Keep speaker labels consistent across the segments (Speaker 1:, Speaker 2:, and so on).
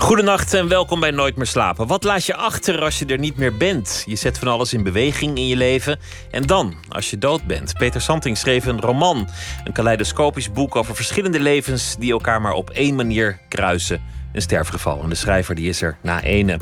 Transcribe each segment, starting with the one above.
Speaker 1: Goedenacht en welkom bij Nooit meer slapen. Wat laat je achter als je er niet meer bent? Je zet van alles in beweging in je leven. En dan, als je dood bent? Peter Santing schreef een roman. Een kaleidoscopisch boek over verschillende levens... die elkaar maar op één manier kruisen een sterfgeval. En de schrijver die is er na ene.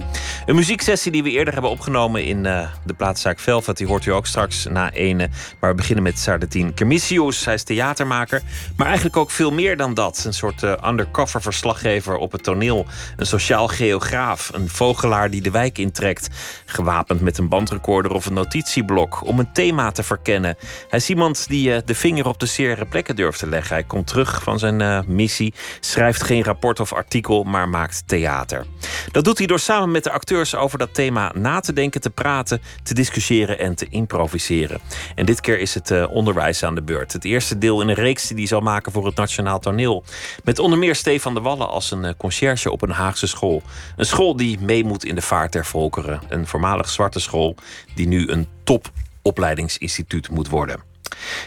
Speaker 1: Een muzieksessie die we eerder hebben opgenomen in uh, de plaatszaak Velvet. Die hoort u ook straks na ene. Maar we beginnen met Sardetien Kermisius. Hij is theatermaker. Maar eigenlijk ook veel meer dan dat. Een soort uh, undercover verslaggever op het toneel. Een sociaal geograaf. Een vogelaar die de wijk intrekt. Gewapend met een bandrecorder of een notitieblok. Om een thema te verkennen. Hij is iemand die uh, de vinger op de zere plekken durft te leggen. Hij komt terug van zijn missie. Schrijft geen rapport of artikel. Maar maakt theater. Dat doet hij door samen met de acteurs over dat thema na te denken, te praten, te discussiëren en te improviseren. En dit keer is het uh, onderwijs aan de beurt. Het eerste deel in een reeks die hij zal maken voor het Nationaal Toneel. Met onder meer Stefan de Wallen als een uh, conciërge op een Haagse school. Een school die mee moet in de vaart der volkeren. Een voormalig zwarte school die nu een topopleidingsinstituut moet worden.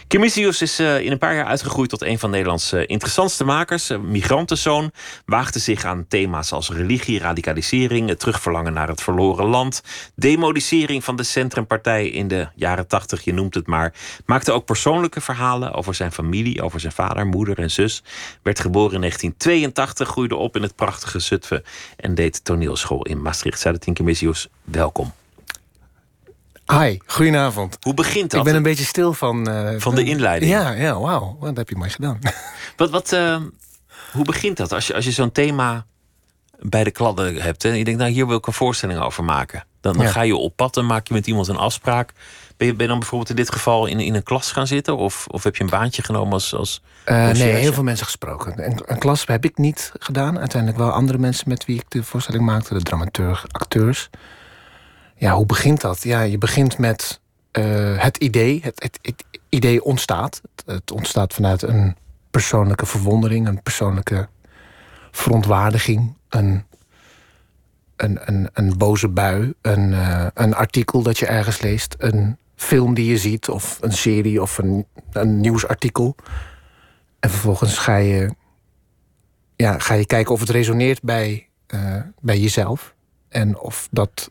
Speaker 1: Kimisius is uh, in een paar jaar uitgegroeid tot een van Nederlands uh, interessantste makers. Uh, migrantenzoon waagde zich aan thema's als religie, radicalisering, het terugverlangen naar het verloren land, demodisering van de centrumpartij in de jaren tachtig, je noemt het maar. Maakte ook persoonlijke verhalen over zijn familie, over zijn vader, moeder en zus. Werd geboren in 1982, groeide op in het prachtige Zutphen en deed toneelschool in Maastricht. Zuidertien Kimisius, welkom.
Speaker 2: Hi, goedenavond.
Speaker 1: Hoe begint dat?
Speaker 2: Ik ben een beetje stil van... Uh,
Speaker 1: van de inleiding?
Speaker 2: Ja, ja wauw. Dat heb je mooi gedaan.
Speaker 1: Wat, wat, uh, hoe begint dat? Als je, als je zo'n thema bij de kladden hebt... en je denkt, nou, hier wil ik een voorstelling over maken. Dan, dan ja. ga je op pad en maak je met iemand een afspraak. Ben je, ben je dan bijvoorbeeld in dit geval in, in een klas gaan zitten? Of, of heb je een baantje genomen als... als
Speaker 2: uh, nee, heel veel mensen gesproken. Een, een, klas heb ik niet gedaan. Uiteindelijk wel andere mensen met wie ik de voorstelling maakte. De dramateur, acteurs ja, hoe begint dat? Ja, je begint met uh, het idee. Het, het, het, idee ontstaat. Het, ontstaat vanuit een persoonlijke verwondering, een persoonlijke verontwaardiging, een, een, een, een boze bui, een, uh, een artikel dat je ergens leest, een film die je ziet, of een serie of een, een nieuwsartikel. En vervolgens ga je, ja, ga je kijken of het resoneert bij, uh, bij jezelf. En of dat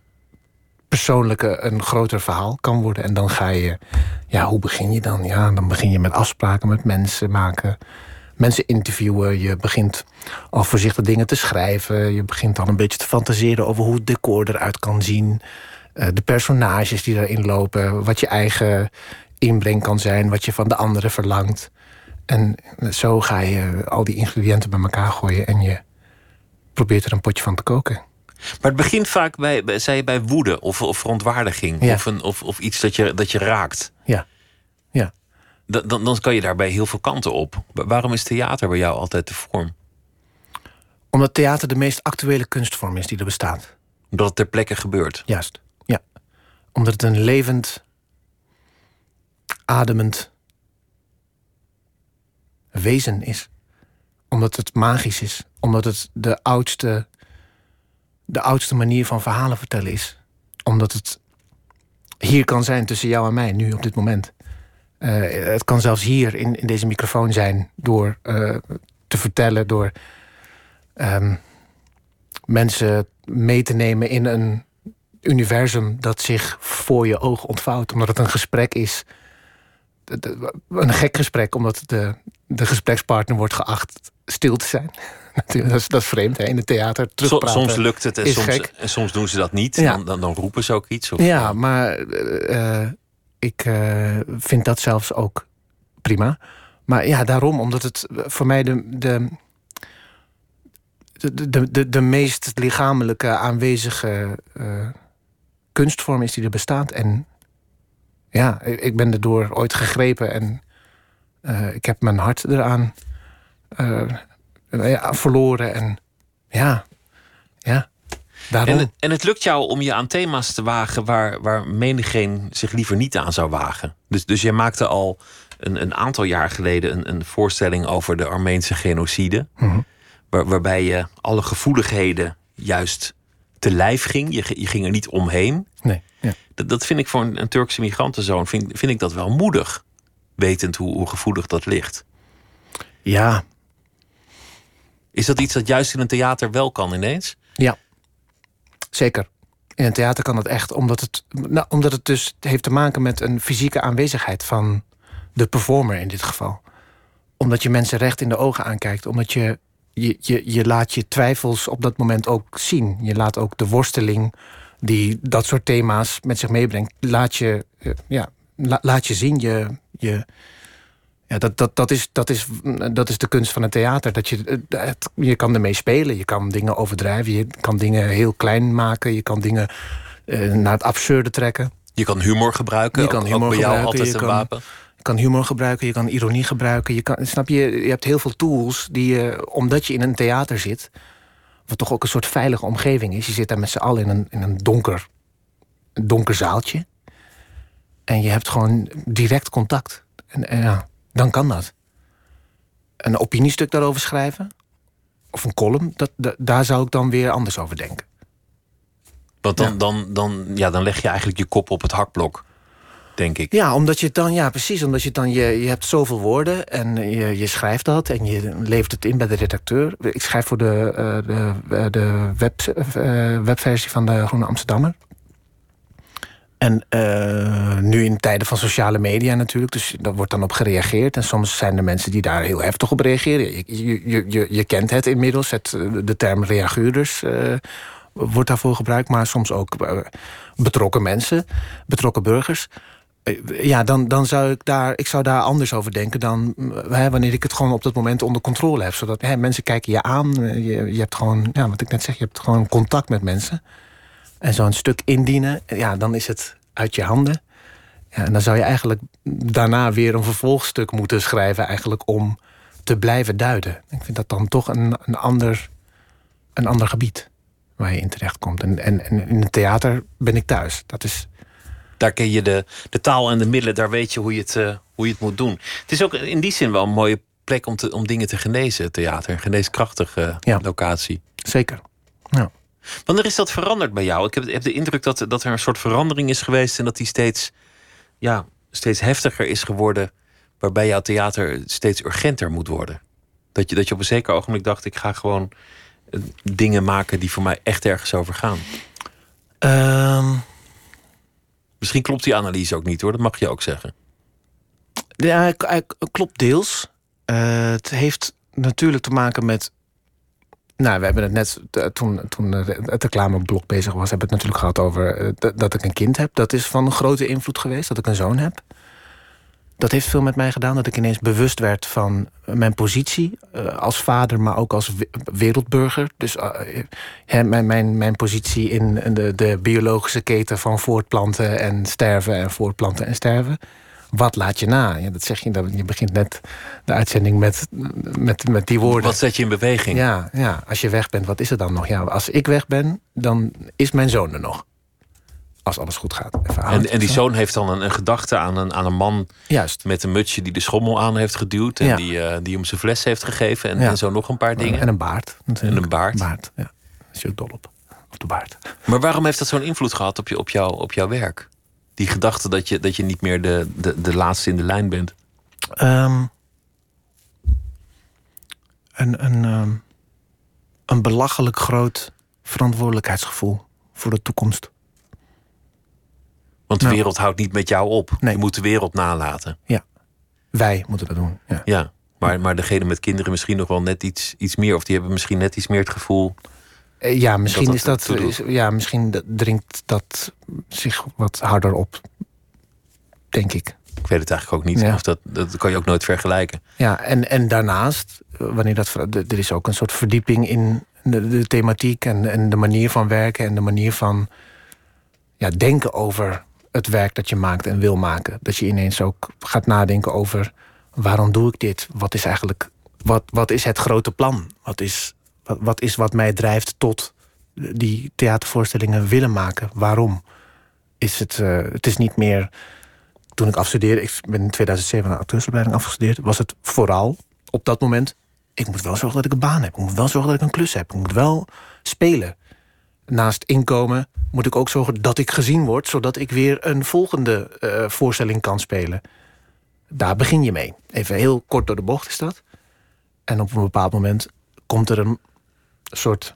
Speaker 2: persoonlijke een groter verhaal kan worden. En dan ga je, ja, hoe begin je dan? Ja, dan begin je met afspraken met mensen maken, mensen interviewen. Je begint al voorzichtig dingen te schrijven. Je begint dan een beetje te fantaseren over hoe het decor eruit kan zien. Uh, de personages die erin lopen, wat je eigen inbreng kan zijn, wat je van de anderen verlangt. En zo ga je al die ingrediënten bij elkaar gooien en je probeert er een potje van te koken.
Speaker 1: Maar het begint vaak bij, bij, zei je, bij woede of, of verontwaardiging.
Speaker 2: Ja.
Speaker 1: Of, een, of, of iets dat je, dat je raakt.
Speaker 2: Ja. ja.
Speaker 1: Dan, dan, dan kan je daarbij heel veel kanten op. Waarom is theater bij jou altijd de vorm?
Speaker 2: Omdat theater de meest actuele kunstvorm is die er bestaat.
Speaker 1: Omdat het ter plekke gebeurt.
Speaker 2: Juist, ja. Omdat het een levend, ademend wezen is. Omdat het magisch is. Omdat het de oudste de oudste manier van verhalen vertellen is. Omdat het hier kan zijn tussen jou en mij, nu op dit moment. Uh, het kan zelfs hier in, in deze microfoon zijn door uh, te vertellen, door um, mensen mee te nemen in een universum dat zich voor je ogen ontvouwt. Omdat het een gesprek is. Een gek gesprek, omdat de, de gesprekspartner wordt geacht stil te zijn. Dat, is, dat is vreemd hè? in het theater.
Speaker 1: Soms lukt het en soms, en soms, doen ze dat niet.
Speaker 2: Ja.
Speaker 1: Dan, dan, dan, roepen ze ook iets. Of,
Speaker 2: ja, maar uh, ik uh, vind dat zelfs ook prima. Maar ja, daarom, omdat het voor mij de, de, de, de, de, meest lichamelijke aanwezige uh, kunstvorm is die er bestaat. En ja, ik ben erdoor ooit gegrepen en ik heb mijn hart eraan ja, verloren. En ja, ja. Daarom.
Speaker 1: En, het, en het lukt jou om je aan thema's te wagen waar, waar menigeen zich liever niet aan zou wagen. Dus, dus jij maakte al een, een aantal jaar geleden een, een voorstelling over de Armeense genocide.
Speaker 2: Mhm.
Speaker 1: Waar, waarbij je alle gevoeligheden juist te lijf ging. Je, je ging er niet omheen.
Speaker 2: Nee. Ja.
Speaker 1: Dat, dat vind ik voor een, een Turkse migrantenzoon vind, vind ik dat wel moedig. Wetend hoe, hoe gevoelig dat ligt.
Speaker 2: Ja,
Speaker 1: Is dat iets dat juist in een theater wel kan ineens?
Speaker 2: Ja, zeker. In een theater kan dat echt, omdat het, nou, omdat het dus heeft te maken met een fysieke aanwezigheid van de performer in dit geval. Omdat je mensen recht in de ogen aankijkt, omdat je, je, je, je laat je twijfels op dat moment ook zien. Je laat ook de worsteling die dat soort thema's met zich meebrengt, laat je, eh, ja, la- laat je zien. Je, je, ja, dat, dat, dat, is, dat, is, dat is de kunst van het theater. Dat je, eh, het, je kan ermee spelen, je kan dingen overdrijven, je kan dingen heel klein maken, je kan dingen eh, naar het absurde trekken.
Speaker 1: Je kan humor gebruiken.
Speaker 2: Je kan
Speaker 1: ook,
Speaker 2: humor
Speaker 1: ook bij jou
Speaker 2: gebruiken,
Speaker 1: altijd
Speaker 2: je
Speaker 1: een
Speaker 2: kan-
Speaker 1: wapen.
Speaker 2: Je kan humor gebruiken, je kan ironie gebruiken. Je, kan, snap je, je hebt heel veel tools die je, omdat je in een theater zit, wat toch ook een soort veilige omgeving is. Je zit daar met z'n allen in een, in een donker, een donker zaaltje. En je hebt gewoon direct contact. En, en ja, dan kan dat. Een opiniestuk daarover schrijven, of een column, dat, da- daar zou ik dan weer anders over denken.
Speaker 1: Want dan,
Speaker 2: Ja.
Speaker 1: dan, dan, ja, dan leg je eigenlijk je kop op het hakblok, denk ik.
Speaker 2: Ja, omdat je het dan, ja, precies. Omdat je het dan, je, je hebt zoveel woorden en je, je schrijft dat en je levert het in bij de redacteur. Ik schrijf voor de, eh, de, eh, de web, eh, webversie van de Groene Amsterdammer. En eh, nu in tijden van sociale media natuurlijk, dus daar wordt dan op gereageerd. En soms zijn er mensen die daar heel heftig op reageren. Je, je, je, je, kent het inmiddels, het, de term reaguurders eh, wordt daarvoor gebruikt. Maar soms ook eh, betrokken mensen, betrokken burgers. Ja, dan, dan zou ik daar, ik zou daar anders over denken dan wanneer ik het gewoon op dat moment onder controle heb. Zodat mensen kijken je aan. Je, je hebt gewoon, ja, wat ik net zeg, je hebt gewoon contact met mensen. En zo'n stuk indienen, ja, dan is het uit je handen. Ja, en dan zou je eigenlijk daarna weer een vervolgstuk moeten schrijven, eigenlijk om te blijven duiden. Ik vind dat dan toch een, een, ander, een ander gebied waar je in terecht komt. En, en, en in het theater ben ik thuis. Dat is,
Speaker 1: Daar ken je de, de taal en de middelen, daar weet je hoe je, het, eh, hoe je het moet doen. Het is ook in die zin wel een mooie plek om, te, om dingen te genezen, theater. Een geneeskrachtige
Speaker 2: Ja.
Speaker 1: locatie.
Speaker 2: zeker. Ja.
Speaker 1: Wanneer is dat veranderd bij jou? Ik heb, heb de indruk dat, dat er een soort verandering is geweest en dat die steeds, ja, steeds heftiger is geworden, waarbij jouw theater steeds urgenter moet worden. Dat je, dat je op een zeker ogenblik dacht, ik ga gewoon eh, dingen maken die voor mij echt ergens over gaan.
Speaker 2: Ehm,
Speaker 1: Misschien klopt die analyse ook niet hoor, dat mag je ook zeggen.
Speaker 2: Ja, klopt deels. Eh, het heeft natuurlijk te maken met. Nou, we hebben het net eh, toen, toen het reclameblok bezig was, hebben we het natuurlijk gehad over eh, dat- ik een kind heb. Dat is van grote invloed geweest, dat ik een zoon heb. Dat heeft veel met mij gedaan, dat ik ineens bewust werd van mijn positie eh, als vader, maar ook als we- wereldburger. Dus eh, mijn, mijn, mijn positie in de, de biologische keten van voortplanten en sterven en voortplanten en sterven wat laat je na? Ja, dat zeg je, je begint net de uitzending met, met, met die woorden.
Speaker 1: Wat zet je in beweging?
Speaker 2: Ja, ja, als je weg bent, wat is er dan nog? Ja, als ik weg ben, dan is mijn zoon er nog. Als alles goed gaat.
Speaker 1: En, en die zoon heeft dan een, een gedachte aan een, aan een man
Speaker 2: Juist.
Speaker 1: met een mutsje die de schommel aan heeft geduwd. En
Speaker 2: Ja.
Speaker 1: die, eh, die hem zijn fles heeft gegeven. En,
Speaker 2: Ja.
Speaker 1: en zo nog een paar dingen.
Speaker 2: En een baard. natuurlijk.
Speaker 1: En een baard.
Speaker 2: Baard, ja. Daar is je ook dol op. Op de baard.
Speaker 1: Maar waarom heeft dat zo'n invloed gehad op, je, op, jou, op jouw werk? Die gedachte dat je, dat je niet meer de, de, de laatste in de lijn bent.
Speaker 2: Ehm, een, een, ehm, een belachelijk groot verantwoordelijkheidsgevoel voor de toekomst.
Speaker 1: Want de
Speaker 2: Nou.
Speaker 1: wereld houdt niet met jou op.
Speaker 2: Nee.
Speaker 1: Je moet de wereld nalaten.
Speaker 2: Wij moeten dat doen. Ja.
Speaker 1: Ja. Maar, maar degene met kinderen misschien nog wel net iets, iets meer. Of die hebben misschien net iets meer het gevoel.
Speaker 2: Eh, Ja, misschien
Speaker 1: dat
Speaker 2: is dat. is- ja, misschien dringt dat zich wat harder op. Denk ik.
Speaker 1: Ik weet het eigenlijk ook niet.
Speaker 2: Ja.
Speaker 1: Of dat, dat kan je ook nooit vergelijken.
Speaker 2: Ja, en, en daarnaast, eh, wanneer dat. Er is ook een soort verdieping in de, de thematiek en, en de manier van werken en de manier van ja, denken over het werk dat je maakt en wil maken. Dat je ineens ook gaat nadenken over waarom doe ik dit? Wat is eigenlijk. Wat, wat is het grote plan? Wat is, wat, is wat mij drijft tot die theatervoorstellingen willen maken? Waarom? Is het, eh, het is niet meer. Toen ik afstudeerde, ik ben in 2007 een acteursopleiding afgestudeerd, was het vooral op dat moment ik moet wel zorgen dat ik een baan heb. Ik moet wel zorgen dat ik een klus heb. Ik moet wel spelen. Naast inkomen moet ik ook zorgen dat ik gezien word, zodat ik weer een volgende eh, voorstelling kan spelen. Daar begin je mee. Even heel kort door de bocht is dat. En op een bepaald moment komt er een soort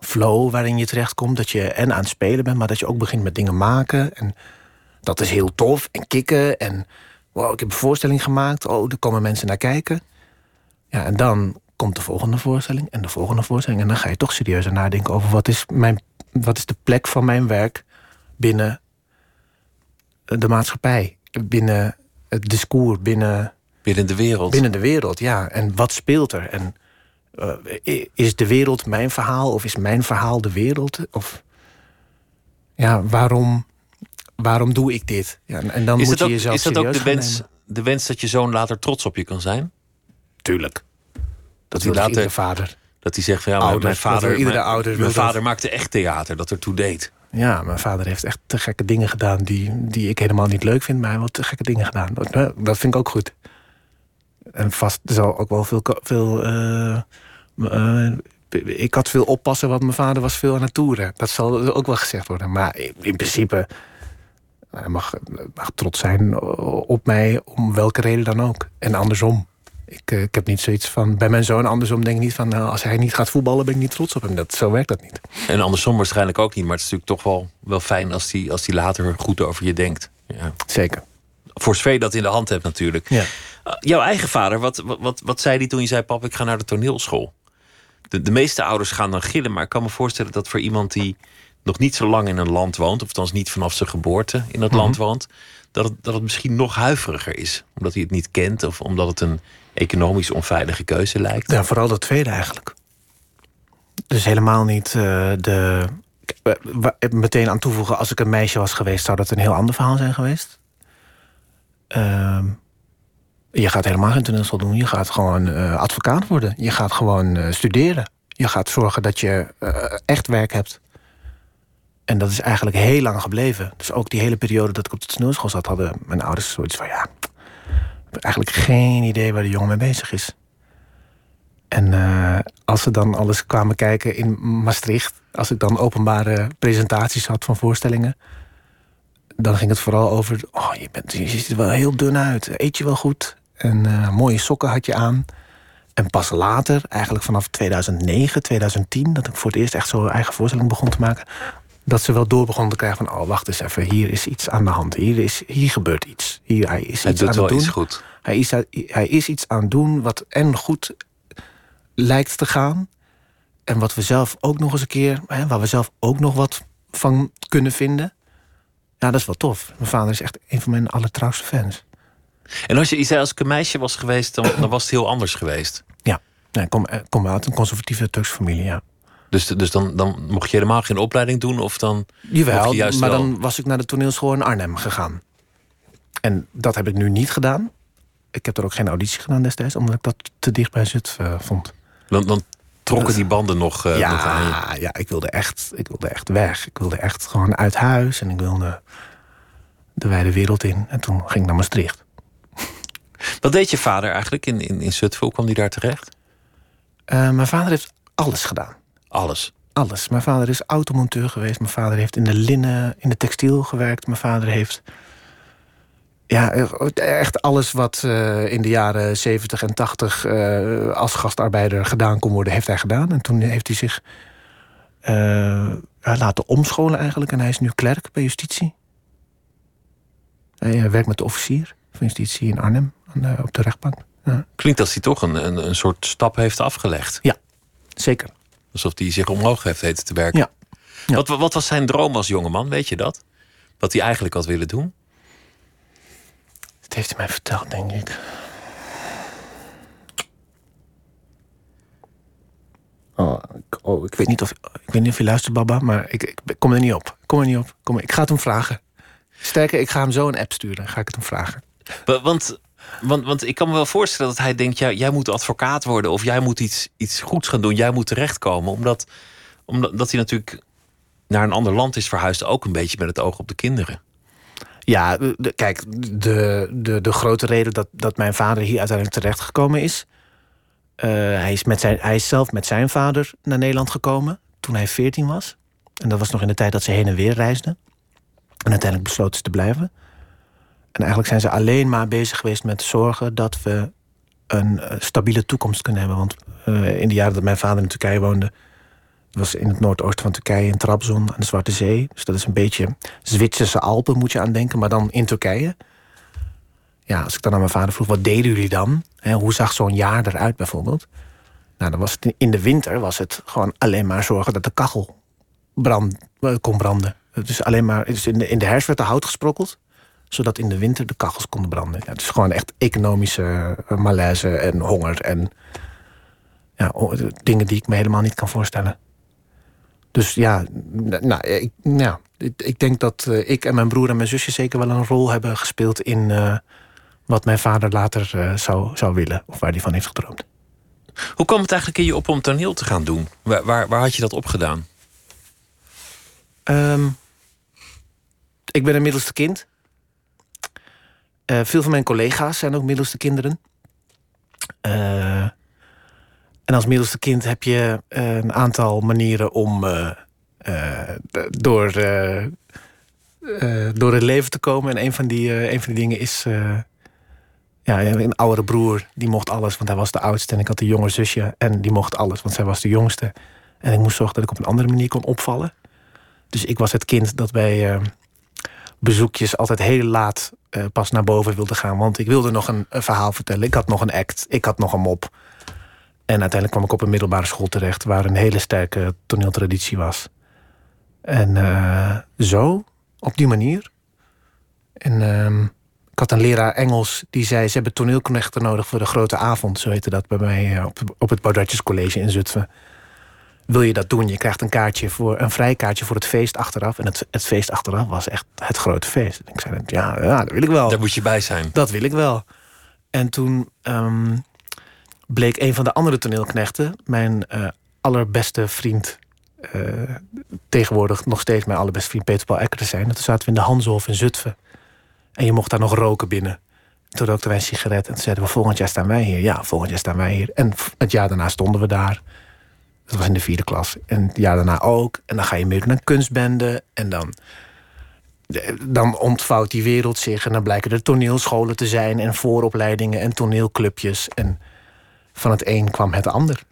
Speaker 2: flow waarin je terechtkomt. Dat je en aan het spelen bent, maar dat je ook begint met dingen maken. En dat is heel tof en kicken. En wow, ik heb een voorstelling gemaakt. Oh, er komen mensen naar kijken. Ja, en dan komt de volgende voorstelling en de volgende voorstelling. En dan ga je toch serieuzer nadenken over wat is, mijn, wat is de plek van mijn werk binnen de maatschappij. Binnen het discours, binnen,
Speaker 1: Binnen de wereld.
Speaker 2: binnen de wereld. Ja, en wat speelt er? En eh, is de wereld mijn verhaal of is mijn verhaal de wereld? Of ja, waarom, waarom doe ik dit? Ja, en dan
Speaker 1: is
Speaker 2: moet je
Speaker 1: ook,
Speaker 2: jezelf
Speaker 1: is dat ook de wens, de wens dat je zoon later trots op je kan zijn?
Speaker 2: Tuurlijk. Dat
Speaker 1: hij later-
Speaker 2: vader.
Speaker 1: Dat hij zegt van ja, mijn- vader,
Speaker 2: iedere
Speaker 1: mijn,
Speaker 2: ouder
Speaker 1: mijn
Speaker 2: dat.
Speaker 1: vader maakte echt theater, dat ertoe deed.
Speaker 2: Ja, mijn vader heeft echt te gekke dingen gedaan die, die ik helemaal niet leuk vind, maar hij heeft wel te gekke dingen gedaan. Dat, dat vind ik ook goed. En vast zal ook wel veel. veel eh, eh, ik had veel oppassen, want mijn vader was veel aan het toeren. Dat zal ook wel gezegd worden. Maar in, in principe, hij mag, mag trots zijn op mij, om welke reden dan ook. En andersom. Ik, eh, ik heb niet zoiets van. Bij mijn zoon andersom denk ik niet van. Nou, als hij niet gaat voetballen, ben ik niet trots op hem. Dat, zo werkt dat niet.
Speaker 1: En andersom waarschijnlijk ook niet, maar het is natuurlijk toch wel, wel fijn als hij als die later goed over je denkt. Ja.
Speaker 2: Zeker.
Speaker 1: Voor je dat in de hand hebt natuurlijk.
Speaker 2: Ja.
Speaker 1: Uh, jouw eigen vader, wat, wat, wat, wat zei hij toen je zei: Pap, ik ga naar de toneelschool? De, de meeste ouders gaan dan gillen, maar ik kan me voorstellen dat voor iemand die nog niet zo lang in een land woont, of althans niet vanaf zijn geboorte in dat land woont, dat het, dat het misschien nog huiveriger is. Omdat hij het niet kent of omdat het een economisch onveilige keuze lijkt.
Speaker 2: Ja, vooral dat tweede eigenlijk. Dus helemaal niet eh, de. eh, wa- Meteen aan toevoegen, als ik een meisje was geweest, zou dat een heel ander verhaal zijn geweest. Ehm, je gaat helemaal geen toneelschool doen. Je gaat gewoon eh, advocaat worden. Je gaat gewoon eh, studeren. Je gaat zorgen dat je eh, echt werk hebt. En dat is eigenlijk heel lang gebleven. Dus ook die hele periode dat ik op de toneelschool zat, hadden mijn ouders zoiets van: ja, ik heb eigenlijk geen idee waar de jongen mee bezig is. En als ze dan alles kwamen kijken in Maastricht, als ik dan openbare presentaties had van voorstellingen, dan ging het vooral over: oh, je, bent, je ziet er wel heel dun uit, eet je wel goed? En eh, mooie sokken had je aan. En pas later, eigenlijk vanaf 2009, 2010, dat ik voor het eerst echt zo'n eigen voorstelling begon te maken, dat ze wel door begonnen te krijgen van: oh, wacht eens even, hier is iets aan de hand, hier, is, hier gebeurt iets. Hier, hij is
Speaker 1: Hij
Speaker 2: iets
Speaker 1: doet
Speaker 2: aan
Speaker 1: wel
Speaker 2: het doen.
Speaker 1: iets goed.
Speaker 2: Hij is, hij is iets aan het doen wat en goed lijkt te gaan. En wat we zelf ook nog eens een keer, hè, waar we zelf ook nog wat van kunnen vinden. Ja, dat is wel tof. Mijn vader is echt een van mijn allertrouwste fans.
Speaker 1: En als je zei, als ik een meisje was geweest, dan, dan was het heel anders geweest.
Speaker 2: Ja, nee, ik kom, eh, kom uit een conservatieve Turkse familie, ja.
Speaker 1: Dus, dus dan, dan mocht je helemaal geen opleiding doen? Of dan
Speaker 2: Jawel,
Speaker 1: je
Speaker 2: maar
Speaker 1: wel-
Speaker 2: dan was ik naar de toneelschool in Arnhem gegaan. En dat heb ik nu niet gedaan. Ik heb er ook geen auditie gedaan destijds, omdat ik dat te dicht bij Zut eh, vond.
Speaker 1: Dan, dan trokken die banden nog, eh, nog aan je.
Speaker 2: Ja, ja ik, wilde echt, ik wilde echt weg. Ik wilde echt gewoon uit huis en ik wilde de wijde wereld in. En toen ging ik naar Maastricht.
Speaker 1: Wat deed je vader eigenlijk in, in, in Zutphen? Hoe kwam die daar terecht?
Speaker 2: Eh, mijn vader heeft alles gedaan.
Speaker 1: Alles.
Speaker 2: Alles. Mijn vader is automonteur geweest. Mijn vader heeft in de linnen, in de textiel gewerkt. Mijn vader heeft. Ja, echt alles wat eh, in de jaren 70 en 80 eh, als gastarbeider gedaan kon worden, heeft hij gedaan. En toen heeft hij zich laten omscholen eigenlijk. En hij is nu klerk bij justitie. Hij werkt met de officier van justitie in Arnhem op de rechtbank. Ja,
Speaker 1: Klinkt als hij toch een, een, een soort stap heeft afgelegd.
Speaker 2: zeker.
Speaker 1: Alsof hij zich omhoog heeft weten te werken.
Speaker 2: Ja. Ja.
Speaker 1: Wat, wat was zijn droom als jongeman, weet je dat? Wat hij eigenlijk had willen doen?
Speaker 2: Dat heeft hij mij verteld, denk ik. Oh, ik, oh, ik weet niet of ik weet niet of je luistert, Baba, maar ik, ik kom er niet op. Ik Kom er niet op. Kom ik ga het hem vragen. Sterker, ik ga hem zo een app sturen. Ga ik het hem vragen.
Speaker 1: Wa- Want, want, want ik kan me wel voorstellen dat hij denkt: jij moet advocaat worden of jij moet iets, iets goeds gaan doen, jij moet terechtkomen. Omdat, omdat dat hij natuurlijk naar een ander land is verhuisd, ook een beetje met het oog op de kinderen.
Speaker 2: Ja, de- kijk, de, de, de grote reden dat, dat mijn vader hier uiteindelijk terecht gekomen is. Eh, hij, is met zijn, hij is zelf met zijn vader naar Nederland gekomen toen hij 14 was. En dat was nog in de tijd dat ze heen en weer reisden. En uiteindelijk besloten ze te blijven. En eigenlijk zijn ze alleen maar bezig geweest met zorgen dat we een eh, stabiele toekomst kunnen hebben. Want eh, in de jaren dat mijn vader in Turkije woonde, was in het noordoosten van Turkije, in Trabzon, aan de Zwarte Zee. Dus dat is een beetje Zwitserse Alpen, moet je aan denken, maar dan in Turkije. Ja, als ik dan aan mijn vader vroeg, wat deden jullie dan? hoe zag zo'n jaar eruit bijvoorbeeld? Nou, dan was het in de winter was het gewoon alleen maar zorgen dat de kachel eh, kon branden. Dus alleen maar, in, de, in de herfst werd de hout gesprokkeld zodat in de winter de kachels konden branden. Ja, het is gewoon echt economische uh, malaise en honger en ja, dingen die ik me helemaal niet kan voorstellen. Dus ja, nou, ik, ja, ik denk dat uh, ik en mijn broer en mijn zusje zeker wel een rol hebben gespeeld in uh, wat mijn vader later zou, zou willen, of waar hij van heeft gedroomd.
Speaker 1: Hoe kwam het eigenlijk in je op om toneel te gaan doen? Waar, waar, waar had je dat opgedaan?
Speaker 2: Um, ik ben een middelste kind. Uh, veel van mijn collega's zijn ook middelste kinderen. Uh, en als middelste kind heb je uh, een aantal manieren om door, door het leven te komen. En een van die, een van die dingen is. ja, een oudere broer, die mocht alles, want hij was de oudste. En ik had een jonge zusje en die mocht alles, want zij was de jongste. En ik moest zorgen dat ik op een andere manier kon opvallen. Dus ik was het kind dat bij bezoekjes altijd heel laat uh, pas naar boven wilde gaan. Want ik wilde nog een, verhaal vertellen. Ik had nog een act. Ik had nog een mop. En uiteindelijk kwam ik op een middelbare school terecht... waar een hele sterke toneeltraditie was. En uh, zo, op die manier. En uh, ik had een leraar Engels die zei... ze hebben toneelknechten nodig voor de grote avond. Zo heette dat bij mij op, op het Baudatjes College in Zutphen wil je dat doen? Je krijgt een kaartje voor een vrij kaartje voor het feest achteraf. En het, het feest achteraf was echt het grote feest. En ik zei, ja, ja, dat wil ik wel.
Speaker 1: Daar moet je bij zijn.
Speaker 2: Dat wil ik wel. En toen um, bleek een van de andere toneelknechten, mijn uh, allerbeste vriend, uh, tegenwoordig nog steeds mijn allerbeste vriend Peter Paul Ecker te zijn. En toen zaten we in de Hanshof in Zutphen. En je mocht daar nog roken binnen. Toen rookten wij een sigaret en toen zeiden we: Volgend jaar staan wij hier. Ja, volgend jaar staan wij hier. En het jaar daarna stonden we daar. Dat was in de vierde klas. En het jaar daarna ook. En dan ga je meer naar kunstbende. En dan, dan ontvouwt die wereld zich. En dan blijken er toneelscholen te zijn. En vooropleidingen en toneelclubjes. En van het een kwam het ander.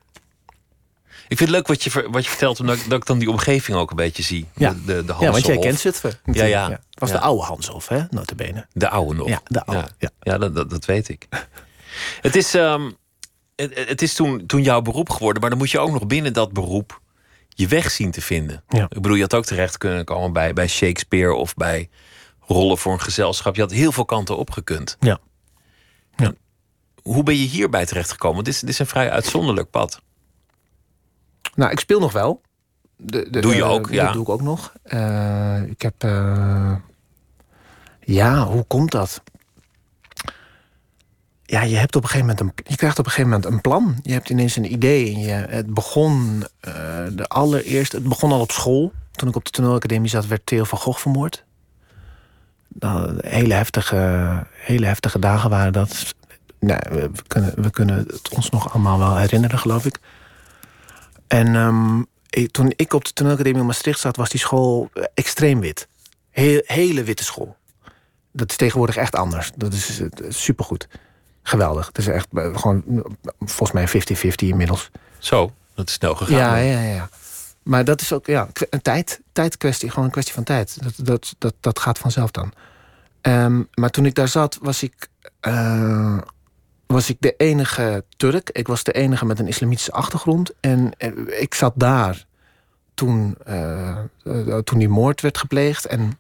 Speaker 1: Ik vind het leuk wat je, wat je vertelt, omdat dat ik dan die omgeving ook een beetje zie.
Speaker 2: Ja,
Speaker 1: de, de,
Speaker 2: ja want jij kent Zutphen.
Speaker 1: Ja, ja. Het
Speaker 2: was
Speaker 1: ja.
Speaker 2: de oude Hanshof, hè, notabene.
Speaker 1: De oude nog.
Speaker 2: Ja, de oude.
Speaker 1: Ja, ja. dat, dat, dat, weet ik. het is... Um, het, het, is toen, toen jouw beroep geworden, maar dan moet je ook nog binnen dat beroep je weg zien te vinden.
Speaker 2: Ja.
Speaker 1: Ik bedoel, je had ook terecht kunnen komen bij, bij Shakespeare of bij rollen voor een gezelschap. Je had heel veel kanten opgekund.
Speaker 2: Ja.
Speaker 1: ja. Hoe ben je hierbij terechtgekomen? Dit is, dit is een vrij uitzonderlijk pad.
Speaker 2: Nou, ik speel nog wel.
Speaker 1: De, de, doe je ook,
Speaker 2: uh,
Speaker 1: ja.
Speaker 2: Dat doe ik ook nog. Uh, ik heb... Uh, ja, hoe komt dat? Ja, je hebt op een gegeven moment een, je krijgt op een gegeven moment een plan. Je hebt ineens een idee. En je, het begon uh, de allereerste. Het begon al op school. Toen ik op de toneelacademie zat, werd Theo van Gogh vermoord. Hele, heftige, hele heftige dagen waren dat. Nou, we, kunnen, we kunnen het ons nog allemaal wel herinneren, geloof ik. En um, ik, toen ik op de toneelacademie in Maastricht zat, was die school extreem wit. Heel, hele witte school. Dat is tegenwoordig echt anders. Dat is, is supergoed geweldig. Het is echt gewoon volgens mij 50-50 inmiddels.
Speaker 1: Zo, dat is snel gegaan.
Speaker 2: Ja, ja, ja. Maar dat is ook ja, een tijd, tijdkwestie, gewoon een kwestie van tijd. Dat, dat, dat, dat gaat vanzelf dan. Um, maar toen ik daar zat, was ik, uh, was ik de enige Turk. Ik was de enige met een islamitische achtergrond. En uh, ik zat daar toen, uh, toen die moord werd gepleegd. En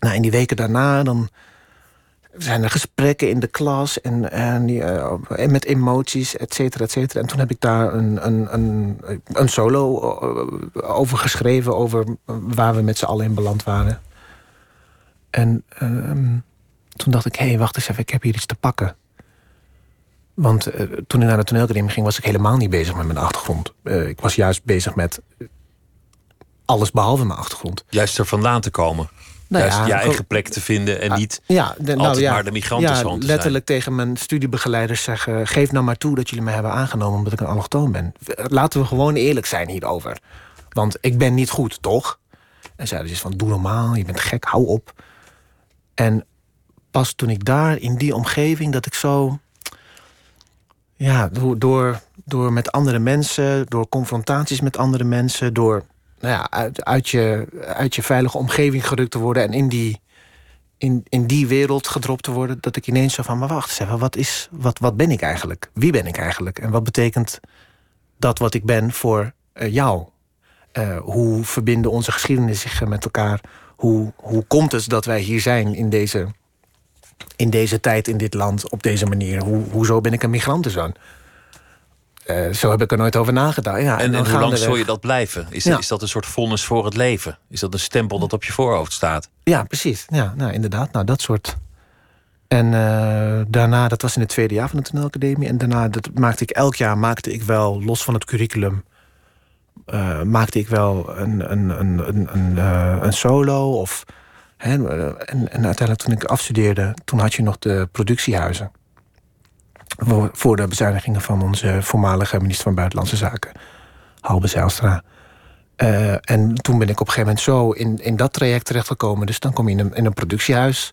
Speaker 2: nou, in die weken daarna dan zijn er gesprekken in de klas en, en, uh, en met emoties, et cetera, et cetera. En toen heb ik daar een, een, een, een solo over geschreven, over waar we met z'n allen in beland waren. En uh, toen dacht ik, hé, hey, wacht eens even, ik heb hier iets te pakken. Want uh, toen ik naar de toneelacademie ging, was ik helemaal niet bezig met mijn achtergrond. ik was juist bezig met alles behalve mijn achtergrond.
Speaker 1: Juist er vandaan te komen.
Speaker 2: Nou
Speaker 1: Juist
Speaker 2: ja,
Speaker 1: je eigen plek te vinden en niet
Speaker 2: ja, de- nou
Speaker 1: altijd
Speaker 2: ja,
Speaker 1: maar de migrantenzoon
Speaker 2: ja,
Speaker 1: te
Speaker 2: letterlijk tegen mijn studiebegeleiders zeggen... geef nou maar toe dat jullie mij hebben aangenomen omdat ik een allochtoon ben. Laten we gewoon eerlijk zijn hierover. Want ik ben niet goed, toch? En zeiden ze van, doe normaal, je bent gek, hou op. En pas toen ik daar, in die omgeving, dat ik zo... Ja, door, door, door met andere mensen, door confrontaties met andere mensen... door nou ja, uit, uit, je, uit je veilige omgeving gerukt te worden... en in die, in, in die wereld gedropt te worden... dat ik ineens zo van, maar wacht eens wat, is, wat, wat ben ik eigenlijk? Wie ben ik eigenlijk? En wat betekent dat wat ik ben voor eh, jou? Eh, hoe verbinden onze geschiedenissen zich met elkaar? Hoe, hoe komt het dat wij hier zijn in deze, in deze tijd, in dit land, op deze manier? Hoe, hoezo ben ik een migrantenzoon? Eh, zo heb ik er nooit over nagedacht. Ja,
Speaker 1: En, hoe lang zul je dat blijven? Is,
Speaker 2: Ja.
Speaker 1: is dat een soort vonnis voor het leven? Is dat een stempel dat op je voorhoofd staat?
Speaker 2: Ja, precies. Ja, nou, inderdaad. Nou, dat soort. En eh, daarna, dat was in het tweede jaar van de toneelacademie. En daarna dat maakte ik elk jaar maakte ik wel, los van het curriculum, eh, maakte ik wel een, een, een, een, een, een solo. Of, hè, en, en uiteindelijk toen ik afstudeerde, toen had je nog de productiehuizen. Voor, de bezuinigingen van onze voormalige minister van Buitenlandse Zaken, Halbe Zijlstra. Eh, en toen ben ik op een gegeven moment zo in, in dat traject terechtgekomen. Dus dan kom je in een, in een productiehuis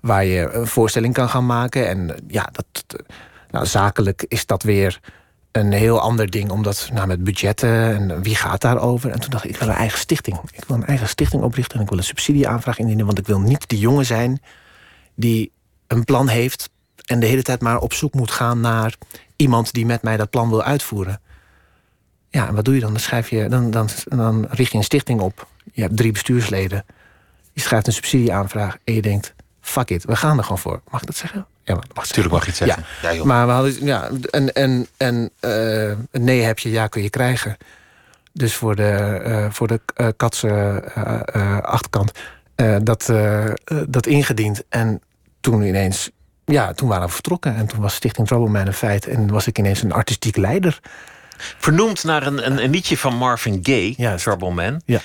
Speaker 2: waar je een voorstelling kan gaan maken. En eh, ja, dat, nou, zakelijk is dat weer een heel ander ding, omdat nou, met budgetten en wie gaat daarover. En toen dacht ik, ik wil een eigen stichting. Ik wil een eigen stichting oprichten en ik wil een subsidieaanvraag indienen, want ik wil niet die jongen zijn die een plan heeft en de hele tijd maar op zoek moet gaan naar iemand die met mij dat plan wil uitvoeren. Ja, en wat doe je dan? Dan, schrijf je, dan, dan, dan richt je een stichting op. Je hebt drie bestuursleden. Je schrijft een subsidieaanvraag en je denkt... fuck it, we gaan er gewoon voor. Mag ik dat zeggen? Ja, maar dat mag
Speaker 1: Natuurlijk mag je het zeggen.
Speaker 2: Ja,
Speaker 1: Ja, joh.
Speaker 2: maar we hadden... Ja, en en, en eh, een nee heb je, ja kun je krijgen. Dus voor de, eh, voor de eh, katse achterkant dat, dat ingediend. En toen ineens... Ja, toen waren we vertrokken. En toen was Stichting Troubleman een feit. En was ik ineens een artistiek leider.
Speaker 1: Vernoemd naar een, een, een liedje van Marvin Gaye,
Speaker 2: Ja.
Speaker 1: Trouble Man.
Speaker 2: Ja.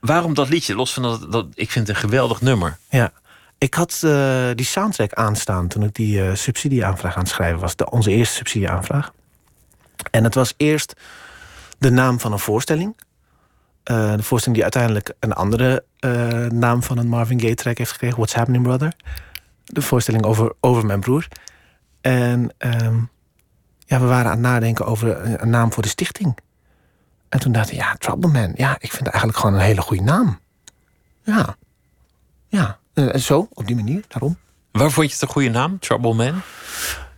Speaker 1: Waarom dat liedje? Los van dat, dat ik vind het een geweldig nummer.
Speaker 2: Ja. Ik had eh, die soundtrack aanstaan toen ik die eh, subsidieaanvraag aan het schrijven was. De, onze eerste subsidieaanvraag. En het was eerst de naam van een voorstelling. Eh, de voorstelling die uiteindelijk een andere naam van een Marvin Gaye track heeft gekregen. What's Happening Brother. De voorstelling over, over mijn broer. En ehm, ja, we waren aan het nadenken over een, naam voor de stichting. En toen dacht ik, ja, Trouble Man. Ja, ik vind het eigenlijk gewoon een hele goede naam. Ja. Ja, eh, zo, op die manier, daarom.
Speaker 1: Waar vond je het een goede naam? Trouble Man?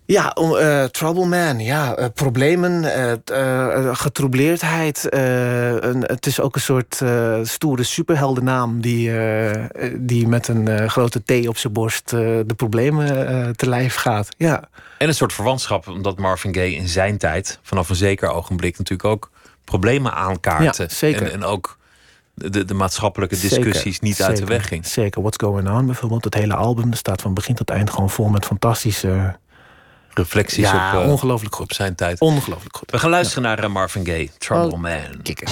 Speaker 2: Ja, om, eh, trouble man, ja, eh, problemen, eh, getroubleerdheid. een, het is ook een soort stoere superheldennaam... die, die met een grote T op zijn borst de problemen te lijf gaat. Ja,
Speaker 1: En een soort verwantschap, omdat Marvin Gaye in zijn tijd, vanaf een zeker ogenblik, natuurlijk ook problemen aankaartte.
Speaker 2: Ja, zeker.
Speaker 1: En, en ook de, de maatschappelijke
Speaker 2: Zeker,
Speaker 1: discussies niet uit de weg ging.
Speaker 2: Zeker, What's Going On bijvoorbeeld. Het hele album staat van begin tot eind gewoon vol met fantastische...
Speaker 1: Reflecties
Speaker 2: ja,
Speaker 1: op, eh,
Speaker 2: ongelooflijk
Speaker 1: op
Speaker 2: goed.
Speaker 1: zijn tijd.
Speaker 2: Ongelooflijk goed.
Speaker 1: We gaan luisteren naar eh, Marvin Gaye, Trouble
Speaker 2: Oh.
Speaker 1: Man.
Speaker 2: Kikken.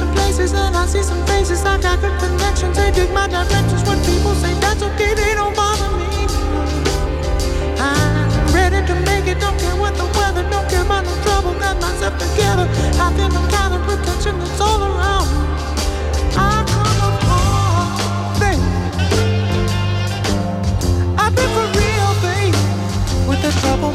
Speaker 3: I see some faces, I got good connections. They dig my directions. When people say that's okay, they don't bother me. I'm ready to make it, don't care what the weather, don't care about no trouble. Got myself together. I feel the kind of protection that's all around. I come apart, baby. I've been for real, baby, with the trouble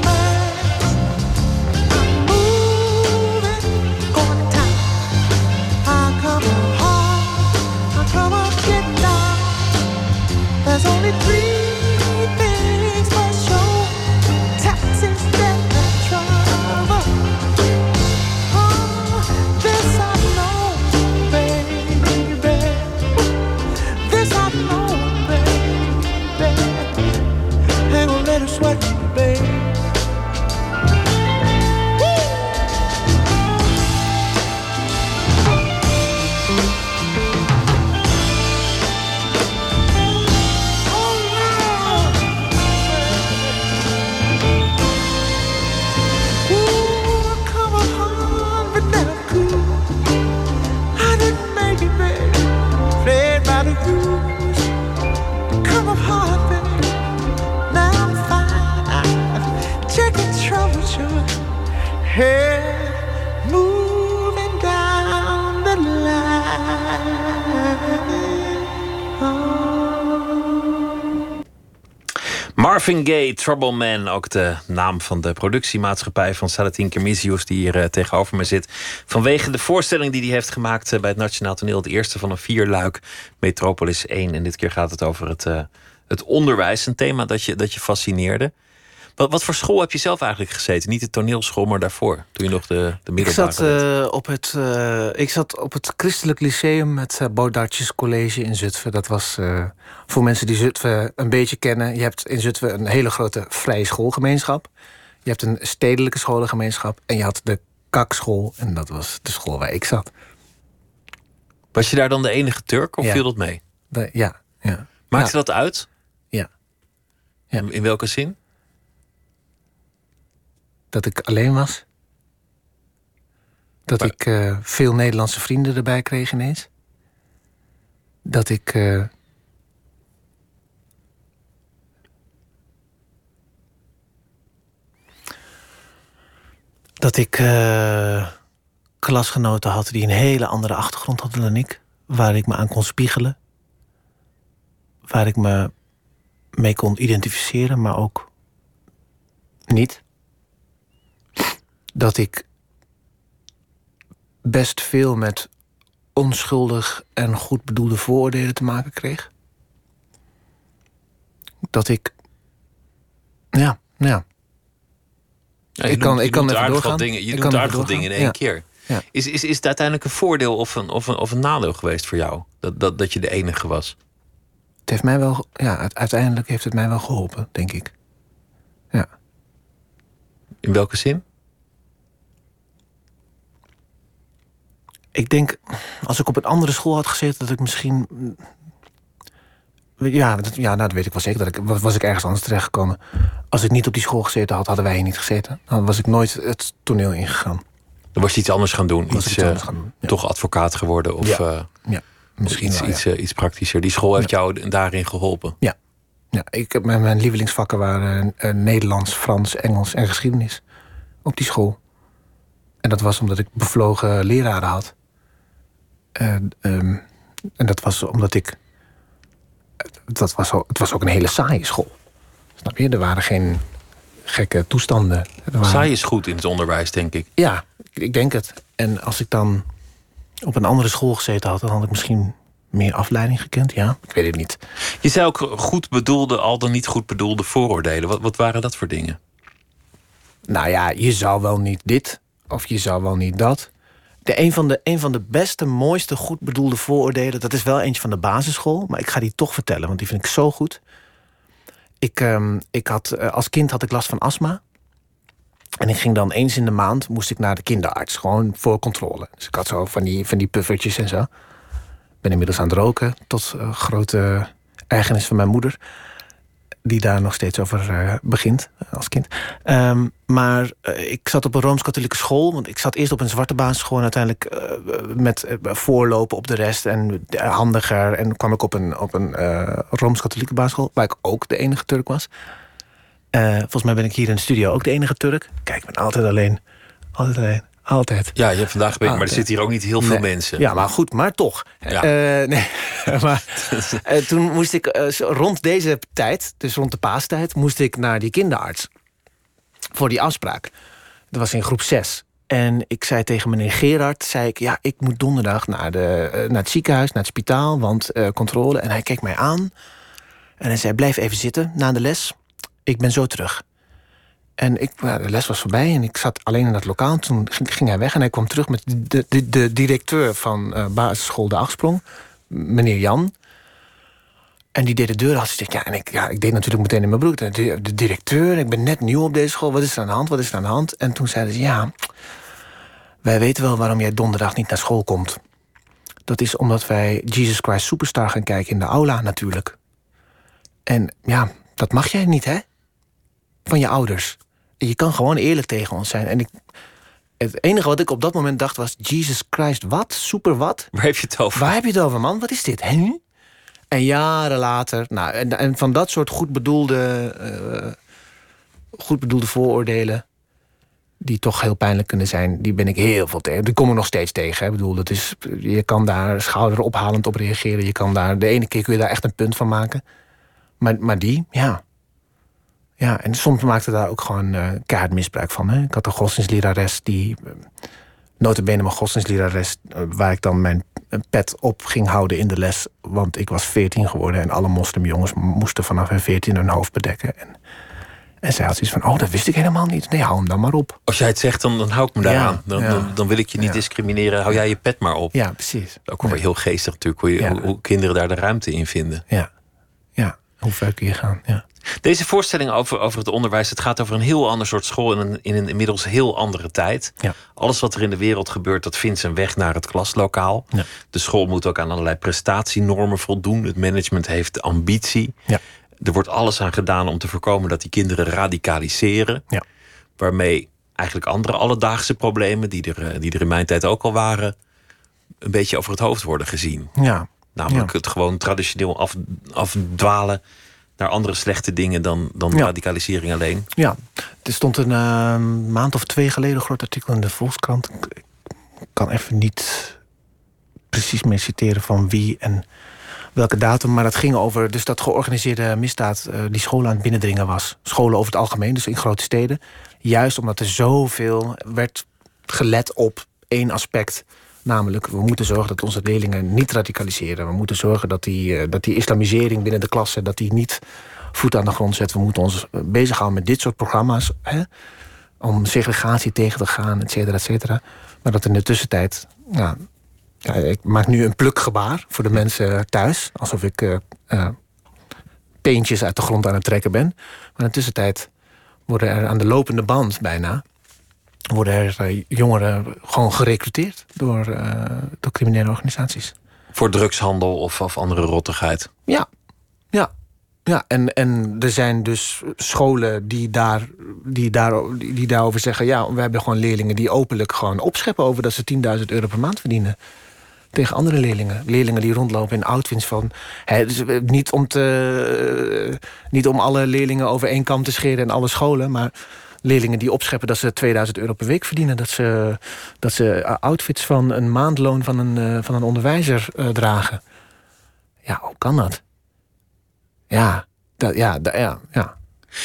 Speaker 1: Marvin Trouble Man, ook de naam van de productiemaatschappij van Salatin Kermisius, die hier eh, tegenover me zit. Vanwege de voorstelling die hij heeft gemaakt eh, bij het Nationaal Toneel, het eerste van een vierluik, Metropolis 1. En dit keer gaat het over het, eh, het onderwijs, een thema dat je, dat je fascineerde. Wat, wat voor school heb je zelf eigenlijk gezeten? Niet de toneelschool, maar daarvoor, toen je nog de, de
Speaker 2: Ik
Speaker 1: middelbare
Speaker 2: zat,
Speaker 1: deed.
Speaker 2: eh, op het, eh, ik zat op het Christelijk Lyceum met uh, Baudartjes College in Zutphen. Dat was voor mensen die Zutphen een beetje kennen. Je hebt in Zutphen een hele grote vrije schoolgemeenschap. Je hebt een stedelijke scholengemeenschap. En je had de kakschool. En dat was de school waar ik zat.
Speaker 1: Was je daar dan de enige Turk of
Speaker 2: Ja.
Speaker 1: viel dat mee?
Speaker 2: De- ja, ja.
Speaker 1: Maakte
Speaker 2: Ja.
Speaker 1: dat uit?
Speaker 2: Ja. Ja.
Speaker 1: In welke zin?
Speaker 2: Dat ik alleen was. Dat
Speaker 1: Maar-
Speaker 2: ik eh, veel Nederlandse vrienden erbij kreeg ineens. Dat ik. eh, dat ik eh, klasgenoten had die een hele andere achtergrond hadden dan ik. Waar ik me aan kon spiegelen. Waar ik me mee kon identificeren, maar ook niet dat ik best veel met onschuldig en goed bedoelde vooroordelen te maken kreeg. Dat ik. Ja, ja. Ik kan-
Speaker 1: noemt-
Speaker 2: ik kan even doorgaan.
Speaker 1: Dingen, je
Speaker 2: Ik
Speaker 1: doet aardig wat dingen in één
Speaker 2: Ja.
Speaker 1: keer.
Speaker 2: Ja.
Speaker 1: Is, is, is het uiteindelijk een voordeel of een, of een, of een nadeel geweest voor jou? Dat, dat, dat je de enige was?
Speaker 2: Het heeft mij wel. Ja, uite- uiteindelijk heeft het mij wel geholpen, denk ik. Ja.
Speaker 1: In welke zin?
Speaker 2: Ik denk, als ik op een andere school had gezeten, dat ik misschien. Ja, dat, ja nou, dat weet ik wel zeker. Dat ik, was was ik ergens anders terechtgekomen. Als ik niet op die school gezeten had, hadden wij hier niet gezeten. Dan was ik nooit het toneel ingegaan.
Speaker 1: Dan was je iets anders gaan doen.
Speaker 2: Was
Speaker 1: Iets, eh,
Speaker 2: anders gaan doen, ja.
Speaker 1: Toch advocaat geworden of
Speaker 2: Ja.
Speaker 1: eh,
Speaker 2: Ja, misschien
Speaker 1: iets,
Speaker 2: wel, ja.
Speaker 1: iets, eh, iets praktischer. Die school heeft jou daarin geholpen.
Speaker 2: Ja, ik, heb- mijn, mijn lievelingsvakken waren Nederlands, Frans, Engels en geschiedenis. Op die school. En dat was omdat ik bevlogen leraren had. Eh, ehm, en dat was omdat ik. Dat was, al- het was ook een hele saaie school. Snap je? Er waren geen gekke toestanden. Waren,
Speaker 1: Saai is goed in het onderwijs, denk ik.
Speaker 2: Ja, ik, ik denk het. En als ik dan op een andere school gezeten had, dan had ik misschien meer afleiding gekend. Ja, ik weet het niet.
Speaker 1: Je zei ook goed bedoelde, al dan niet goed bedoelde vooroordelen. Wat, wat waren dat voor dingen?
Speaker 2: Nou ja, je zou wel niet dit of je zou wel niet dat. De, een, van de, een van de beste, mooiste, goed bedoelde vooroordelen... dat is wel eentje van de basisschool, maar ik ga die toch vertellen... want die vind ik zo goed. Ik, ehm, ik had, eh, als kind had ik last van astma. En ik ging dan eens in de maand moest ik naar de kinderarts. Gewoon voor controle. Dus ik had zo van die, van die puffertjes en zo. ben inmiddels aan het roken, tot eh, grote ergernis van mijn moeder. Die daar nog steeds over eh, begint eh, als kind. Ehm, maar eh, ik zat op een rooms-katholieke school. Want ik zat eerst op een zwarte basisschool... en uiteindelijk met voorlopen op de rest en handiger. En kwam ik op een, op een rooms-katholieke basisschool... waar ik ook de enige Turk was. Volgens mij ben ik hier in de studio ook de enige Turk. Kijk, ik ben altijd alleen. Altijd alleen. Altijd.
Speaker 1: Ja, je hebt vandaag
Speaker 2: Ah,
Speaker 1: maar er zitten hier ook niet heel veel
Speaker 2: Nee.
Speaker 1: mensen.
Speaker 2: Ja, maar goed, maar toch.
Speaker 1: Ja.
Speaker 2: Eh, nee, maar eh, toen moest ik eh, rond deze tijd, dus rond de paastijd, moest ik naar die kinderarts voor die afspraak. Dat was in groep 6. En ik zei tegen meneer Gerard, zei ik, ja, ik moet donderdag naar, de, naar het ziekenhuis, naar het spitaal, want controle. En hij keek mij aan en hij zei, blijf even zitten na de les. Ik ben zo terug. En ik, de les was voorbij en ik zat alleen in dat lokaal. Toen ging, hij weg en hij kwam terug met de, de, de directeur van eh, basisschool De Achtsprong, meneer Jan. En die deed de deur af. Ja, en ik, ja, ik deed natuurlijk meteen in mijn broek. De, de directeur, ik ben net nieuw op deze school. Wat is er aan de hand? Wat is er aan de hand? En toen zeiden ze, ja, wij weten wel waarom jij donderdag niet naar school komt. Dat is omdat wij Jesus Christ Superstar gaan kijken in de aula natuurlijk. En ja, dat mag jij niet, hè? Van je ouders. Je kan gewoon eerlijk tegen ons zijn. En ik, het enige wat ik op dat moment dacht was... Jesus Christ, wat? Super wat?
Speaker 1: Waar heb je het over?
Speaker 2: Waar heb je het over, man? Wat is dit? Hè? En jaren later... Nou, en, en van dat soort goed bedoelde, eh, goed bedoelde vooroordelen... die toch heel pijnlijk kunnen zijn... die ben ik heel veel tegen. Die kom ik nog steeds tegen. Hè? Ik bedoel, dat is, je kan daar schouderophalend op reageren. Je kan daar, de ene keer kun je daar echt een punt van maken. Maar, maar die, ja... Ja, en soms maakte daar ook gewoon misbruik van. Hè? Ik had een godsdienstlerares die... eh, notabene mijn godsdienstlerares... eh, waar ik dan mijn pet op ging houden in de les. Want ik was 14 geworden en alle moslimjongens moesten vanaf hun 14 hun hoofd bedekken. En, en zij had zoiets van, oh, dat wist ik helemaal niet. Nee, hou hem dan maar op.
Speaker 1: Als jij het zegt, dan, dan hou ik me daaraan.
Speaker 2: Ja,
Speaker 1: dan,
Speaker 2: ja.
Speaker 1: dan, dan wil ik je niet
Speaker 2: Ja.
Speaker 1: discrimineren. Hou jij je pet maar op.
Speaker 2: Ja, precies.
Speaker 1: Ook heel geestig natuurlijk, hoe, je- hoe, hoe kinderen daar de ruimte in vinden.
Speaker 2: Ja, ja. Hoe ver kun je gaan? Ja.
Speaker 1: Deze voorstelling over, over het onderwijs, het gaat over een heel ander soort school in een, in een inmiddels heel andere tijd.
Speaker 2: Ja.
Speaker 1: Alles wat er in de wereld gebeurt, dat vindt zijn weg naar het klaslokaal.
Speaker 2: Ja.
Speaker 1: De school moet ook aan allerlei prestatienormen voldoen. Het management heeft ambitie.
Speaker 2: Ja.
Speaker 1: Er wordt alles aan gedaan om te voorkomen dat die kinderen radicaliseren.
Speaker 2: Ja.
Speaker 1: Waarmee eigenlijk andere alledaagse problemen, die er, eh, die er in mijn tijd ook al waren, een beetje over het hoofd worden gezien.
Speaker 2: Ja.
Speaker 1: Namelijk het gewoon traditioneel af, afdwalen naar andere slechte dingen dan, dan
Speaker 2: Ja.
Speaker 1: radicalisering alleen.
Speaker 2: Ja, er stond een eh, maand of twee geleden een groot artikel in de Volkskrant. Ik ik kan even niet precies meer citeren van wie en welke datum. Maar dat ging over dus dat georganiseerde misdaad eh, die scholen aan het binnendringen was. Scholen over het algemeen, dus in grote steden. Juist omdat er zoveel werd gelet op één aspect. Namelijk, we moeten zorgen dat onze leerlingen niet radicaliseren. We moeten zorgen dat die, eh, dat die islamisering binnen de klasse... dat die niet voet aan de grond zet. We moeten ons eh, bezighouden met dit soort programma's. Hè? Om segregatie tegen te gaan, et cetera, et cetera. Maar dat in de tussentijd... Ja, ja, ik maak nu een plukgebaar voor de mensen thuis. Alsof ik eh eh, peentjes uit de grond aan het trekken ben. Maar in de tussentijd worden er aan de lopende band bijna... worden er eh, jongeren gewoon gerecruiteerd door, eh, door criminele organisaties.
Speaker 1: Voor drugshandel of, of andere rottigheid.
Speaker 2: Ja, ja. Ja, en, en er zijn dus scholen die, daar, die, daar, die, die daarover zeggen... ja, we hebben gewoon leerlingen die openlijk gewoon opscheppen... over dat ze 10.000 euro per maand verdienen. Tegen andere leerlingen. Leerlingen die rondlopen in outfits van... Hè, dus, eh, niet, om te, niet om alle leerlingen over één kam te scheren en alle scholen... maar leerlingen die opscheppen dat ze 2000 euro per week verdienen. Dat ze, dat ze eh, outfits van een maandloon van een, eh, van een onderwijzer eh, dragen. Ja, hoe kan dat? Ja, dat, ja, ja, ja.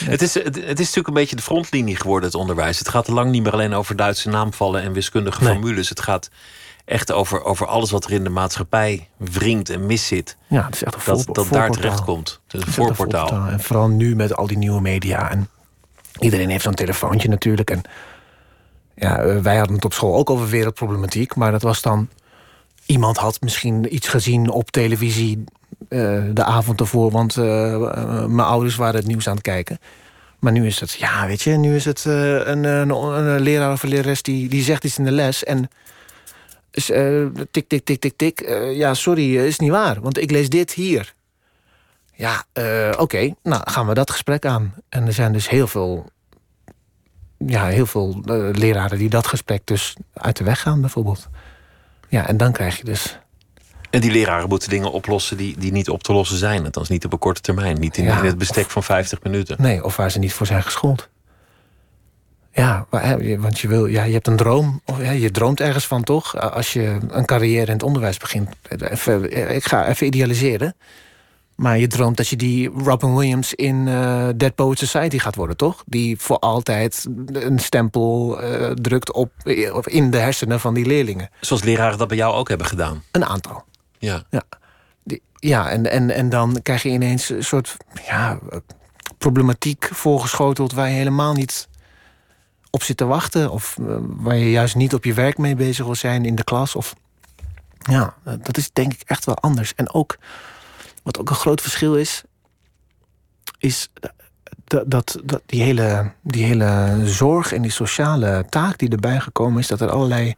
Speaker 1: Het, is, het, is natuurlijk een beetje de frontlinie geworden, het onderwijs. Het gaat lang niet meer alleen over Duitse naamvallen en wiskundige
Speaker 2: Nee.
Speaker 1: formules. Het gaat echt over, over alles wat er in de maatschappij wringt en miszit.
Speaker 2: Ja, het is echt een
Speaker 1: Dat, dat daar terecht komt. Het is een voorportaal.
Speaker 2: En vooral nu met al die nieuwe media. En iedereen heeft zo'n telefoontje natuurlijk. En ja, eh, wij hadden het op school ook over wereldproblematiek. Maar dat was dan... Iemand had misschien iets gezien op televisie eh, de avond ervoor... want eh, mijn ouders waren het nieuws aan het kijken. Maar nu is het, ja, weet je, nu is het een, een, leraar of een lerares die, die zegt iets in de les... en tik, tik, tik, tik, tik. ja, sorry, is niet waar, want ik lees dit hier. Ja, eh, oké, nou gaan we dat gesprek aan. En er zijn dus heel veel, ja, heel veel eh, leraren die dat gesprek dus uit de weg gaan, bijvoorbeeld. Ja, en dan krijg je dus.
Speaker 1: En die leraren moeten dingen oplossen die, die niet op te lossen zijn. Althans niet op een korte termijn. Niet in,
Speaker 2: Ja,
Speaker 1: in het bestek van 50 minuten.
Speaker 2: Nee, of waar ze niet voor zijn geschoold. Ja, want je, wil, ja, je hebt een droom. Of, ja, je droomt ergens van, toch? Als je een carrière in het onderwijs begint. Even, ik ga even idealiseren. Maar je droomt dat je die Robin Williams in eh, Dead Poet Society gaat worden, toch? Die voor altijd een stempel eh, drukt op, of in de hersenen van die leerlingen.
Speaker 1: Zoals leraren dat bij jou ook hebben gedaan.
Speaker 2: Een aantal.
Speaker 1: Ja.
Speaker 2: Die- Ja, en, en, en dan krijg je ineens een soort ja, eh, problematiek voorgeschoteld waar je helemaal niet op zit te wachten. Of eh, waar je juist niet op je werk mee bezig wil zijn in de klas. Of, ja, eh, dat is denk ik echt wel anders. En ook, wat ook een groot verschil is, is dat, dat, die, hele, die hele zorg en die sociale taak die erbij gekomen is, dat er allerlei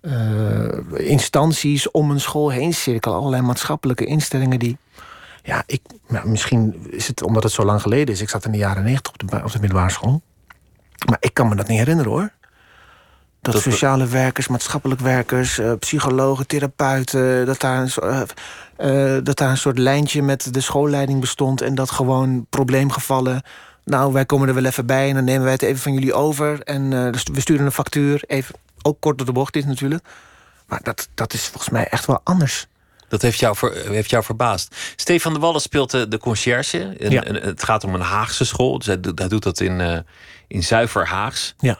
Speaker 2: eh, instanties om een school heen cirkelen. Allerlei maatschappelijke instellingen die. Ja, ik, nou, misschien is het omdat het zo lang geleden is. Ik zat in de jaren negentig op op de middelbare school. Maar ik kan me dat niet herinneren hoor. Dat,
Speaker 1: Dat we-
Speaker 2: sociale werkers, maatschappelijk werkers, eh, psychologen, therapeuten, dat daar, een, eh, eh, dat daar een soort lijntje met de schoolleiding bestond en dat gewoon probleemgevallen. Nou, wij komen er wel even bij en dan nemen wij het even van jullie over. En eh, dus we sturen een factuur. Even, ook kort door de bocht is natuurlijk. Maar dat, dat is volgens mij echt wel anders.
Speaker 1: Dat heeft jou, ver- heeft jou verbaasd. Stefan de Wallen speelt de, de conciërge. En,
Speaker 2: Ja.
Speaker 1: en het gaat om een Haagse school. Dus hij, doet- hij doet dat in, eh, in zuiver Haags.
Speaker 2: Ja.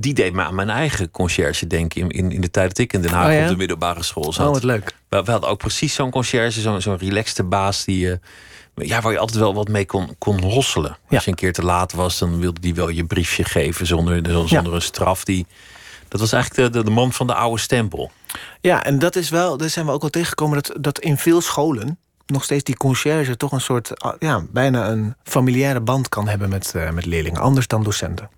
Speaker 1: Die deed me aan mijn eigen conciërge denken... in, in, in de tijd dat ik in Den Haag
Speaker 2: Oh ja?
Speaker 1: op de middelbare school zat.
Speaker 2: Oh, wat leuk.
Speaker 1: we, we hadden ook precies zo'n conciërge, zo'n zo'n relaxte baas... Die, eh, ja, waar je altijd wel wat mee kon, kon hosselen. Als je een keer te laat was, dan wilde die wel je briefje geven... zonder, zonder een straf. Die, dat was eigenlijk de, de, de man van de oude stempel.
Speaker 2: Ja, en dat is wel, daar zijn we ook wel tegengekomen dat, dat in veel scholen nog steeds die conciërge toch een soort, ah, ja, bijna een familiaire band kan hebben met, eh, met leerlingen, anders dan docenten.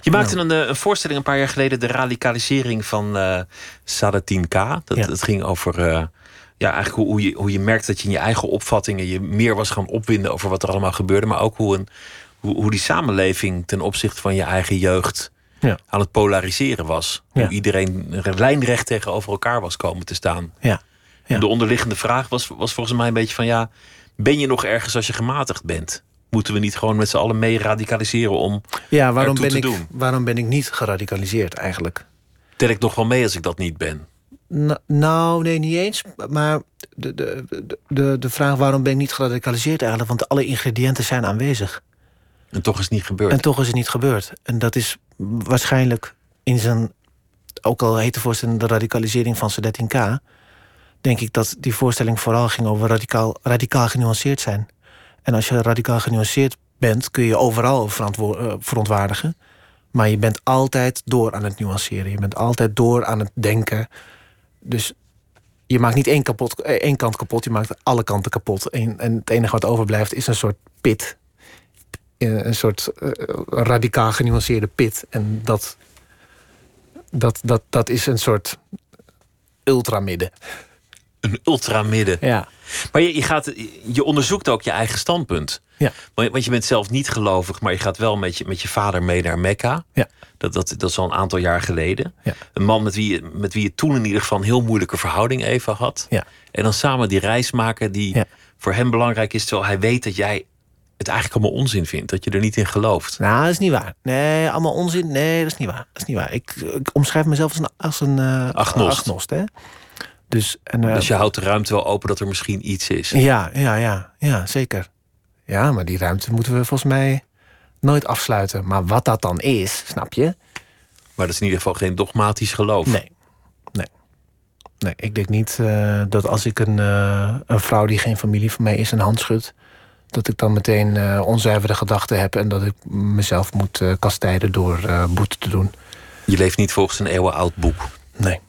Speaker 1: Je maakte een, eh, een voorstelling een paar jaar geleden, de radicalisering van eh Sadatine K. Dat,
Speaker 2: Ja.
Speaker 1: dat ging over eh, ja, eigenlijk hoe, hoe, je, hoe je merkt dat je in je eigen opvattingen je meer was gaan opwinden over wat er allemaal gebeurde. Maar ook hoe, een, hoe, hoe die samenleving ten opzichte van je eigen jeugd
Speaker 2: Ja.
Speaker 1: aan het polariseren was.
Speaker 2: Ja.
Speaker 1: Hoe iedereen lijnrecht tegenover elkaar was komen te staan.
Speaker 2: Ja.
Speaker 1: De onderliggende vraag was, was volgens mij een beetje van ja, ben je nog ergens als je gematigd bent? Moeten we niet gewoon met z'n allen mee radicaliseren om
Speaker 2: Ja, waarom ben,
Speaker 1: te
Speaker 2: ik,
Speaker 1: doen?
Speaker 2: waarom ben ik niet geradicaliseerd eigenlijk?
Speaker 1: tel ik nog wel mee als ik dat niet ben?
Speaker 2: Nou, nee, niet eens. Maar de, de, de, de, vraag waarom ben ik niet geradicaliseerd eigenlijk? Want alle ingrediënten zijn aanwezig.
Speaker 1: En toch is het niet gebeurd.
Speaker 2: En toch is het niet gebeurd. En dat is waarschijnlijk in zijn, ook al heet de voorstelling de radicalisering van Sadetin K, denk ik dat die voorstelling vooral ging over radicaal, radicaal genuanceerd zijn. En als je radicaal genuanceerd bent, kun je overal eh, verontwaardigen. Maar je bent altijd door aan het nuanceren. Je bent altijd door aan het denken. Dus je maakt niet één, kapot, eh, één kant kapot, je maakt alle kanten kapot. En, en het enige wat overblijft is een soort pit eh, een soort radicaal genuanceerde pit. En dat, dat, dat, dat is een soort ultramidden.
Speaker 1: Een ultramidden.
Speaker 2: Ja.
Speaker 1: Maar je, je, gaat, je onderzoekt ook je eigen standpunt.
Speaker 2: Ja.
Speaker 1: Want, je bent zelf niet gelovig, maar je gaat wel met je, met je vader mee naar Mekka.
Speaker 2: Ja.
Speaker 1: Dat, dat, dat is al een aantal jaar geleden.
Speaker 2: Ja.
Speaker 1: Een man met wie, je, met wie je toen in ieder geval een heel moeilijke verhouding even had.
Speaker 2: Ja.
Speaker 1: En dan samen die reis maken die
Speaker 2: Ja.
Speaker 1: voor hem belangrijk is. Terwijl hij weet dat jij het eigenlijk allemaal onzin vindt. Dat je er niet in gelooft.
Speaker 2: Nou, dat is niet waar. Nee, allemaal onzin. Nee, dat is niet waar. Dat is niet waar. Ik, ik omschrijf mezelf als een, als een eh,
Speaker 1: Agnost.
Speaker 2: agnost hè? Dus, en, eh,
Speaker 1: Dus je houdt de ruimte wel open dat er misschien iets is.
Speaker 2: ja, ja, ja, ja, zeker. Ja, maar die ruimte moeten we volgens mij nooit afsluiten. Maar wat dat dan is, snap je?
Speaker 1: Maar dat is in ieder geval geen dogmatisch geloof.
Speaker 2: Nee. Nee. Nee, ik denk niet eh, dat als ik een, eh, een vrouw die geen familie van mij is een hand schud, dat ik dan meteen eh, onzuivere gedachten heb en dat ik mezelf moet kastijden door boete te doen.
Speaker 1: Je leeft niet volgens een eeuwenoud boek.
Speaker 2: Nee.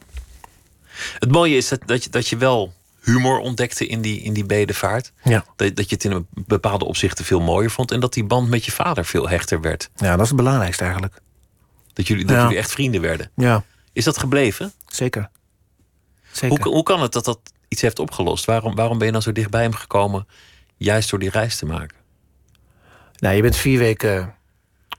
Speaker 1: Het mooie is dat, dat, je, dat je wel humor ontdekte in die, in die bedevaart.
Speaker 2: Ja.
Speaker 1: Dat, dat je het in een bepaalde opzichten veel mooier vond. En dat die band met je vader veel hechter werd.
Speaker 2: ja, dat is het belangrijkste eigenlijk.
Speaker 1: Dat jullie, dat
Speaker 2: Ja.
Speaker 1: jullie echt vrienden werden.
Speaker 2: Ja,
Speaker 1: Is dat gebleven?
Speaker 2: zeker. Zeker.
Speaker 1: Hoe, hoe kan het dat dat iets heeft opgelost. Waarom, waarom ben je dan zo dicht bij hem gekomen, juist door die reis te maken?
Speaker 2: Nou, je bent vier weken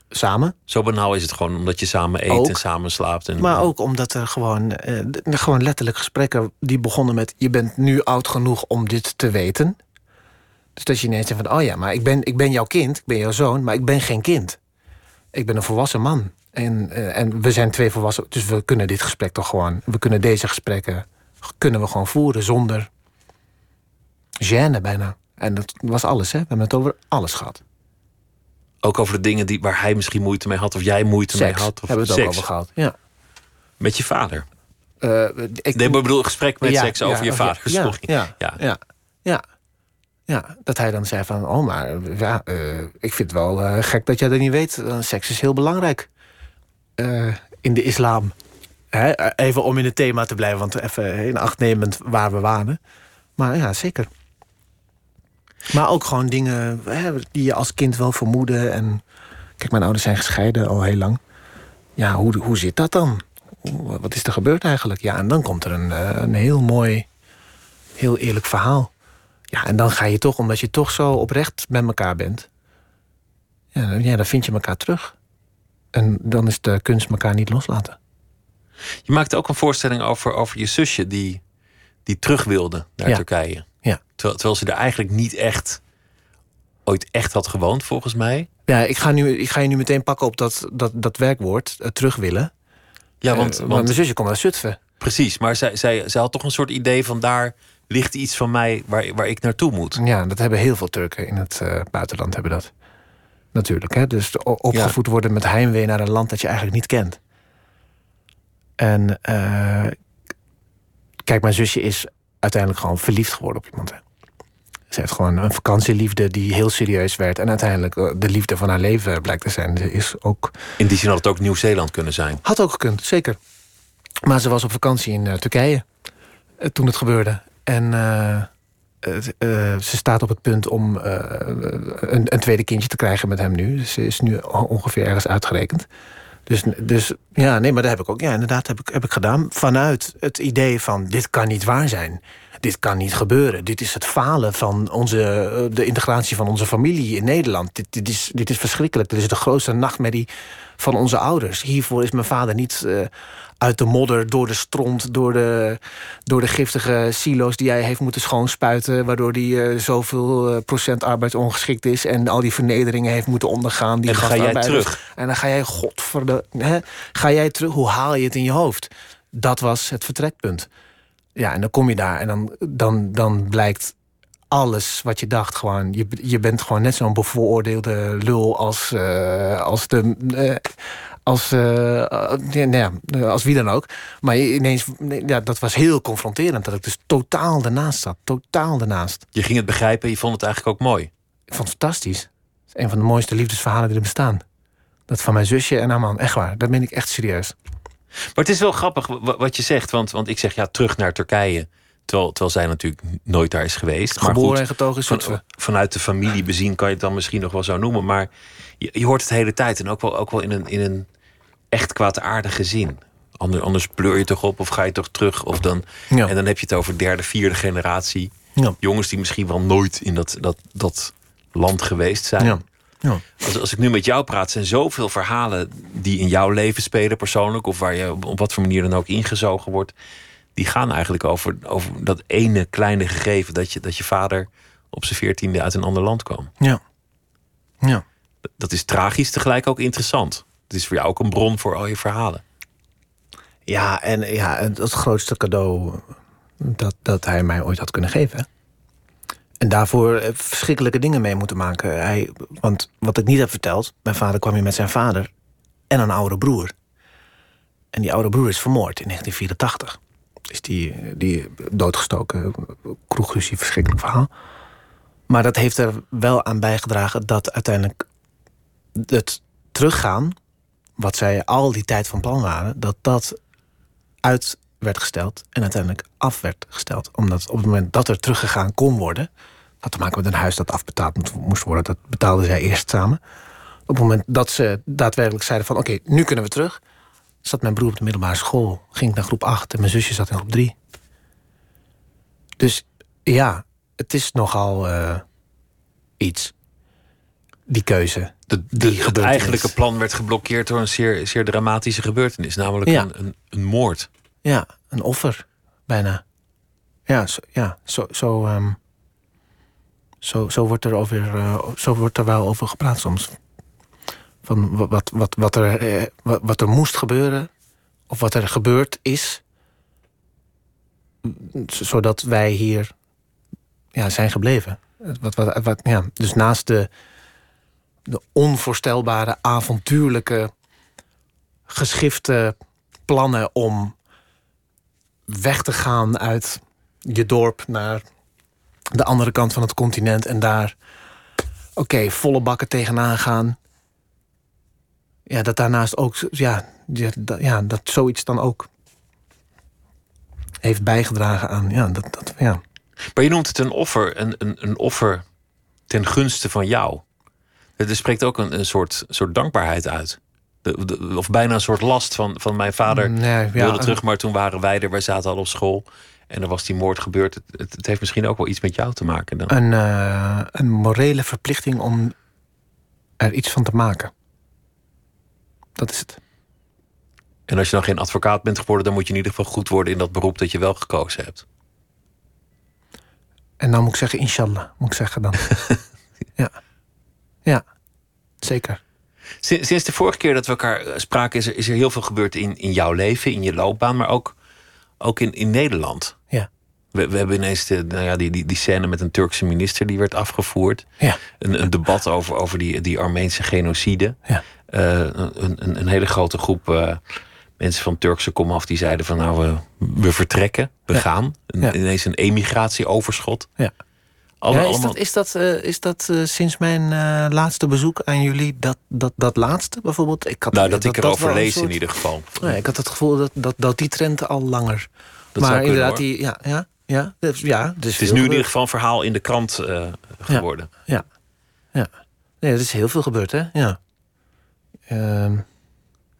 Speaker 2: samen.
Speaker 1: Zo banaal is het gewoon omdat je samen eet
Speaker 2: Ook.
Speaker 1: en samen slaapt. En,
Speaker 2: Maar ook omdat er gewoon, eh, gewoon letterlijk gesprekken die begonnen met: je bent nu oud genoeg om dit te weten. Dus dat je ineens zegt van: oh ja, maar ik ben, ik ben jouw kind, ik ben jouw zoon, maar ik ben geen kind. Ik ben een volwassen man. En, eh, en we zijn twee volwassen, dus we kunnen dit gesprek toch gewoon, we kunnen deze gesprekken kunnen we gewoon voeren zonder gêne bijna. En dat was alles, hè? We hebben het over alles gehad.
Speaker 1: Ook over de dingen die, waar hij misschien moeite mee had, of jij moeite
Speaker 2: Seks
Speaker 1: mee had. Of
Speaker 2: hebben we het ook over gehad. Ja.
Speaker 1: Met je vader.
Speaker 2: Eh, ik,
Speaker 1: Nee, maar bedoel, een gesprek met
Speaker 2: Ja,
Speaker 1: seks over
Speaker 2: ja,
Speaker 1: je vader.
Speaker 2: ja,
Speaker 1: sorry.
Speaker 2: ja,
Speaker 1: Ja.
Speaker 2: ja, ja. Dat hij dan zei van, oh maar, ja, eh, ik vind het wel eh, gek dat jij dat niet weet. Seks is heel belangrijk in de islam. Hè? Even om in het thema te blijven, want even in acht nemend waar we waren. Maar ja, zeker. Maar ook gewoon dingen hè, die je als kind wel vermoedde. En kijk, mijn ouders zijn gescheiden al heel lang. Ja, hoe, hoe zit dat dan? Wat is er gebeurd eigenlijk? Ja, en dan komt er een, eh, een heel mooi, heel eerlijk verhaal. Ja, en dan ga je toch, omdat je toch zo oprecht met elkaar bent. Ja, dan- ja, dan vind je elkaar terug. En dan is de kunst elkaar niet loslaten.
Speaker 1: Je maakte ook een voorstelling over, over je zusje die, die terug wilde naar
Speaker 2: Ja.
Speaker 1: Turkije. Terwijl, terwijl ze er eigenlijk niet echt ooit echt had gewoond, volgens mij.
Speaker 2: Ja, ik ga, nu, ik ga je nu meteen pakken op dat, dat, dat werkwoord, eh, terug willen.
Speaker 1: Ja,
Speaker 2: Eh,
Speaker 1: want,
Speaker 2: want
Speaker 1: want
Speaker 2: mijn zusje komt uit Zutphen.
Speaker 1: precies. Maar zij, zij, zij had toch een soort idee van daar ligt iets van mij waar, waar ik naartoe moet.
Speaker 2: Ja, dat hebben heel veel Turken in het eh, buitenland hebben dat. Natuurlijk, hè? Dus opgevoed worden met heimwee naar een land dat je eigenlijk niet kent. En eh, kijk, mijn zusje is uiteindelijk gewoon verliefd geworden op iemand. Hè? Ze heeft gewoon een vakantieliefde die heel serieus werd. En uiteindelijk eh, de liefde van haar leven blijkt te zijn. Ze is ook
Speaker 1: In die zin had het ook Nieuw-Zeeland kunnen zijn.
Speaker 2: had ook gekund, zeker. Maar ze was op vakantie in eh, Turkije eh, toen het gebeurde. En ze staat op het punt om een, een tweede kindje te krijgen met hem nu. Dus ze is nu ongeveer ergens uitgerekend. Dus, dus ja, nee, maar dat heb ik ook. Ja, inderdaad, heb ik, heb ik gedaan. Vanuit het idee van: dit kan niet waar zijn. Dit kan niet gebeuren. Dit is het falen van onze, eh, de integratie van onze familie in Nederland. Dit, dit, is, dit is verschrikkelijk. Dit is de grootste nachtmerrie van onze ouders. Hiervoor is mijn vader niet eh, uit de modder, door de stront, door de, door de giftige silo's die hij heeft moeten schoonspuiten. Waardoor hij eh, zoveel eh, procent arbeidsongeschikt is. En al die vernederingen heeft moeten ondergaan. Die
Speaker 1: En dan ga jij terug.
Speaker 2: En dan ga jij, godverde, hè, ga jij terug. Hoe haal je het in je hoofd? Dat was het vertrekpunt. Ja, en dan kom je daar en dan, dan, dan blijkt alles wat je dacht gewoon. Je, je bent gewoon net zo'n bevooroordeelde lul als, eh, als de. eh, als, eh, ja, nou ja, als wie dan ook. Maar ineens, nee, ja, dat was heel confronterend. Dat ik dus totaal ernaast zat. Totaal ernaast.
Speaker 1: Je ging het begrijpen en je vond het eigenlijk ook mooi.
Speaker 2: Ik vond het fantastisch. Het is een van de mooiste liefdesverhalen die er bestaan. Dat van mijn zusje en haar man. Echt waar. Dat ben ik echt serieus.
Speaker 1: Maar het is wel grappig wa- wat je zegt. Want, want ik zeg ja, terug naar Turkije. Terwijl, terwijl zij natuurlijk nooit daar is geweest. Maar goed,
Speaker 2: en getogen
Speaker 1: van-
Speaker 2: Zutphen.
Speaker 1: vanuit de familie bezien kan je het dan misschien nog wel zo noemen. Maar je, je hoort het de hele tijd. En ook wel, ook wel in, een, in een echt kwaadaardige zin. Ander, anders pleur je toch op of ga je toch terug. Of dan,
Speaker 2: Ja.
Speaker 1: En dan heb je het over derde, vierde generatie.
Speaker 2: Ja.
Speaker 1: Jongens die misschien wel nooit in dat, dat, dat land geweest zijn.
Speaker 2: Ja. Ja.
Speaker 1: Als, als ik nu met jou praat, zijn zoveel verhalen die in jouw leven spelen persoonlijk, of waar je op, wat voor manier dan ook ingezogen wordt, die gaan eigenlijk over, over dat ene kleine gegeven dat je, dat je vader op zijn veertiende uit een ander land kwam.
Speaker 2: Ja. Ja.
Speaker 1: Dat- is tragisch, tegelijk ook interessant. Het is voor jou ook een bron voor al je verhalen.
Speaker 2: Ja, en ja, het het grootste cadeau dat, dat hij mij ooit had kunnen geven. En daarvoor eh, verschrikkelijke dingen mee moeten maken. Hij, want wat ik niet heb verteld, mijn vader kwam hier met zijn vader en een oude broer. En die oude broer is vermoord in 1984. Is die, die doodgestoken, kroegruzie, verschrikkelijk verhaal. Maar dat heeft er wel aan bijgedragen dat uiteindelijk het teruggaan, wat zij al die tijd van plan waren, dat dat uit werd gesteld en uiteindelijk af werd gesteld. Omdat op het moment dat er teruggegaan kon worden, had te maken met een huis dat afbetaald moest worden, dat betaalden zij eerst samen. Op het moment dat ze daadwerkelijk zeiden van oké, nu kunnen we terug, zat mijn broer op de middelbare school, ging ik naar groep 8 en mijn zusje zat in groep 3. Dus ja, het is nogal eh, iets. Die keuze.
Speaker 1: De, de,
Speaker 2: Die
Speaker 1: het eigenlijke plan werd geblokkeerd door een zeer, zeer dramatische gebeurtenis, namelijk
Speaker 2: Ja.
Speaker 1: een, een, een moord.
Speaker 2: Ja, een offer, bijna. Ja, zo, ja, zo, zo, ehm, zo, zo, wordt er over, eh, zo wordt er wel over gepraat soms. Van wa- wat, wat, wat, er, eh, wat, er moest gebeuren, of wat er gebeurd is, z- zodat wij hier ja, zijn gebleven. Wat, wat, wat, ja, dus naast de, de onvoorstelbare, avontuurlijke, geschifte plannen om weg te gaan uit je dorp naar de andere kant van het continent en daar, oké, volle bakken tegenaan gaan. Ja, dat daarnaast ook, ja, ja, dat, zoiets dan ook heeft bijgedragen aan, ja, dat, dat, ja.
Speaker 1: Maar je noemt het een offer, een, een, een offer ten gunste van jou. Er spreekt ook een, een soort, soort dankbaarheid uit. De, de- of bijna een soort last van, van mijn vader
Speaker 2: Nee, ja,
Speaker 1: wilde terug, maar toen waren wij er, wij zaten al op school. En er was die moord gebeurd. Het, het, het heeft misschien ook wel iets met jou te maken dan.
Speaker 2: Een, eh, een morele verplichting om er iets van te maken. Dat is het.
Speaker 1: En als je dan geen advocaat bent geworden, dan moet je in ieder geval goed worden in dat beroep dat je wel gekozen hebt.
Speaker 2: En dan moet ik zeggen, inshallah, moet ik zeggen dan. ja. Ja, zeker.
Speaker 1: Sinds, de vorige keer dat we elkaar eh, spraken, is er, is er heel veel gebeurd in, in jouw leven, in je loopbaan, maar ook, ook in, in Nederland.
Speaker 2: Ja.
Speaker 1: We, we hebben ineens de, nou ja, die, die, die scène met een Turkse minister die werd afgevoerd.
Speaker 2: Ja.
Speaker 1: Een, een debat over, over die, die Armeense genocide.
Speaker 2: Ja.
Speaker 1: Eh, een, een, een hele grote groep eh, mensen van Turkse komaf die zeiden van nou, we, we vertrekken, we
Speaker 2: Ja.
Speaker 1: gaan. Een-
Speaker 2: Ja.
Speaker 1: Ineens een emigratieoverschot.
Speaker 2: Ja.
Speaker 1: Alle,
Speaker 2: ja, is
Speaker 1: allemaal-
Speaker 2: dat, is dat, eh, is dat eh, sinds mijn eh, laatste bezoek aan jullie, dat, dat, dat laatste bijvoorbeeld? Ik had,
Speaker 1: nou, dat, ik erover lees
Speaker 2: soort-
Speaker 1: in ieder geval.
Speaker 2: Nee, ik had het gevoel dat, dat, dat die trend al langer.
Speaker 1: Dat
Speaker 2: maar
Speaker 1: kunnen,
Speaker 2: inderdaad,
Speaker 1: hoor.
Speaker 2: die, ja, ja, ja, dus, ja dus
Speaker 1: Het is nu in ieder geval een verhaal in de krant geworden.
Speaker 2: Ja, ja. Nee, er is heel veel gebeurd, hè? Ja. Ehm,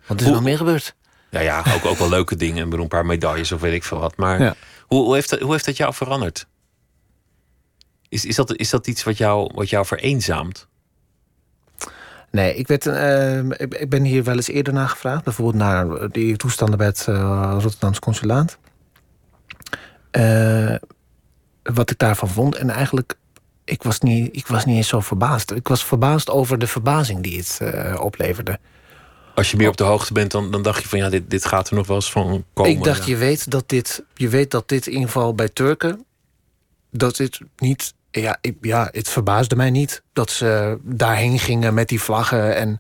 Speaker 2: wat is er nog meer gebeurd?
Speaker 1: Ja, ja, ook, ook wel leuke dingen. Een paar medailles of weet ik veel wat. Maar hoe, hoe, heeft dat, hoe heeft dat jou veranderd? Is, is, dat, is dat iets wat jou, wat jou vereenzaamt?
Speaker 2: Nee, ik, werd, ehm, ik, ik ben hier wel eens eerder naar gevraagd. Bijvoorbeeld naar die toestanden bij het eh, Rotterdamse consulaat. Eh, wat ik daarvan vond. En eigenlijk, ik was, niet, ik was niet eens zo verbaasd. Ik was verbaasd over de verbazing die het eh, opleverde.
Speaker 1: Als je meer op de hoogte bent, dan, dan dacht je van ja, dit, dit gaat er nog wel eens van komen.
Speaker 2: ik dacht, je, weet dat dit, je weet dat dit inval bij Turken... dat dit niet... Ja, ik, ja, het verbaasde mij niet dat ze daarheen gingen met die vlaggen. En,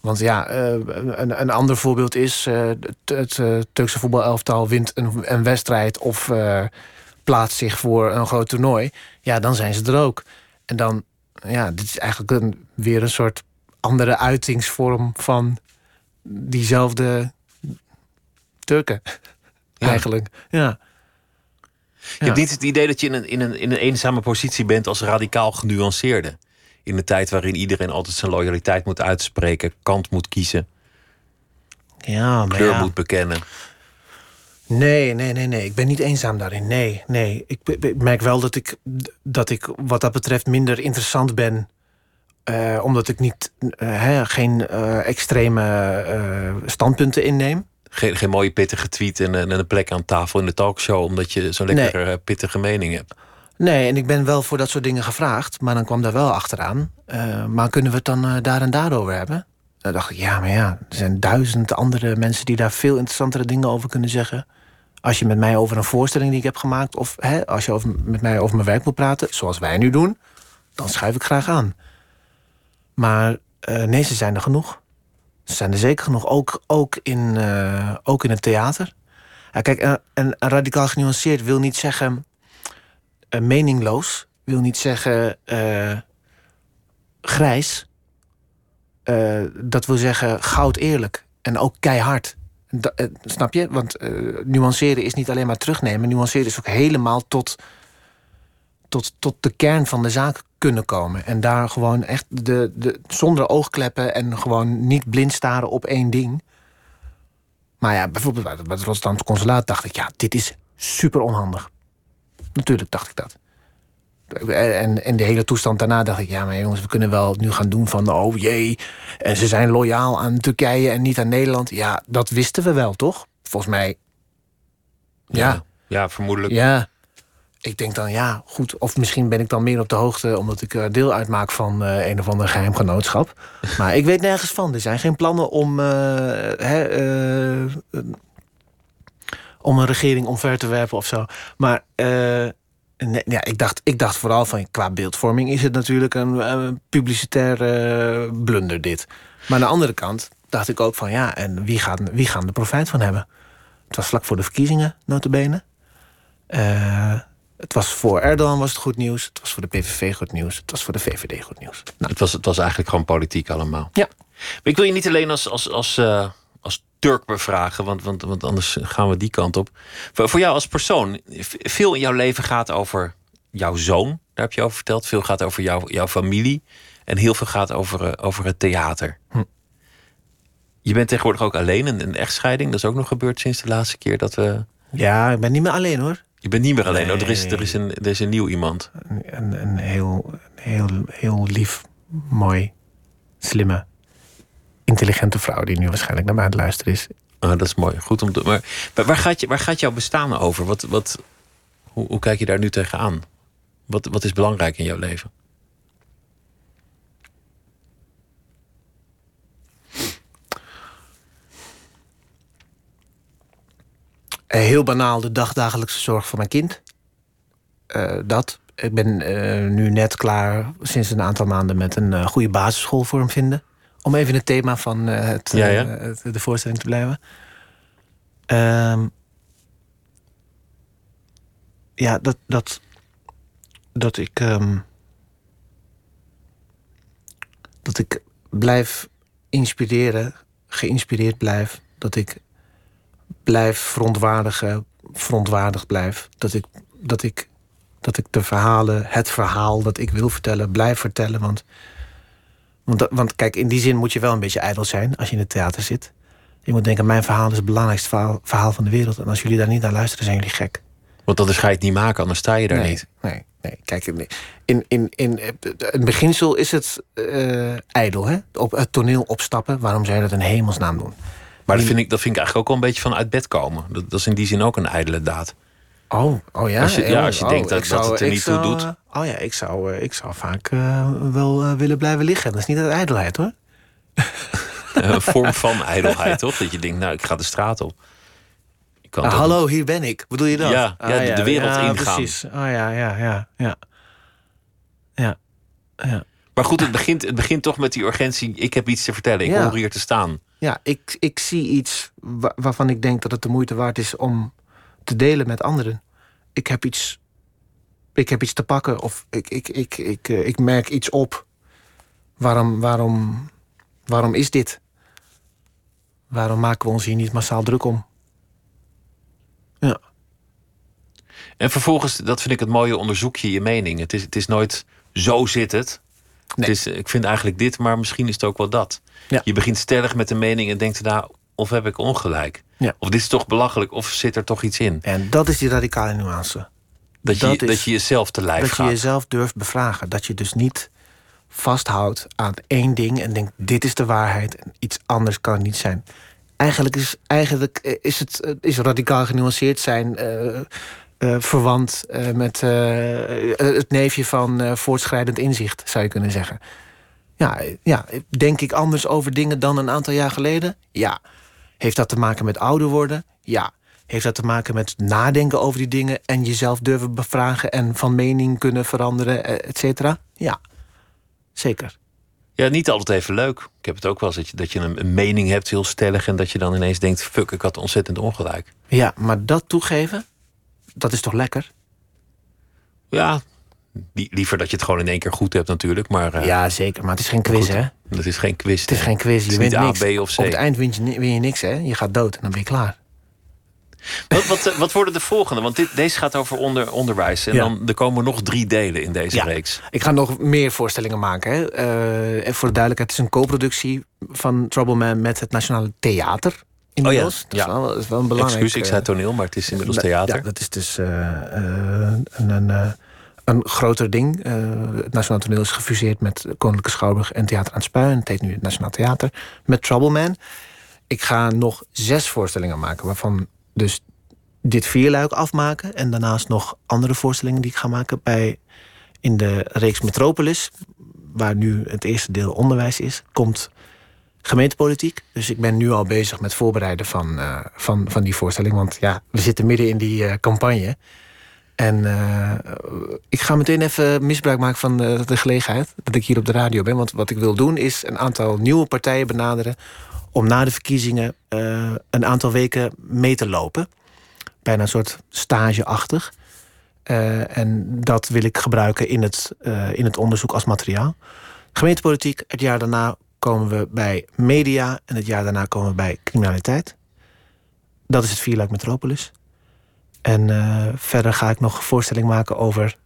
Speaker 2: want ja, eh, een, een ander voorbeeld is... eh, het, het eh, Turkse voetbalelftal wint een, een wedstrijd... of plaatst zich voor een groot toernooi. Ja, dan zijn ze er ook. En dan, ja, dit is eigenlijk een, weer een soort andere uitingsvorm van diezelfde Turken.
Speaker 1: Ja.
Speaker 2: Eigenlijk, ja.
Speaker 1: Je hebt niet het idee dat je in een, in, een, in een eenzame positie bent als radicaal genuanceerde. In een tijd waarin iedereen altijd zijn loyaliteit moet uitspreken, kant moet kiezen,
Speaker 2: Ja, maar
Speaker 1: kleur
Speaker 2: ja.
Speaker 1: moet bekennen.
Speaker 2: Nee, nee, nee, nee. Ik ben niet eenzaam daarin. Nee, nee. Ik, merk wel dat ik, dat ik wat dat betreft minder interessant ben. eh, omdat ik niet, eh, geen eh, extreme standpunten inneem.
Speaker 1: Geen, geen mooie pittige tweet en, een- en een plek aan tafel in de talkshow, omdat je zo'n lekker eh, pittige mening hebt.
Speaker 2: Nee, en ik ben wel voor dat soort dingen gevraagd. Maar dan kwam daar wel achteraan. eh, maar kunnen we het dan eh, daar en daarover hebben? Dan dacht ik, ja, maar ja, er zijn duizend andere mensen die daar veel interessantere dingen over kunnen zeggen. Als je met mij over een voorstelling die ik heb gemaakt, of hè, als je over, met mij over mijn werk wil praten, zoals wij nu doen, dan schuif ik graag aan. Maar nee, ze zijn er genoeg. Ze zijn er zeker genoeg, ook, ook, in, eh, ook in het theater. Ja, kijk, en, en radicaal genuanceerd wil niet zeggen eh, meningloos, wil niet zeggen eh, grijs. Eh, dat wil zeggen goud eerlijk en ook keihard. Eh, snap je? Want eh, nuanceren is niet alleen maar terugnemen. Nuanceren is ook helemaal tot, tot, tot de kern van de zaak kunnen komen. En daar gewoon echt de, de, zonder oogkleppen en gewoon niet blind staren op één ding. Maar ja, bijvoorbeeld bij het- Rotterdamse consulaat dacht ik, ja, dit is super onhandig. Natuurlijk dacht ik dat. En, en de hele toestand daarna dacht ik, ja, maar jongens, we kunnen wel nu gaan doen van, oh jee, en ze zijn loyaal aan Turkije en niet aan Nederland. Ja, dat wisten we wel, toch? Volgens mij. Ja,
Speaker 1: Ja, vermoedelijk.
Speaker 2: ja. Ik denk dan, ja, goed. Of misschien ben ik dan meer op de hoogte omdat ik eh, deel uitmaak van eh, een of ander geheim genootschap. Maar ik weet nergens van. Er zijn geen plannen om, eh, hè, om een regering omver te werpen of zo. Maar nee, ja, ik, dacht, ik dacht vooral van qua beeldvorming is het natuurlijk een, een publicitaire blunder dit. Maar aan de andere kant dacht ik ook van ja, en wie gaan, wie gaan er profijt van hebben? Het was vlak voor de verkiezingen, notabene. Eh het was voor Erdogan was het goed nieuws. Het was voor de PVV goed nieuws. Het was voor de VVD goed nieuws. Nou,
Speaker 1: Het, was, het was eigenlijk gewoon politiek allemaal.
Speaker 2: ja.
Speaker 1: Maar ik wil je niet alleen als, als, als, eh, als Turk bevragen, want, want, want anders gaan we die kant op. Voor, voor jou als persoon, veel in jouw leven gaat over jouw zoon, daar heb je over verteld. Veel gaat over jouw, jouw familie en heel veel gaat over, eh, over het theater.
Speaker 2: Hm.
Speaker 1: Je bent tegenwoordig ook alleen, een, een echtscheiding. Dat is ook nog gebeurd sinds de laatste keer dat we.
Speaker 2: ja, ik ben niet meer alleen hoor.
Speaker 1: Je bent niet meer alleen. Oh, er, is, er, is een, er is een nieuw iemand.
Speaker 2: Een, een heel, heel, heel lief, mooi, slimme, intelligente vrouw die nu waarschijnlijk naar mij aan het luisteren is.
Speaker 1: Ah, dat is mooi. Goed om te. Maar waar- waar gaat, je, waar gaat jouw bestaan over? Wat, wat, hoe, hoe kijk je daar nu tegenaan? Wat, wat is belangrijk in jouw leven?
Speaker 2: Heel banaal de dagdagelijkse zorg voor mijn kind. Eh, dat. Ik ben eh, nu net klaar, sinds een aantal maanden, met een eh, goede basisschool voor hem vinden. Om even in het thema van eh, het,
Speaker 1: Ja, ja.
Speaker 2: eh, het- de voorstelling te blijven. Ehm, ja, dat, dat, dat ik. ehm, dat ik blijf inspireren, geïnspireerd blijf. Dat ik blijf verontwaardigen, verontwaardigd blijf. Dat ik, dat ik, dat ik de verhalen, het verhaal dat ik wil vertellen, blijf vertellen. Want, want, kijk, in die zin moet je wel een beetje ijdel zijn als je in het theater zit. Je moet denken, mijn verhaal is het belangrijkste verhaal, verhaal van de wereld. En als jullie daar niet naar luisteren, zijn jullie gek.
Speaker 1: Want anders ga je het niet maken, anders sta je daar
Speaker 2: nee,
Speaker 1: niet.
Speaker 2: Nee, nee. Kijk, in, in, in, in het beginsel is het eh ijdel, hè? Op het toneel opstappen. Waarom zou je dat in hemelsnaam doen?
Speaker 1: Maar dat vind, ik, dat vind ik eigenlijk ook wel een beetje van uit bed komen. Dat, dat is in die zin ook een ijdele daad.
Speaker 2: Oh, oh ja.
Speaker 1: Als je- ja,
Speaker 2: Oh,
Speaker 1: als je
Speaker 2: oh,
Speaker 1: denkt dat-
Speaker 2: ik
Speaker 1: dat het er niet toe
Speaker 2: zou,
Speaker 1: doet.
Speaker 2: eh, Oh ja, ik zou, eh, ik zou vaak eh, wel willen blijven liggen. Dat is niet uit ijdelheid hoor.
Speaker 1: een vorm van ijdelheid, toch? Dat je denkt, nou, ik ga de straat op.
Speaker 2: Ah, hallo, hier ben ik. Bedoel je dat?
Speaker 1: Ja,
Speaker 2: Ah,
Speaker 1: ja, de- de wereld
Speaker 2: ja,
Speaker 1: ingaan.
Speaker 2: Precies. Oh ja, ja, ja, ja. Ja, ja.
Speaker 1: Maar goed, het begint, het begint toch met die urgentie. Ik heb iets te vertellen. Ik hoor hier te staan.
Speaker 2: Ja, ik, ik zie iets wa- waarvan ik denk dat het de moeite waard is om te delen met anderen. Ik heb iets, ik heb iets te pakken of ik, ik, ik, ik, eh, ik merk iets op. Waarom, waarom, waarom is dit? Waarom maken we ons hier niet massaal druk om? Ja,
Speaker 1: En vervolgens, dat vind ik het mooie, onderzoek je je mening. Het is, het is nooit zo zit het.
Speaker 2: Nee.
Speaker 1: het is, ik vind eigenlijk dit, maar misschien is het ook wel dat.
Speaker 2: Ja.
Speaker 1: Je begint stellig met een mening en denkt daarna... of heb ik ongelijk?
Speaker 2: Ja.
Speaker 1: Of dit is toch belachelijk, of zit er toch iets in?
Speaker 2: en dat is die radicale nuance.
Speaker 1: Dat je,
Speaker 2: Dat
Speaker 1: je jezelf te lijf
Speaker 2: dat je
Speaker 1: gaat.
Speaker 2: jezelf durft bevragen. Dat je dus niet vasthoudt aan één ding en denkt: dit is de waarheid en iets anders kan het niet zijn. Eigenlijk is, eigenlijk eh, is het eh, is radicaal genuanceerd zijn eh, verwant met het neefje van voortschrijdend inzicht, zou je kunnen zeggen. Ja, ja, denk ik anders over dingen dan een aantal jaar geleden? Ja. Heeft dat te maken met ouder worden? Ja. Heeft dat te maken met nadenken over die dingen en jezelf durven bevragen en van mening kunnen veranderen, eh, et cetera? Ja, zeker.
Speaker 1: Ja, niet altijd even leuk. Ik heb het ook wel eens dat je, dat je een, een mening hebt, heel stellig... en dat je dan ineens denkt, fuck, ik had ontzettend ongelijk.
Speaker 2: Ja, maar dat toegeven, dat is toch lekker?
Speaker 1: Ja, li- liever dat je het gewoon in één keer goed hebt natuurlijk. Maar eh,
Speaker 2: Ja, zeker. Maar het is geen quiz,
Speaker 1: goed.
Speaker 2: hè?
Speaker 1: dat is geen quiz.
Speaker 2: Het is geen quiz.
Speaker 1: Het
Speaker 2: Je wint
Speaker 1: A,
Speaker 2: niks.
Speaker 1: B of C.
Speaker 2: Op het eind win je, win je niks, hè? Je gaat dood en dan ben je klaar.
Speaker 1: Wat, wat, eh, wat worden de volgende? Want dit, deze gaat over onder, onderwijs. En
Speaker 2: Ja.
Speaker 1: dan er komen nog drie delen in deze
Speaker 2: Ja.
Speaker 1: reeks.
Speaker 2: Ik ga nog meer voorstellingen maken. Hè. Eh, en voor de duidelijkheid, het is een co-productie van Troubleman met het Nationale Theater. inmiddels.
Speaker 1: ja.
Speaker 2: Dat, is
Speaker 1: Ja.
Speaker 2: wel, dat is wel een belangrijk...
Speaker 1: Excuus, ik zei toneel, maar het is inmiddels theater.
Speaker 2: Ja, dat is dus een, een, eh, een groter ding. Eh, het Nationaal Toneel is gefuseerd met Koninklijke Schouwburg en Theater aan het Spui. En het heet nu het Nationaal Theater met Troubleman. Ik ga nog zes voorstellingen maken, waarvan dus dit vierluik afmaken. En daarnaast nog andere voorstellingen die ik ga maken bij in de reeks Metropolis, waar nu het eerste deel onderwijs is, komt gemeentepolitiek. Dus ik ben nu al bezig met voorbereiden van, eh, van, van die voorstelling. Want ja, we zitten midden in die eh, campagne. En eh, ik ga meteen even misbruik maken van de, de gelegenheid dat ik hier op de radio ben. Want wat ik wil doen is een aantal nieuwe partijen benaderen om na de verkiezingen eh, een aantal weken mee te lopen. Bijna een soort stageachtig. Eh, en dat wil ik gebruiken in het, eh, in het onderzoek als materiaal. Gemeentepolitiek, het jaar daarna komen we bij media en het jaar daarna komen we bij criminaliteit. Dat is het vierluik Metropolis. En eh, verder ga ik nog een voorstelling maken over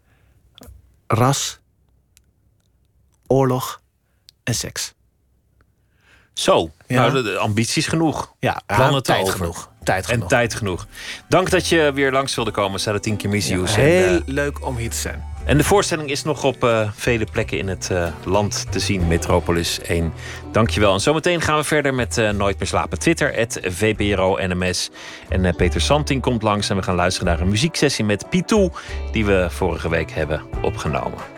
Speaker 2: ras, oorlog en seks.
Speaker 1: Zo,
Speaker 2: Ja.
Speaker 1: nou, de, de ambities genoeg.
Speaker 2: Ja,
Speaker 1: Plannen
Speaker 2: tijd
Speaker 1: over.
Speaker 2: genoeg. Tijd
Speaker 1: En
Speaker 2: genoeg.
Speaker 1: tijd genoeg. Dank dat je weer langs wilde komen, Sarah Tien keer Misius. en,
Speaker 2: Heel
Speaker 1: eh,
Speaker 2: leuk om hier te zijn.
Speaker 1: En de voorstelling is nog op eh, vele plekken in het eh, land te zien. Metropolis 1. Dankjewel. En zometeen gaan we verder met eh, Nooit meer slapen. Twitter, het VPRO NMS. En Peter Santing komt langs en we gaan luisteren naar een muzieksessie met Pitou... die we vorige week hebben opgenomen.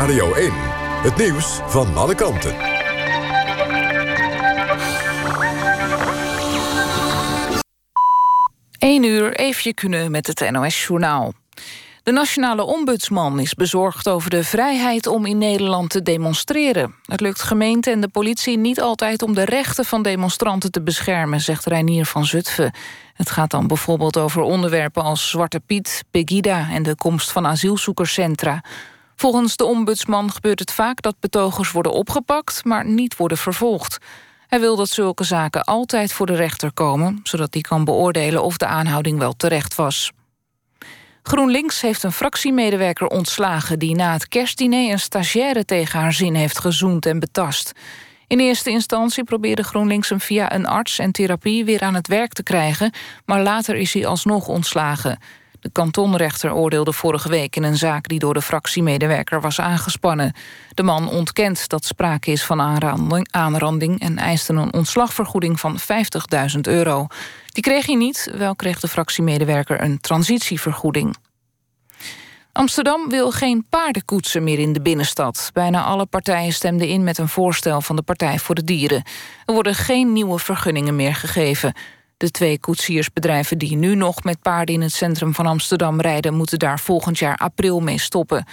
Speaker 4: Radio 1. Het nieuws van alle kanten.
Speaker 5: 1 uur even kunnen met het NOS-journaal. De nationale ombudsman is bezorgd over de vrijheid om in Nederland te demonstreren. Het lukt gemeente en de politie niet altijd om de rechten van demonstranten te beschermen, zegt Reinier van Zutphen. Het gaat dan bijvoorbeeld over onderwerpen als Zwarte Piet, Pegida en de komst van asielzoekerscentra. Volgens de ombudsman gebeurt het vaak dat betogers worden opgepakt, maar niet worden vervolgd. Hij wil dat zulke zaken altijd voor de rechter komen, zodat die kan beoordelen of de aanhouding wel terecht was. GroenLinks heeft een fractiemedewerker ontslagen die na het kerstdiner een stagiaire tegen haar zin heeft gezoend en betast. In eerste instantie probeerde GroenLinks hem via een arts en therapie weer aan het werk te krijgen, maar later is hij alsnog ontslagen. De kantonrechter oordeelde vorige week in een zaak die door de fractiemedewerker was aangespannen. De man ontkent dat sprake is van aanranding, en eiste een ontslagvergoeding van 50.000 euro. Die kreeg hij niet, wel kreeg de fractiemedewerker een transitievergoeding. Amsterdam wil geen paardenkoetsen meer in de binnenstad. Bijna alle partijen stemden in met een voorstel van de Partij voor de Dieren. Er worden geen nieuwe vergunningen meer gegeven. De twee koetsiersbedrijven die nu nog met paarden in het centrum van Amsterdam rijden, moeten daar volgend jaar april mee stoppen.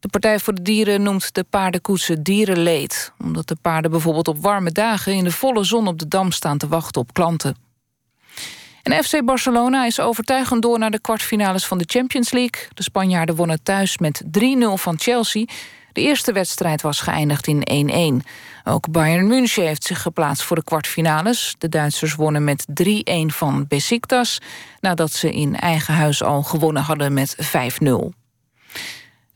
Speaker 5: De Partij voor de Dieren noemt de paardenkoetsen dierenleed, omdat de paarden bijvoorbeeld op warme dagen in de volle zon op de dam staan te wachten op klanten. En FC Barcelona is overtuigend door naar de kwartfinales van de Champions League. De Spanjaarden wonnen thuis met 3-0 van Chelsea. De eerste wedstrijd was geëindigd in 1-1. Ook Bayern München heeft zich geplaatst voor de kwartfinales. De Duitsers wonnen met 3-1 van Besiktas... nadat ze in eigen huis al gewonnen hadden met 5-0.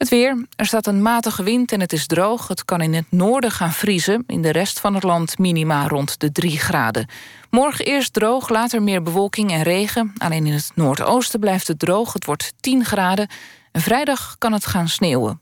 Speaker 5: Het weer. Er staat een matige wind en het is droog. Het kan in het noorden gaan vriezen. In de rest van het land minima rond de 3 graden. Morgen eerst droog, later meer bewolking en regen. Alleen in het noordoosten blijft het droog. Het wordt 10 graden. En vrijdag kan het gaan sneeuwen.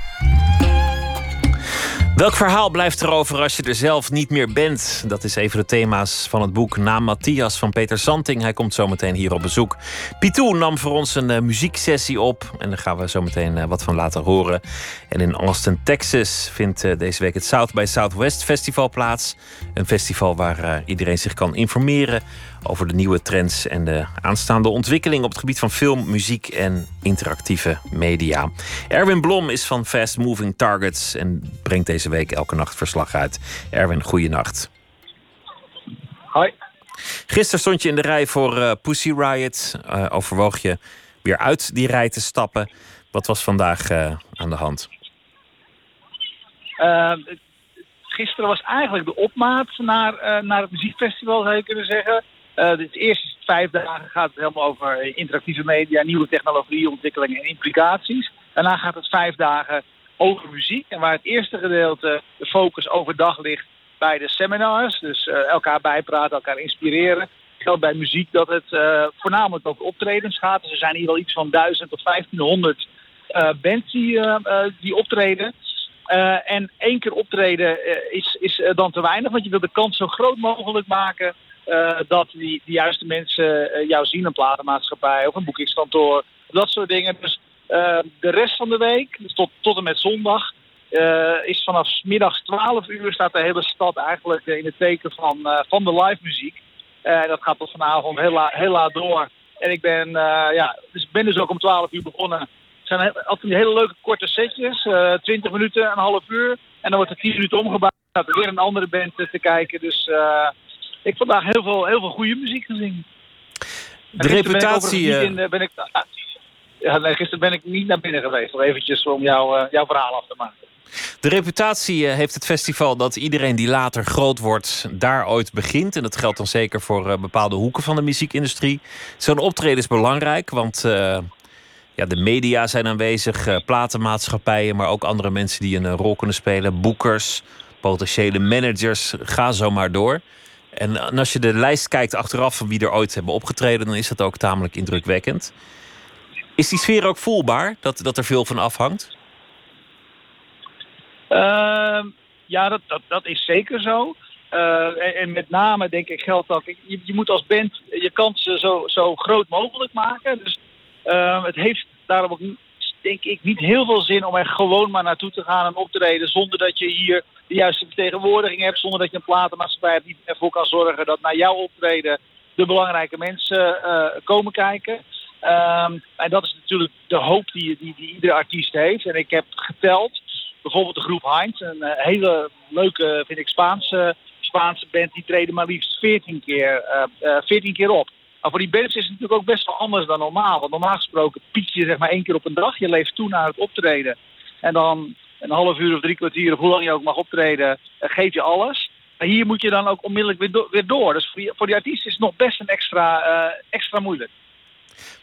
Speaker 1: Welk verhaal blijft er over als je er zelf niet meer bent? Dat is even de thema's van het boek Naam Matthias van Peter Santing. Hij komt zometeen hier op bezoek. Pitou nam voor ons een uh, muzieksessie op. En daar gaan we zo meteen uh, wat van laten horen. En in Austin, Texas vindt uh, deze week het South by Southwest Festival plaats. Een festival waar iedereen zich kan informeren over de nieuwe trends en de aanstaande ontwikkeling op het gebied van film, muziek en interactieve media. Erwin Blom is van Fast Moving Targets en brengt deze week elke nacht verslag uit. Erwin, goeienacht.
Speaker 6: Hoi.
Speaker 1: Gisteren stond je in de rij voor uh, Pussy Riot. Uh, overwoog je weer uit die rij te stappen. Wat was vandaag uh, aan de hand?
Speaker 6: gisteren was eigenlijk de opmaat naar, naar het muziekfestival, zou je kunnen zeggen. Uh, dus eerst vijf dagen gaat het helemaal over interactieve media, nieuwe technologie, ontwikkelingen en implicaties. Daarna gaat het vijf dagen over muziek. En waar het eerste gedeelte de focus overdag ligt bij de seminars, dus uh, elkaar bijpraten, elkaar inspireren, geldt bij muziek dat het uh, voornamelijk over optredens gaat. Dus er zijn hier wel iets van 1000 tot 1500 bands die, die optreden. en één keer optreden is, is dan te weinig, want je wil de kans zo groot mogelijk maken uh, dat die, die juiste mensen uh, jou zien, een platenmaatschappij of een boekingskantoor, dat soort dingen. Dus uh, de rest van de week, dus tot, tot en met zondag, is vanaf middags 12 uur staat de hele stad eigenlijk in het teken van, van de live muziek. dat gaat tot vanavond heel, la, heel laat door. En ik ben, ja, dus ben dus ook om 12 uur begonnen. Zijn altijd hele leuke korte setjes, 20 minuten, een half uur. En dan wordt er 10 minuten omgebouwd. Er weer een andere band te kijken. Dus ik vandaag heel veel, heel veel goede muziek gezien.
Speaker 1: De reputatie...
Speaker 6: Ben ik, in, ben ik ja, nee, gisteren ben ik niet naar binnen geweest. Nog eventjes om jou, uh, jouw verhaal af te maken.
Speaker 1: De reputatie heeft het festival dat iedereen die later groot wordt... daar ooit begint. En dat geldt dan zeker voor bepaalde hoeken van de muziekindustrie. Zo'n optreden is belangrijk, want... Uh, ja, de media zijn aanwezig, platenmaatschappijen... maar ook andere mensen die een rol kunnen spelen. Boekers, potentiële managers, ga zo maar door. En als je de lijst kijkt achteraf van wie er ooit hebben opgetreden, dan is dat ook tamelijk indrukwekkend. Is die sfeer ook voelbaar, dat, dat er veel van afhangt?
Speaker 6: Uh, ja, dat, dat, dat is zeker zo. Uh, en, met name denk ik geldt dat je, je moet als band je kansen zo, zo groot mogelijk maken. Dus uh, het heeft daarom ook denk ik niet heel veel zin om er gewoon maar naartoe te gaan en op te treden zonder dat je hier de juiste vertegenwoordiging hebt, zonder dat je een platenmaatschappij hebt die ervoor kan zorgen dat naar jouw optreden de belangrijke mensen uh, komen kijken. Um, en dat is natuurlijk de hoop die, die, die, iedere artiest heeft. En ik heb geteld, bijvoorbeeld de groep Heinz, een uh, hele leuke, vind ik, Spaanse, Spaanse band, die treden maar liefst 14 keer, uh, 14 keer op. Maar voor die bands is het natuurlijk ook best wel anders dan normaal. Want normaal gesproken piek je zeg maar één keer op een dag. Je leeft toe naar het optreden. En dan een half uur of drie kwartier of hoe lang je ook mag optreden, eh, geef je alles. Maar hier moet je dan ook onmiddellijk weer, do weer door. Dus voor die, voor die artiest is het nog best een extra, uh, extra moeilijk.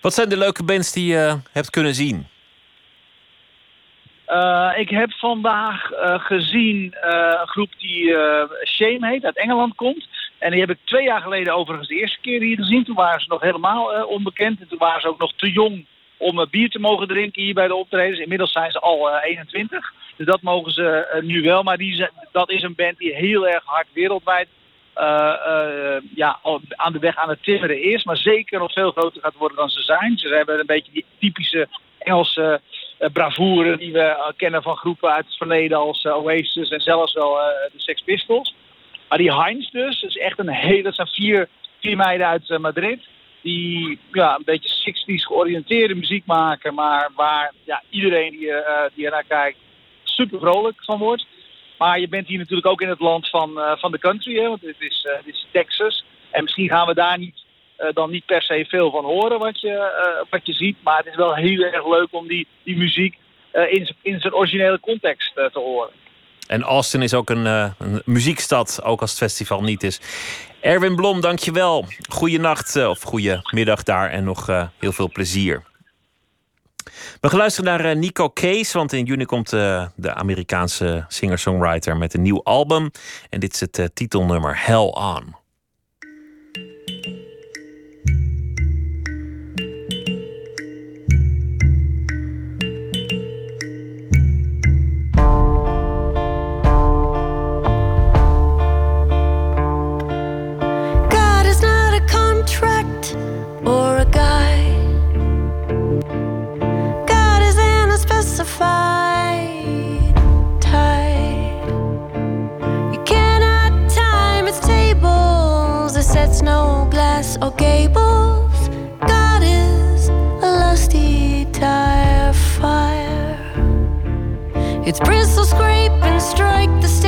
Speaker 1: Wat zijn de leuke bands die je hebt kunnen zien?
Speaker 6: Uh, ik heb vandaag gezien een groep die Shame heet, uit Engeland komt. En die heb ik twee jaar geleden overigens de eerste keer hier gezien. Toen waren ze nog helemaal onbekend. En toen waren ze ook nog te jong om bier te mogen drinken hier bij de optredens. Inmiddels zijn ze al 21. Dus dat mogen ze nu wel. Maar die, dat is een band die heel erg hard wereldwijd ja, aan de weg aan het timmeren is. Maar zeker nog veel groter gaat worden dan ze zijn. Ze hebben een beetje die typische Engelse uh, bravoure die we kennen van groepen uit het verleden als Oasis en zelfs wel de Sex Pistols. Maar die Heinz dus, is echt een hele, dat zijn vier, vier meiden uit Madrid. Die ja, een beetje 60s georiënteerde muziek maken, maar waar ja, iedereen die, die er naar kijkt super vrolijk van wordt. Maar je bent hier natuurlijk ook in het land van, van de country, hè, want dit is, Texas. En misschien gaan we daar niet dan niet per se veel van horen wat je, wat je ziet. Maar het is wel heel erg leuk om die, die muziek in, in zijn originele context te horen.
Speaker 1: En Austin is ook een, een, muziekstad, ook als het festival niet is. Erwin Blom, dankjewel. Goeienacht of goede middag daar en nog heel veel plezier. We gaan luisteren naar Nico Case, want in juni komt de Amerikaanse singer-songwriter met een nieuw album. En dit is het titelnummer Hell On.
Speaker 7: No glass or gables. God is a lusty tire fire. Its bristles scrape and strike the stage.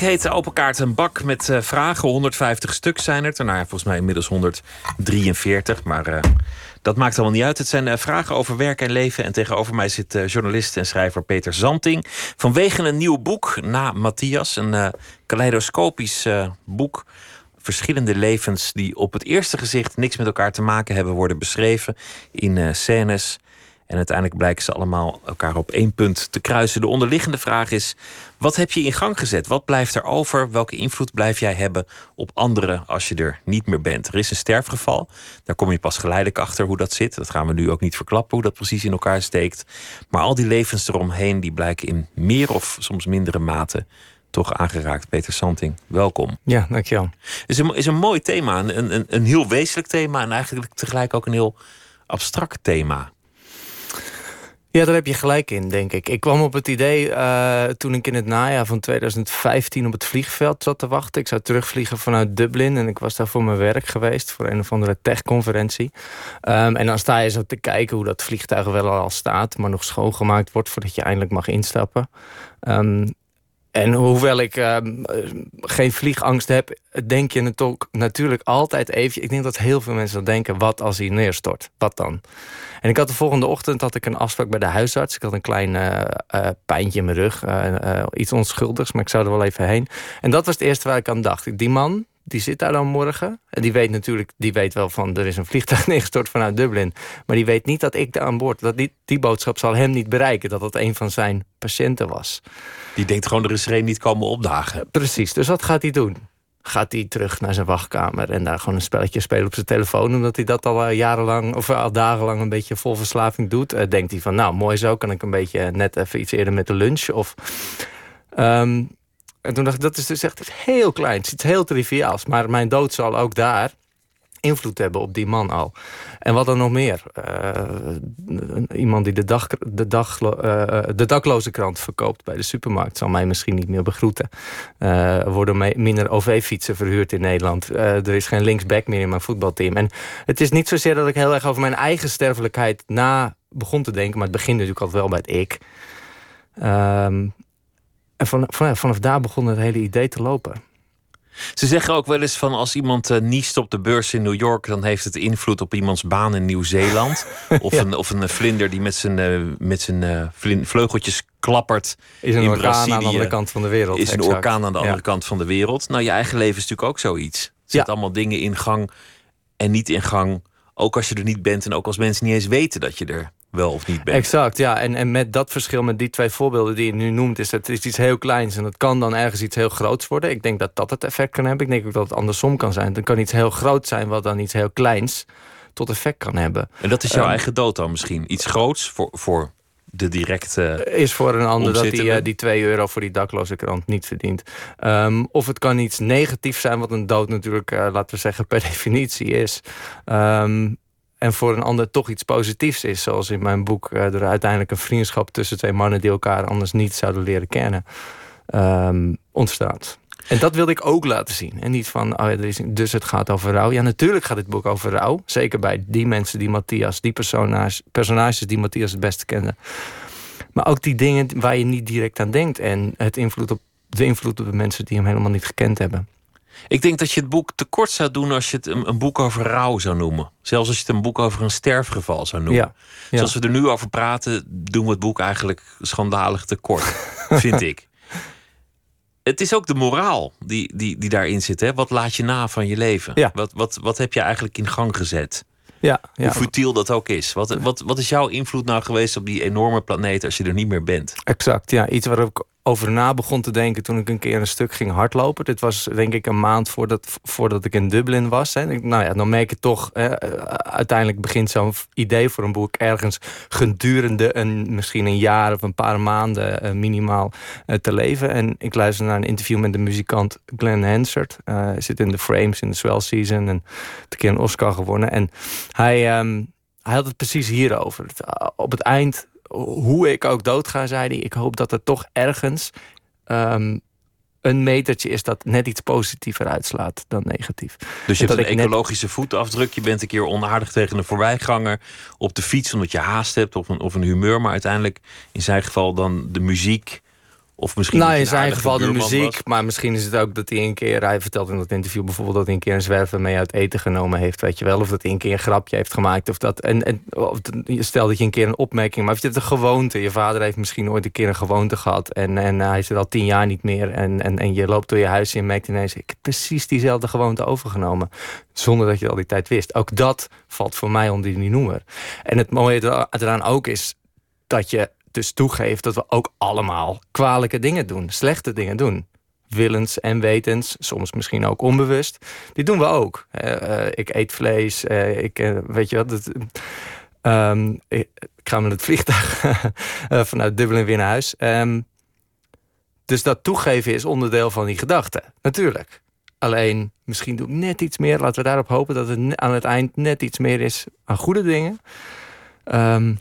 Speaker 1: Rubriek heet Open Kaart en Bak met eh, vragen. 150 stuk zijn. Nou ja, volgens mij inmiddels 143. Maar eh, dat maakt allemaal niet uit. Het zijn eh, vragen over werk en leven. En tegenover mij zit journalist en schrijver Peter Zanting. Vanwege een nieuw boek na Matthias. Een kaleidoscopisch boek. Verschillende levens die op het eerste gezicht niks met elkaar te maken hebben, worden beschreven in eh, scènes. En uiteindelijk blijken ze allemaal elkaar op één punt te kruisen. De onderliggende vraag is: wat heb je in gang gezet? Wat blijft er over? Welke invloed blijf jij hebben op anderen als je er niet meer bent? Er is een sterfgeval. Daar kom je pas geleidelijk achter hoe dat zit. Dat gaan we nu ook niet verklappen hoe dat precies in elkaar steekt. Maar al die levens eromheen die blijken in meer of soms mindere mate toch aangeraakt. Peter Santing, welkom.
Speaker 8: Ja, dankjewel.
Speaker 1: Het is een, is een mooi thema, een, een, een heel wezenlijk thema en eigenlijk tegelijk ook een heel abstract thema.
Speaker 8: Ja, daar heb je gelijk in, denk ik. Ik kwam op het idee eh, toen ik in het najaar van 2015 op het vliegveld zat te wachten. Ik zou terugvliegen vanuit Dublin en ik was daar voor mijn werk geweest, voor een of andere techconferentie. Um, en dan sta je zo te kijken hoe dat vliegtuig wel al staat, maar nog schoongemaakt wordt voordat je eindelijk mag instappen. Um, En hoewel ik ehm, eh, geen vliegangst heb, denk je ook natuurlijk altijd even. Ik denk dat heel veel mensen dat denken: wat als hij neerstort? Wat dan? En ik had de volgende ochtend had ik een afspraak bij de huisarts. Ik had een klein eh, pijntje in mijn rug, iets onschuldigs, maar ik zou er wel even heen. En dat was het eerste waar ik aan dacht. Die man, die zit daar dan morgen. En die weet natuurlijk, die weet wel van er is een vliegtuig neergestort vanuit Dublin. Maar die weet niet dat ik daar aan boord. Dat die, die boodschap zal hem niet bereiken. Dat dat een van zijn patiënten was.
Speaker 1: Die denkt gewoon, er is er een niet komen opdagen.
Speaker 8: Precies, dus wat gaat hij doen? Gaat hij terug naar zijn wachtkamer en daar gewoon een spelletje spelen op zijn telefoon, omdat hij dat al eh, jarenlang of al dagenlang een beetje vol verslaving doet? Eh, denkt hij van, nou mooi zo, kan ik een beetje net even iets eerder met de lunch? Of, Ehm, en toen dacht ik, dat is dus echt iets heel kleins, iets heel triviaals. Maar mijn dood zal ook daar invloed hebben op die man al. En wat dan nog meer? Eh, iemand die de, dag, de, dag, eh, de dakloze krant verkoopt bij de supermarkt... zal mij misschien niet meer begroeten. Eh, er worden minder OV-fietsen verhuurd in Nederland. Eh, er is geen linksback meer in mijn voetbalteam. En het is niet zozeer dat ik heel erg over mijn eigen sterfelijkheid na begon te denken... maar het begint natuurlijk altijd wel bij het ik. Ehm, en van, van, vanaf daar begon het hele idee te lopen.
Speaker 1: Ze zeggen ook wel eens van als iemand eh, niest op de beurs in New York, dan heeft het invloed op iemands baan in Nieuw-Zeeland. Of,
Speaker 8: Ja.
Speaker 1: een, of een vlinder die met zijn, eh, met zijn eh, vleugeltjes klappert.
Speaker 8: Is een
Speaker 1: in
Speaker 8: orkaan aan de
Speaker 1: Brazilië.
Speaker 8: andere kant van de wereld.
Speaker 1: Is een orkaan aan de andere
Speaker 8: Ja.
Speaker 1: kant van de wereld. Nou, je eigen leven is natuurlijk ook zoiets. Er
Speaker 8: Ja.
Speaker 1: allemaal dingen in gang en niet in gang. Ook als je er niet bent en ook als mensen niet eens weten dat je er wel of niet bent.
Speaker 8: Exact, ja. En, en met dat verschil, met die twee voorbeelden die je nu noemt... is het is iets heel kleins en het kan dan ergens iets heel groots worden. Ik denk dat dat het effect kan hebben. Ik denk ook dat het andersom kan zijn. Dan kan iets heel groot zijn wat dan iets heel kleins tot effect kan hebben.
Speaker 1: En dat is jouw
Speaker 8: Ehm,
Speaker 1: eigen dood dan misschien. Iets groots voor, voor de directe...
Speaker 8: Is voor een ander dat eh, die 2 euro voor die dakloze krant niet verdient. Ehm, of het kan iets negatiefs zijn, wat een dood natuurlijk, eh, laten we zeggen, per definitie is. Ehm, en voor een ander toch iets positiefs is. Zoals in mijn boek eh, er uiteindelijk een vriendschap tussen twee mannen die elkaar anders niet zouden leren kennen ehm, ontstaat. En dat wilde ik ook laten zien. En niet van, oh ja, dus het gaat over rouw. Ja, natuurlijk gaat dit boek over rouw. Zeker bij die mensen die Matthias, die personages, personages die Matthias het beste kende. Maar ook die dingen waar je niet direct aan denkt. En het invloed op, de invloed op de mensen die hem helemaal niet gekend hebben.
Speaker 1: Ik denk dat je het boek tekort zou doen als je het een, een boek over rouw zou noemen. Zelfs als je het een boek over een sterfgeval zou noemen.
Speaker 8: Ja, ja.
Speaker 1: Zoals we er nu over praten, doen we het boek eigenlijk schandalig tekort, vind ik. Het is ook de moraal die, die, die daarin zit. Hè? Wat laat je na van je leven?
Speaker 8: Ja.
Speaker 1: Wat, wat, wat heb je eigenlijk in gang gezet?
Speaker 8: Ja, ja.
Speaker 1: Hoe futiel dat ook is. Wat, wat, wat is jouw invloed nou geweest op die enorme planeet als je er niet meer bent?
Speaker 8: Exact, ja. Iets waar ik over na begon te denken toen ik een keer een stuk ging hardlopen. Dit was denk ik een maand voordat, voordat ik in Dublin was. Hè. Nou ja, dan merk je toch, hè, eh, uiteindelijk begint zo'n idee voor een boek ergens gedurende een, misschien een jaar of een paar maanden eh, minimaal eh, te leven. En ik luisterde naar een interview met de muzikant Glenn Hansard. Hij zit in The Frames, in de Swell Season en een keer een Oscar gewonnen. En hij, ehm, hij had het precies hierover. Op het eind, hoe ik ook doodga, zei hij... ik hoop dat er toch ergens ehm, een metertje is... dat net iets positiever uitslaat dan negatief.
Speaker 1: Dus je hebt een
Speaker 8: net-
Speaker 1: ecologische voetafdruk. Je bent een keer onaardig tegen een voorbijganger op de fiets omdat je haast hebt of een, of een humeur. Maar uiteindelijk in zijn geval dan de muziek. Of misschien
Speaker 8: nou, in zijn geval de muziek,
Speaker 1: was.
Speaker 8: maar misschien is het ook dat hij een keer... Hij vertelt in dat interview bijvoorbeeld dat hij een keer een zwerver mee uit eten genomen heeft, weet je wel. Of dat hij een keer een grapje heeft gemaakt. Of dat, en, en of stel dat je een keer een opmerking, maar of je hebt een gewoonte. Je vader heeft misschien ooit een keer een gewoonte gehad en, en hij is er al tien jaar niet meer. En, en, en je loopt door je huis en je merkt ineens, ik heb precies diezelfde gewoonte overgenomen. Zonder dat je al die tijd wist. Ook dat valt voor mij onder die noemer. En het mooie er- eraan ook is dat je dus toegeeft dat we ook allemaal kwalijke dingen doen, slechte dingen doen. Willens en wetens, soms misschien ook onbewust. Die doen we ook. Eh, eh, ik eet vlees, eh, ik, weet je wat, dat, ehm, ik, ik ga met het vliegtuig vanuit Dublin weer naar huis. Ehm, dus dat toegeven is onderdeel van die gedachte, natuurlijk. Alleen, misschien doe ik net iets meer. Laten we daarop hopen dat het aan het eind net iets meer is aan goede dingen. Ehm,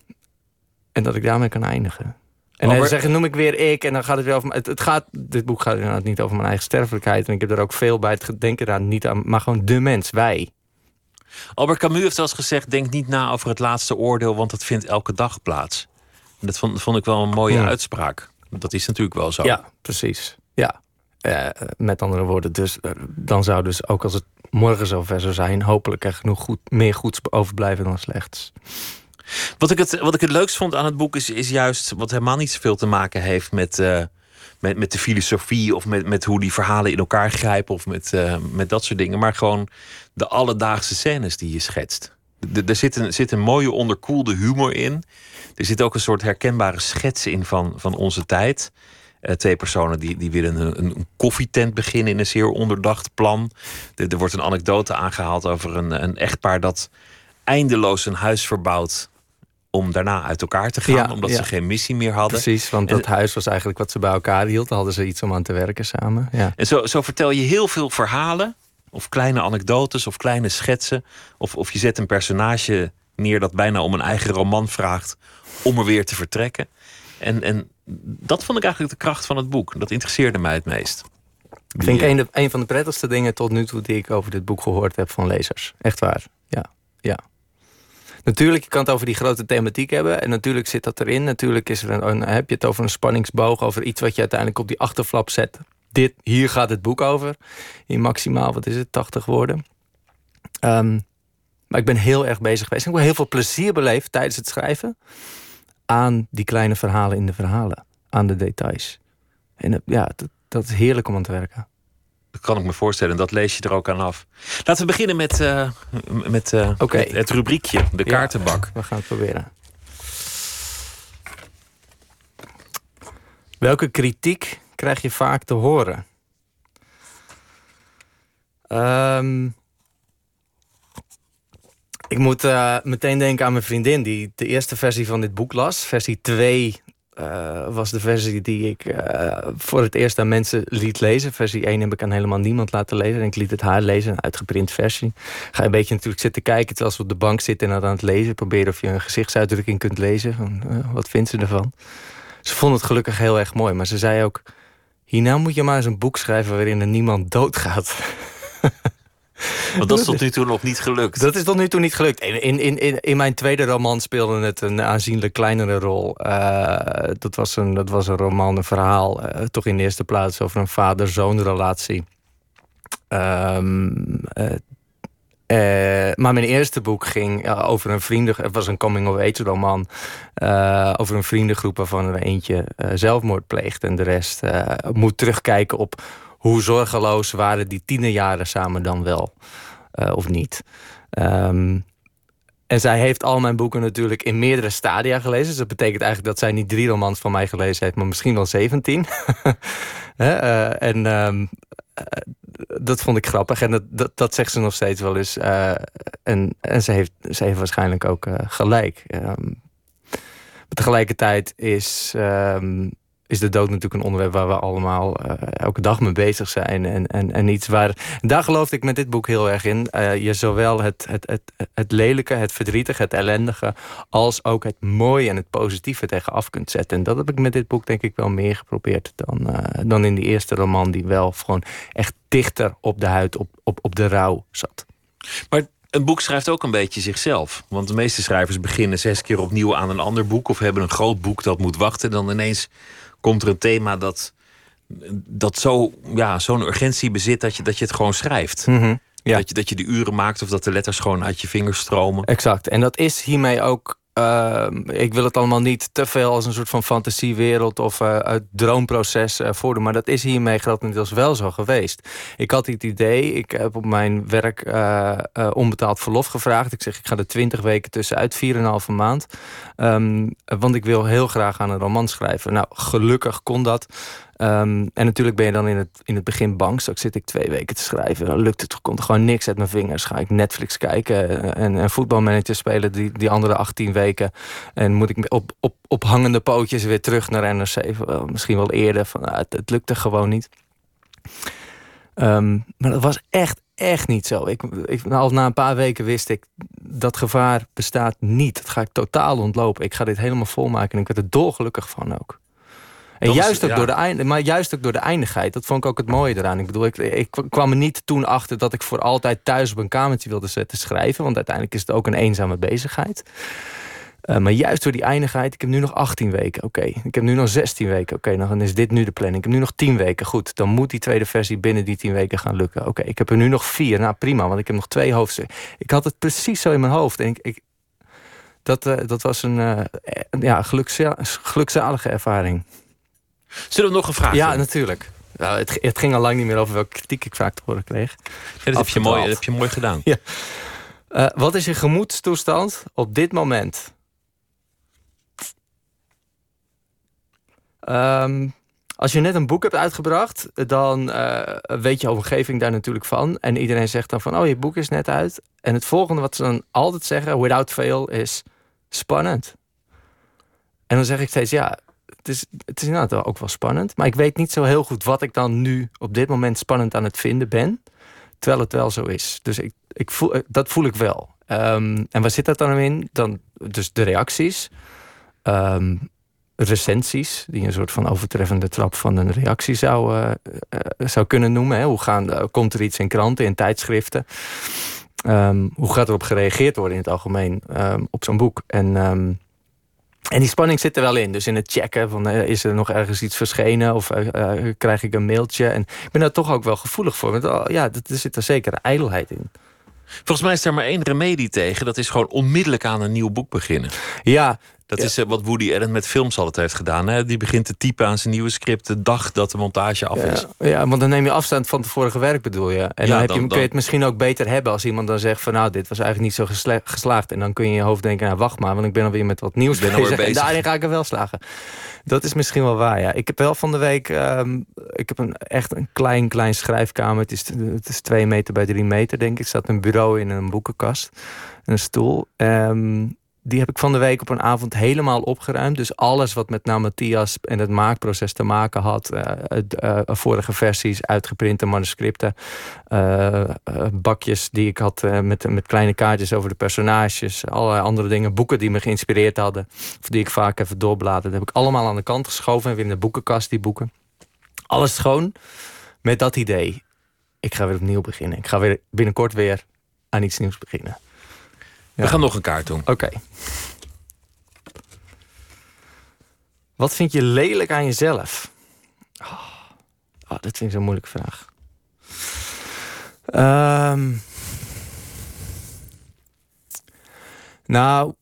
Speaker 8: en dat ik daarmee kan eindigen. En dan zeggen, noem ik weer ik. En dan gaat het weer over. Het, het gaat, dit boek gaat inderdaad niet over mijn eigen sterfelijkheid. En ik heb er ook veel bij het denken aan. Niet aan, maar gewoon de mens, wij.
Speaker 1: Albert Camus heeft zelfs gezegd: denk niet na over het laatste oordeel, want het vindt elke dag plaats. En dat vond, vond ik wel een mooie
Speaker 8: Hmm.
Speaker 1: uitspraak. Dat is natuurlijk wel zo.
Speaker 8: Ja, precies. Ja, Eh, met andere woorden, dus eh, dan zou dus ook als het morgen zover zou zijn, hopelijk er genoeg goed, meer goeds overblijven dan slechts.
Speaker 1: Wat ik, het, wat ik het leukst vond aan het boek is, is juist wat helemaal niet zoveel te maken heeft met, eh, met, met de filosofie of met, met hoe die verhalen in elkaar grijpen of met, eh, met dat soort dingen, maar gewoon de alledaagse scènes die je schetst. Er zit een, zit een mooie onderkoelde humor in. Er zit ook een soort herkenbare schets in van, van onze tijd. Eh, twee personen die, die willen een, een koffietent beginnen in een zeer onderdacht plan. Er, er wordt een anekdote aangehaald over een, een echtpaar dat eindeloos een huis verbouwt om daarna uit elkaar te gaan,
Speaker 8: Ja,
Speaker 1: omdat
Speaker 8: ja.
Speaker 1: ze geen missie meer hadden.
Speaker 8: Precies, want
Speaker 1: En-
Speaker 8: dat huis was eigenlijk wat ze bij elkaar hield. Hadden ze iets om aan te werken samen. Ja.
Speaker 1: En zo, zo vertel je heel veel verhalen, of kleine anekdotes, of kleine schetsen. Of, of je zet een personage neer dat bijna om een eigen roman vraagt om er weer te vertrekken. En, en dat vond ik eigenlijk de kracht van het boek. Dat interesseerde mij het meest.
Speaker 8: Ik vind ik een, een van de prettigste dingen tot nu toe die ik over dit boek gehoord heb van lezers. Echt waar. Ja. ja. Natuurlijk, je kan het over die grote thematiek hebben. En natuurlijk zit dat erin. Natuurlijk is er een, heb je het over een spanningsboog. Over iets wat je uiteindelijk op die achterflap zet. Dit, hier gaat het boek over. In maximaal, wat is het, 80 woorden. Ehm, maar ik ben heel erg bezig geweest. Ik heb heel veel plezier beleefd tijdens het schrijven. Aan die kleine verhalen in de verhalen. Aan de details. En ja, dat, dat is heerlijk om aan te werken.
Speaker 1: Dat kan ik me voorstellen. En dat lees je er ook aan af. Laten we beginnen met, eh, met, eh, met het rubriekje, de
Speaker 8: Ja.
Speaker 1: kaartenbak.
Speaker 8: We gaan het proberen. Welke kritiek krijg je vaak te horen? Ehm, ik moet eh, meteen denken aan mijn vriendin die de eerste versie van dit boek las. Versie 2 eh, was de versie die ik eh, voor het eerst aan mensen liet lezen. Versie 1 heb ik aan helemaal niemand laten lezen. En ik liet het haar lezen, een uitgeprint versie. Ga je een beetje natuurlijk zitten kijken terwijl ze op de bank zitten en aan het lezen. Proberen of je een gezichtsuitdrukking kunt lezen. Van, eh, wat vindt ze ervan? Ze vond het gelukkig heel erg mooi. Maar ze zei ook, hierna moet je maar eens een boek schrijven waarin er niemand doodgaat.
Speaker 1: Want dat is tot nu toe nog niet gelukt.
Speaker 8: Dat is tot nu toe niet gelukt. In, in, in, in- mijn tweede roman speelde het een aanzienlijk kleinere rol. Eh, dat, was een, dat was een roman, een verhaal, eh, toch in de eerste plaats over een vader-zoon relatie. Ehm, eh, maar mijn eerste boek ging over een vrienden... Het was een coming-of-age roman. over een vriendengroep waarvan er eentje zelfmoord pleegt. En de rest moet terugkijken op hoe zorgeloos waren die tienerjaren samen dan wel. eh, of niet. Ehm, en zij heeft al mijn boeken natuurlijk in meerdere stadia gelezen. Dus dat betekent eigenlijk dat zij niet drie romans van mij gelezen heeft, maar misschien wel zeventien. Eh, en ehm, eh, dat vond ik grappig. En dat, dat, zegt ze nog steeds wel eens. En en ze, heeft, ze heeft waarschijnlijk ook gelijk. Ehm, maar tegelijkertijd is, ehm, is de dood natuurlijk een onderwerp waar we allemaal eh, elke dag mee bezig zijn. En, en, en iets waar. Daar geloofde ik met dit boek heel erg in. Eh, je zowel het, het, het, het lelijke, het verdrietige, het ellendige. als ook het mooie en het positieve tegenaf kunt zetten. En dat heb ik met dit boek denk ik wel meer geprobeerd dan, eh, dan in die eerste roman, die wel gewoon echt dichter op de huid, op, op, op de rouw zat.
Speaker 1: Maar een boek schrijft ook een beetje zichzelf. Want de meeste schrijvers beginnen zes keer opnieuw aan een ander boek. Of hebben een groot boek dat moet wachten. Dan ineens komt er een thema dat, dat zo, ja, zo'n urgentie bezit dat je, dat je het gewoon schrijft.
Speaker 8: Mhm, ja.
Speaker 1: Dat, je, dat je de uren maakt of dat de letters gewoon uit je vingers stromen.
Speaker 8: Exact. En dat is hiermee ook. Eh, ik wil het allemaal niet te veel als een soort van fantasiewereld of eh het droomproces eh, voordoen. Maar dat is hiermee grotendeels wel zo geweest. Ik had het idee, ik heb op mijn werk eh, onbetaald verlof gevraagd. Ik zeg, ik ga er twintig weken tussenuit, 4,5 maand. Ehm, want ik wil heel graag aan een roman schrijven. Nou, gelukkig kon dat. Ehm, en natuurlijk ben je dan in het, in het begin bang. Straks zit ik twee weken te schrijven. Lukt het, komt er gewoon niks uit mijn vingers. Ga ik Netflix kijken eh, en, en voetbalmanager spelen die, die andere 18 weken. En moet ik op, op, op hangende pootjes weer terug naar NRC. Misschien wel eerder. Van, nou, het, lukte gewoon niet. Ehm, maar dat was echt, echt niet zo. Ik, ik, al na een paar weken wist ik, dat gevaar bestaat niet. Dat ga ik totaal ontlopen. Ik ga dit helemaal volmaken en ik werd er dolgelukkig van ook. En
Speaker 1: Dat is-
Speaker 8: juist ook
Speaker 1: ja.
Speaker 8: door de eind, maar juist ook door de eindigheid. Dat vond ik ook het mooie eraan. Ik bedoel, ik, ik kwam er niet toen achter dat ik voor altijd thuis op een kamertje wilde zetten schrijven. Want uiteindelijk is het ook een eenzame bezigheid. Eh, maar juist door die eindigheid, ik heb nu nog 18 weken, oké. Ik heb nu nog 16 weken, oké. dan is dit nu de planning. Ik heb nu nog 10 weken, goed. Dan moet die tweede versie binnen die 10 weken gaan lukken. Oké, ik heb er nu nog vier, nou prima, want ik heb nog twee hoofdstukken. Ik had het precies zo in mijn hoofd. En ik, ik, dat, eh, dat was een eh, ja, gelukza- gelukzalige ervaring.
Speaker 1: Zullen we nog een vraag
Speaker 8: Ja,
Speaker 1: doen?
Speaker 8: natuurlijk. Nou, het, het ging al lang niet meer over welke kritiek ik vaak te horen kreeg.
Speaker 1: Ja, dat, heb je mooi, dat heb je mooi gedaan.
Speaker 8: Ja. Eh, wat is je gemoedstoestand op dit moment? Ehm, als je net een boek hebt uitgebracht, dan eh, weet je omgeving daar natuurlijk van. En iedereen zegt dan van, oh, je boek is net uit. En het volgende wat ze dan altijd zeggen, without fail, is spannend. En dan zeg ik steeds, ja, het is, het is inderdaad ook wel spannend. Maar ik weet niet zo heel goed wat ik dan nu op dit moment spannend aan het vinden ben. Terwijl het wel zo is. Dus ik, ik voel, eh, dat voel ik wel. Ehm, en waar zit dat dan in? Dan, dus de reacties. Ehm, recensies, die een soort van overtreffende trap van een reactie zou, eh, eh, zou kunnen noemen. Hè. Hoe gaan, komt er iets in kranten, in tijdschriften? Ehm, hoe gaat erop gereageerd worden in het algemeen op zo'n boek? En, en die spanning zit er wel in. Dus in het checken van eh, is er nog ergens iets verschenen of eh, eh, krijg ik een mailtje? En ik ben daar toch ook wel gevoelig voor. Want oh, ja, er zit er zeker ijdelheid in.
Speaker 1: Volgens mij is er maar één remedie tegen. Dat is gewoon onmiddellijk aan een nieuw boek beginnen.
Speaker 8: Ja,
Speaker 1: Dat
Speaker 8: Ja.
Speaker 1: is eh, wat Woody Allen met films altijd heeft gedaan. Hè? Die begint te typen aan zijn nieuwe script de dag dat de montage af is.
Speaker 8: Ja, ja, want dan neem je afstand van het vorige werk, bedoel je. En
Speaker 1: Ja,
Speaker 8: dan, heb
Speaker 1: dan-
Speaker 8: je, kun je het misschien ook beter hebben als iemand dan zegt van nou, dit was eigenlijk niet zo geslaagd. En dan kun je in je hoofd denken, nou wacht maar, want ik ben alweer met wat nieuws bezig. En daarin ga ik er wel slagen. Dat is misschien wel waar, ja. Ik heb wel van de week, ehm, ik heb een, echt een klein, klein schrijfkamer. Het is, het is twee meter bij drie meter, denk ik. Er staat een bureau in een boekenkast. en Een stoel. Ehm, die heb ik van de week op een avond helemaal opgeruimd. Dus alles wat met nou Matthias en het maakproces te maken had. eh, het, eh, vorige versies, uitgeprinte manuscripten. eh, eh, bakjes die ik had eh, met, met kleine kaartjes over de personages. Allerlei andere dingen. Boeken die me geïnspireerd hadden. Of die ik vaak even doorbladerde. Dat heb ik allemaal aan de kant geschoven. En weer in de boekenkast, die boeken. Alles schoon. Met dat idee. Ik ga weer opnieuw beginnen. Ik ga weer binnenkort weer aan iets nieuws beginnen.
Speaker 1: We gaan nog een kaart doen.
Speaker 8: Oké. Wat vind je lelijk aan jezelf? Oh, oh, dat vind ik zo'n moeilijke vraag. Ehm. nou,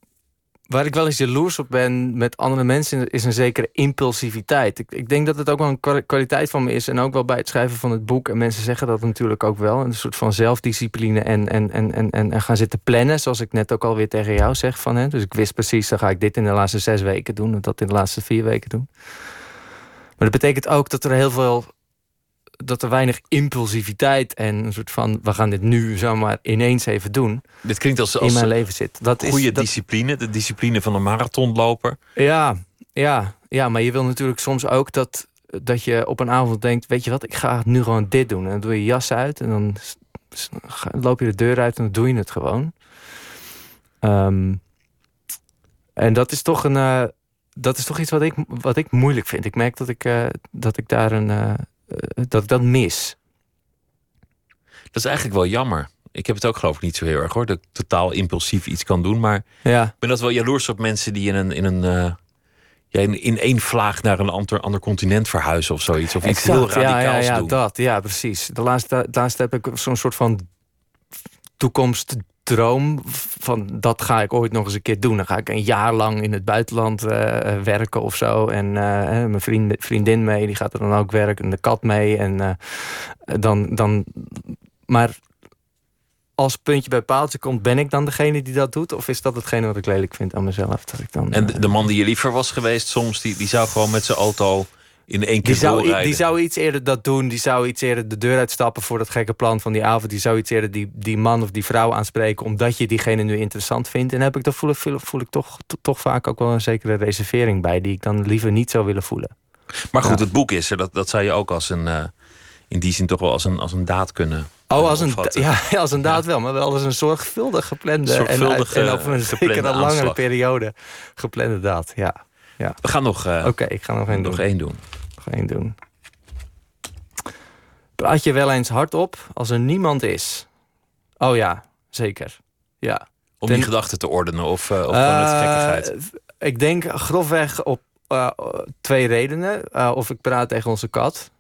Speaker 8: waar ik wel eens jaloers op ben met andere mensen... is een zekere impulsiviteit. Ik, ik denk dat het ook wel een kwa- kwaliteit van me is... en ook wel bij het schrijven van het boek. En mensen zeggen dat natuurlijk ook wel. Een soort van zelfdiscipline en, en, en, en, en, en gaan zitten plannen... zoals ik net ook alweer tegen jou zeg. Van, hè. Dus ik wist precies, dan ga ik dit in de laatste zes weken doen... en dat in de laatste vier weken doen. Maar dat betekent ook dat er heel veel... dat er weinig impulsiviteit en een soort van... we gaan dit nu zomaar ineens even doen...
Speaker 1: Dit klinkt als,
Speaker 8: in
Speaker 1: als
Speaker 8: mijn leven zit. Dat is,
Speaker 1: goede
Speaker 8: dat,
Speaker 1: discipline. De discipline van een marathonloper.
Speaker 8: ja, ja, ja, maar je wil natuurlijk soms ook dat, dat je op een avond denkt... weet je wat, ik ga nu gewoon dit doen. En dan doe je je jas uit en dan loop je de deur uit en dan doe je het gewoon. Ehm, en dat is toch een... eh, dat is toch iets wat ik, wat ik moeilijk vind. Ik merk dat ik, eh, dat ik daar een... eh, dat ik dat mis.
Speaker 1: Dat is eigenlijk wel jammer. Ik heb het ook geloof ik niet zo heel erg hoor. Dat ik totaal impulsief iets kan doen. Maar
Speaker 8: Ja,
Speaker 1: ik ben dat wel jaloers op mensen die in een... In een eh, ja, in, in één vlaag naar een ander, ander continent verhuizen of zoiets. Of iets heel
Speaker 8: Exact, ja,
Speaker 1: radicaals
Speaker 8: ja, ja,
Speaker 1: doen.
Speaker 8: dat, ja, precies. De laatste, de laatste heb ik zo'n soort van toekomstdroom van dat ga ik ooit nog eens een keer doen. Dan ga ik een jaar lang in het buitenland eh, werken of zo. En eh, mijn vriend, vriendin mee, die gaat er dan ook werken. En de kat mee. En eh, dan, dan, maar als puntje bij paaltje komt, ben ik dan degene die dat doet? Of is dat hetgene wat ik lelijk vind aan mezelf? Dat ik dan,
Speaker 1: En de, de man die je liever was geweest soms, die, die zou gewoon met zijn auto in één keer
Speaker 8: Die zou, die zou iets eerder dat doen. Die zou iets eerder de deur uitstappen voor dat gekke plan van die avond. Die zou iets eerder die, die man of die vrouw aanspreken. omdat je diegene nu interessant vindt. En heb ik, dan voel, ik- voel, voel ik toch, to- toch vaak ook wel een zekere reservering bij. die ik dan liever niet zou willen voelen.
Speaker 1: Maar goed,
Speaker 8: Ja.
Speaker 1: het boek is er. Dat, dat zou je ook als een, eh, in die zin toch wel als een, als een daad kunnen.
Speaker 8: Oh, als een, ja, als een daad wel, maar wel als een zorgvuldig geplande.
Speaker 1: Zorgvuldig,
Speaker 8: en, en
Speaker 1: eh,
Speaker 8: over een
Speaker 1: geplande
Speaker 8: zekere langere periode geplande daad. Ja. Ja.
Speaker 1: We gaan nog, eh,
Speaker 8: Oké, ik ga nog één
Speaker 1: nog
Speaker 8: doen.
Speaker 1: één doen.
Speaker 8: Nog één doen. Praat je wel eens hardop als er niemand is? Oh ja, zeker. Ja.
Speaker 1: Om
Speaker 8: Ten-
Speaker 1: die gedachten te ordenen of, eh, of het
Speaker 8: Eh,
Speaker 1: gekkigheid?
Speaker 8: Ik denk grofweg op twee redenen. Of ik praat tegen onze kat.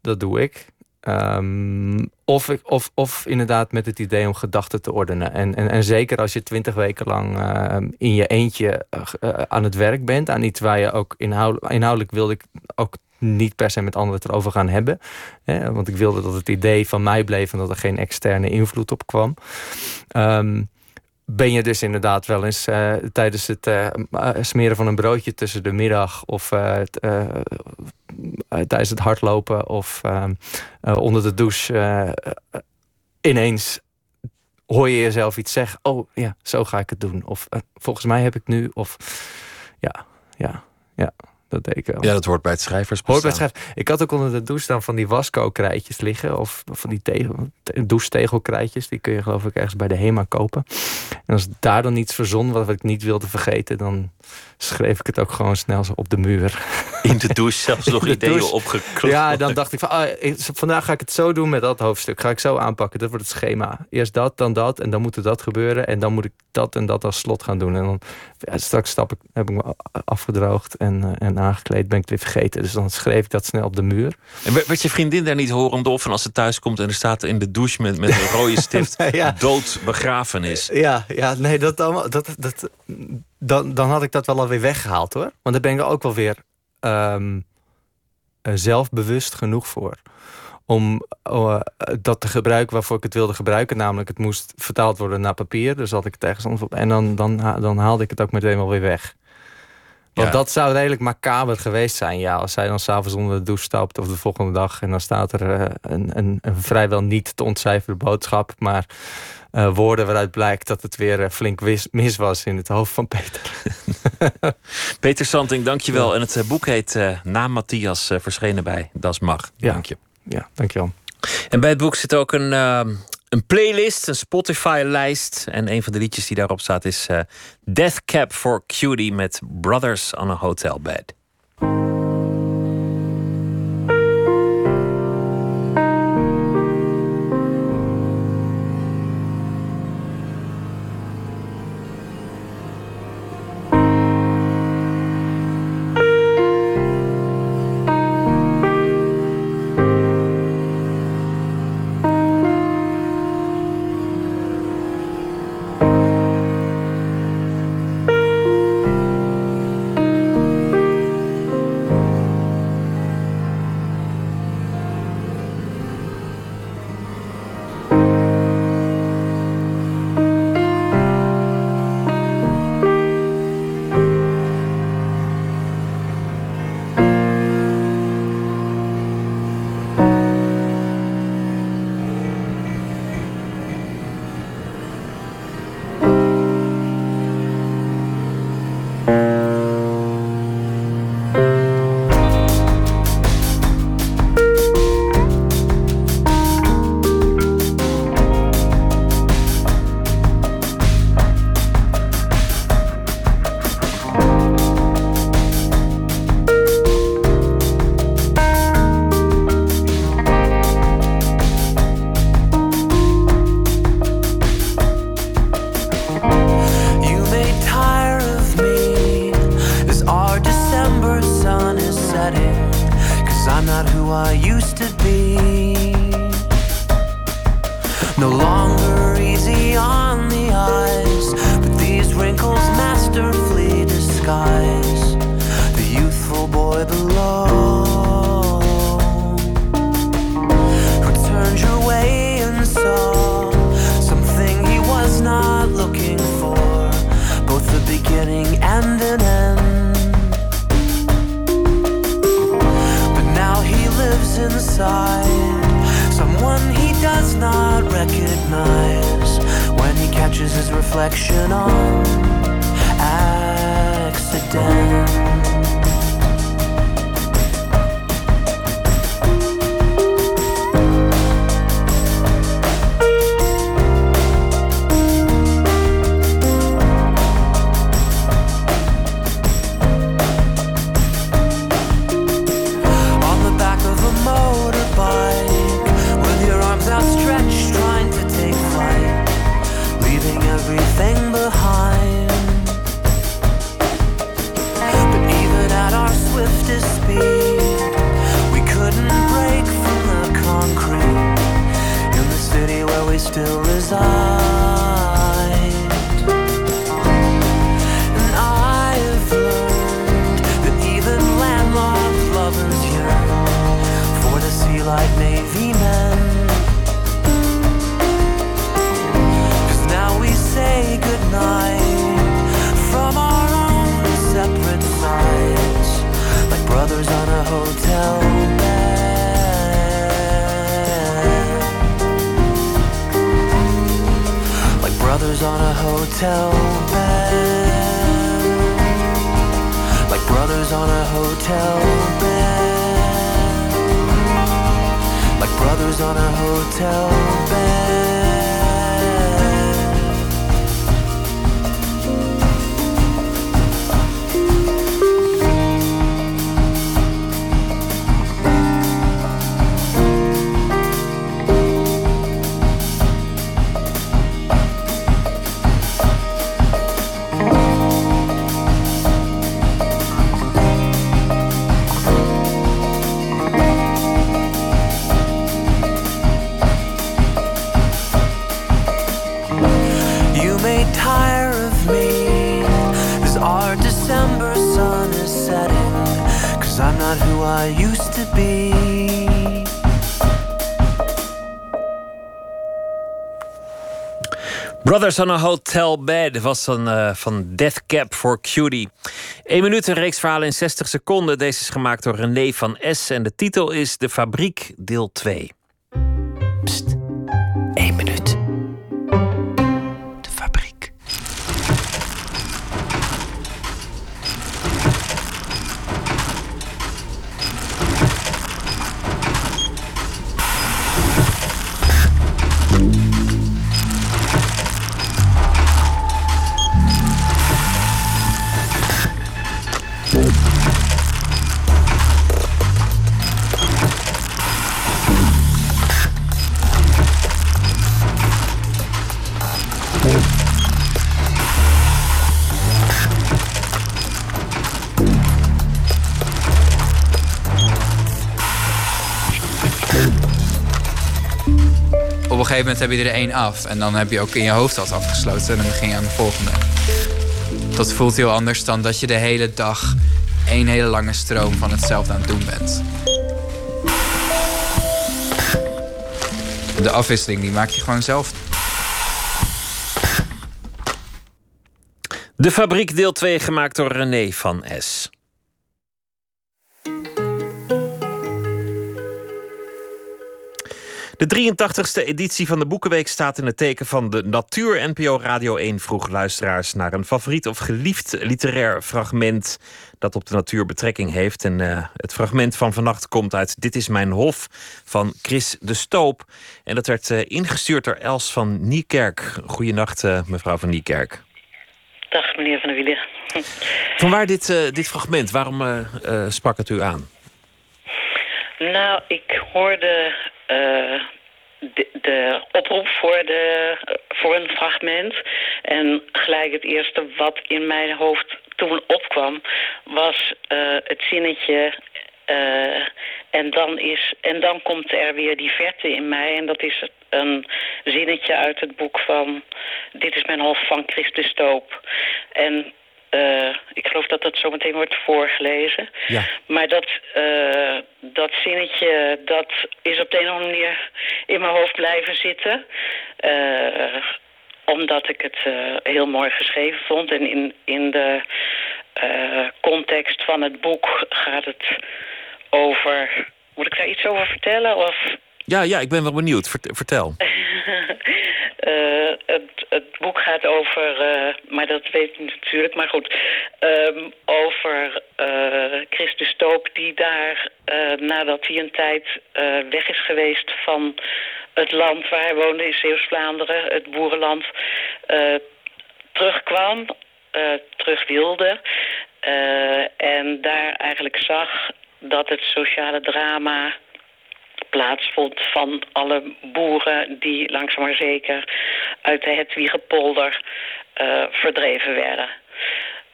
Speaker 8: Dat doe ik. Ehm, of, of, of inderdaad met het idee om gedachten te ordenen. En, en, en zeker als je twintig weken lang eh, in je eentje eh, eh, aan het werk bent. Aan iets waar je ook inhoudelijk, inhoudelijk wilde ik ook niet per se met anderen het erover gaan hebben. Hè, want ik wilde dat het idee van mij bleef en dat er geen externe invloed op kwam. Ehm, ben je dus inderdaad wel eens eh, tijdens het eh, eh, smeren van een broodje tussen de middag of tijdens het hardlopen of ehm, eh, onder de douche ineens hoor je jezelf iets zeggen. Oh ja, zo ga ik het doen. Of volgens mij heb ik nu. Of ja, ja, ja, dat deed ik wel.
Speaker 1: Ja, dat hoort bij het schrijvers.
Speaker 8: Hoort bij het. Ik had ook onder de douche dan van die wasco-krijtjes liggen. Of van die tegel, te- douchetegelkrijtjes. Die kun je geloof ik ergens bij de HEMA kopen. En als daar dan iets verzon wat ik niet wilde vergeten... dan schreef ik het ook gewoon snel zo op de muur.
Speaker 1: In de douche zelfs nog ideeën
Speaker 8: douche.
Speaker 1: opgeklopt.
Speaker 8: Ja, dan dacht ik van... ah, vandaag ga ik het zo doen met dat hoofdstuk. Ga ik zo aanpakken. Dat wordt het schema. Eerst dat, dan dat. En dan moet er dat gebeuren. En dan moet ik dat en dat als slot gaan doen. En dan ja, straks stap ik, heb ik me afgedroogd en, eh, en aangekleed. Ben ik het weer vergeten. Dus dan schreef ik dat snel op de muur.
Speaker 1: En werd je vriendin daar niet horend of? En als ze thuis komt en er staat in de douche met, met een rode stift...
Speaker 8: Ja.
Speaker 1: dood begrafenis.
Speaker 8: Ja, ja nee, dat, allemaal- dat, dat, dan, dan had ik dat wel alweer weggehaald hoor. Want daar ben ik ook wel weer ehm, eh, zelfbewust genoeg voor. Om eh, dat te gebruiken waarvoor ik het wilde gebruiken. Namelijk, het moest vertaald worden naar papier. Dus had ik het ergens anders op. En dan, dan, dan haalde ik het ook meteen wel weer weg. Want
Speaker 1: Ja.
Speaker 8: dat zou redelijk macaber geweest zijn. Ja, als zij dan s'avonds onder de douche stapt of de volgende dag. En dan staat er eh, een, een, een vrijwel niet te ontcijferen boodschap. Maar eh, woorden waaruit blijkt dat het weer eh, flink wis- mis was in het hoofd van Peter.
Speaker 1: Peter Santing, dankjewel. En het eh, boek heet eh Na Matthias, verschenen bij Das Mag.
Speaker 8: Ja.
Speaker 1: Dank je.
Speaker 8: Ja, dankjewel.
Speaker 1: En bij het boek zit ook een, eh, een playlist, een Spotify-lijst. En een van de liedjes die daarop staat is Death Cab for Cutie met Brothers on a Hotel Bed.
Speaker 9: Brothers on a Hotel Bed
Speaker 1: was dan eh, van Death Cab for Cutie. 1 minuut een reeks verhalen in 60 seconden. Deze is gemaakt door René van S. En de titel is De Fabriek, deel 2. Pst,
Speaker 10: gegeven moment heb je er één af. En dan heb je ook in je hoofd dat afgesloten. En dan begin je aan de volgende. Dat voelt heel anders dan dat je de hele dag één hele lange stroom van hetzelfde aan het doen bent. De afwisseling die maak je gewoon zelf.
Speaker 1: De Fabriek, deel 2, gemaakt door René van S. De 83ste editie van de Boekenweek staat in het teken van de natuur. NPO Radio 1 vroeg luisteraars naar een favoriet of geliefd literair fragment dat op de natuur betrekking heeft. En eh, het fragment van vannacht komt uit Dit is mijn hof van Chris de Stoop. En dat werd eh, ingestuurd door Els van Niekerk. Goedenacht, eh, mevrouw van Niekerk.
Speaker 11: Dag meneer Van der Wielen.
Speaker 1: Vanwaar dit, dit fragment? Waarom sprak het u aan?
Speaker 11: Nou, ik hoorde eh, de, oproep voor, de, voor een fragment. En gelijk het eerste wat in mijn hoofd toen opkwam... was eh, het zinnetje... eh, en, dan is, en dan komt er weer die verte in mij. En dat is een zinnetje uit het boek van... Dit is mijn hof van Christus Stoop. En eh, ik geloof dat dat zometeen wordt voorgelezen.
Speaker 1: Ja.
Speaker 11: Maar dat, eh, dat zinnetje, dat is op de een of andere manier in mijn hoofd blijven zitten. Eh, omdat ik het heel mooi geschreven vond. En in, in de eh, context van het boek gaat het over... Moet ik daar iets over vertellen? Of
Speaker 1: Ja, ja, ik ben wel benieuwd. Vert- vertel.
Speaker 11: Eh, het, het boek gaat over, eh, maar dat weet ik natuurlijk, maar goed, ehm, over eh Christus Stoop die daar, nadat hij een tijd weg is geweest van het land waar hij woonde in Zeeuws-Vlaanderen, het boerenland, terugkwam, terug wilde en daar eigenlijk zag dat het sociale drama plaatsvond van alle boeren die langzaam maar zeker uit de Hetwiegepolder eh verdreven werden.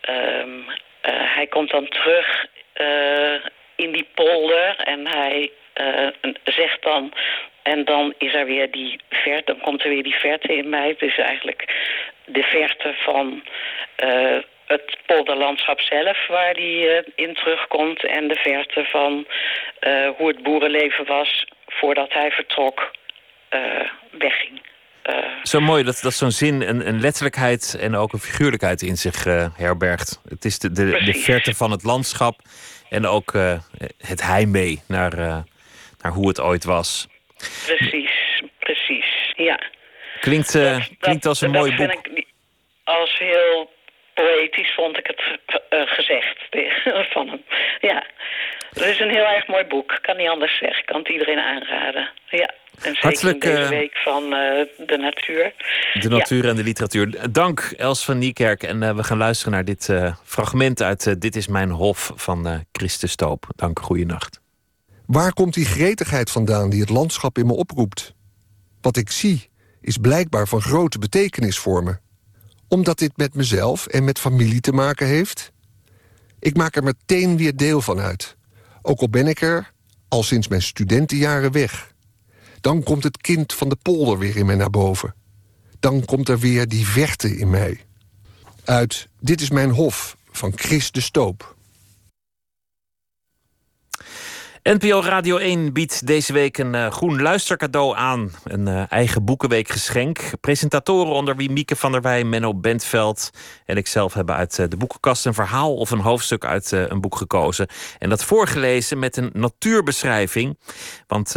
Speaker 11: Ehm, eh, hij komt dan terug eh, in die polder en hij zegt dan en dan is er weer die verte, dan komt er weer die verte in mij. Is eigenlijk de verte van het polderlandschap zelf waar die eh, in terugkomt. En de verte van eh, hoe het boerenleven was voordat hij vertrok, eh, wegging.
Speaker 1: Zo mooi dat, dat zo'n zin een, een letterlijkheid en ook een figuurlijkheid in zich herbergt. Het is de, de, de verte van het landschap en ook het heimwee naar, naar hoe het ooit was.
Speaker 11: precies, precies, ja.
Speaker 1: Klinkt, klinkt als een
Speaker 11: dat
Speaker 1: mooi
Speaker 11: vind
Speaker 1: boek.
Speaker 11: ik als heel poëtisch vond ik het eh, gezegd van hem. Ja, het is een heel erg mooi boek. Kan niet anders zeggen. Ik kan het iedereen aanraden. Ja, en zeker
Speaker 1: Hartelijk,
Speaker 11: in deze
Speaker 1: eh,
Speaker 11: week van eh, de natuur.
Speaker 1: De natuur en de literatuur. Dank Els van Niekerk. En eh, we gaan luisteren naar dit eh, fragment uit eh, Dit is mijn hof van eh Christus Stoop. Dank, goeienacht.
Speaker 12: Waar komt die gretigheid vandaan die het landschap in me oproept? Wat ik zie is blijkbaar van grote betekenis voor me. Omdat dit met mezelf en met familie te maken heeft? Ik maak er meteen weer deel van uit. Ook al ben ik er al sinds mijn studentenjaren weg. Dan komt het kind van de polder weer in mij naar boven. Dan komt er weer die verte in mij. Uit Dit is mijn hof van Chris de Stoop.
Speaker 1: NPO Radio 1 biedt deze week een eh, groen luistercadeau aan. Een eh, eigen boekenweekgeschenk. Presentatoren onder wie Mieke van der Wij, Menno Bentveld en ikzelf hebben uit eh, de boekenkast een verhaal of een hoofdstuk uit een boek gekozen. En dat voorgelezen met een natuurbeschrijving. Want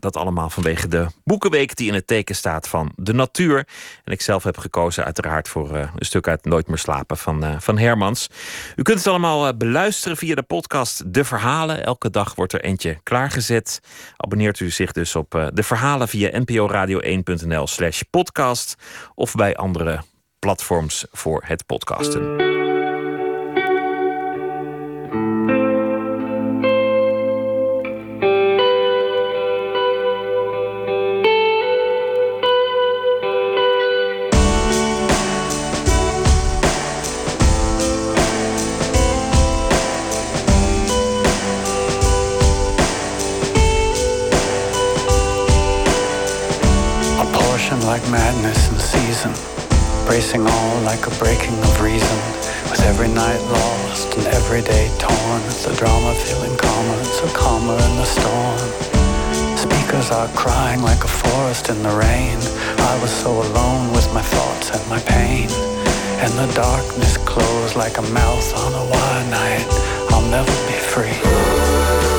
Speaker 1: dat allemaal vanwege de boekenweek die in het teken staat van de natuur. En ik zelf heb gekozen uiteraard voor eh, een stuk uit Nooit meer slapen van, eh, van Hermans. U kunt het allemaal eh, beluisteren via de podcast De Verhalen. Elke dag wordt er eentje klaargezet. Abonneert u zich dus op De Verhalen via nporadio1.nl slash podcast. Of bij andere platforms voor het podcasten.
Speaker 13: Madness in season, bracing all like a breaking of reason. With every night lost and every day torn, a drama feeling calmer, a calmer in the storm. Speakers are crying like a forest in the rain. I was so alone with my thoughts and my pain. And the darkness closed like a mouth on a wild night. I'll never be free.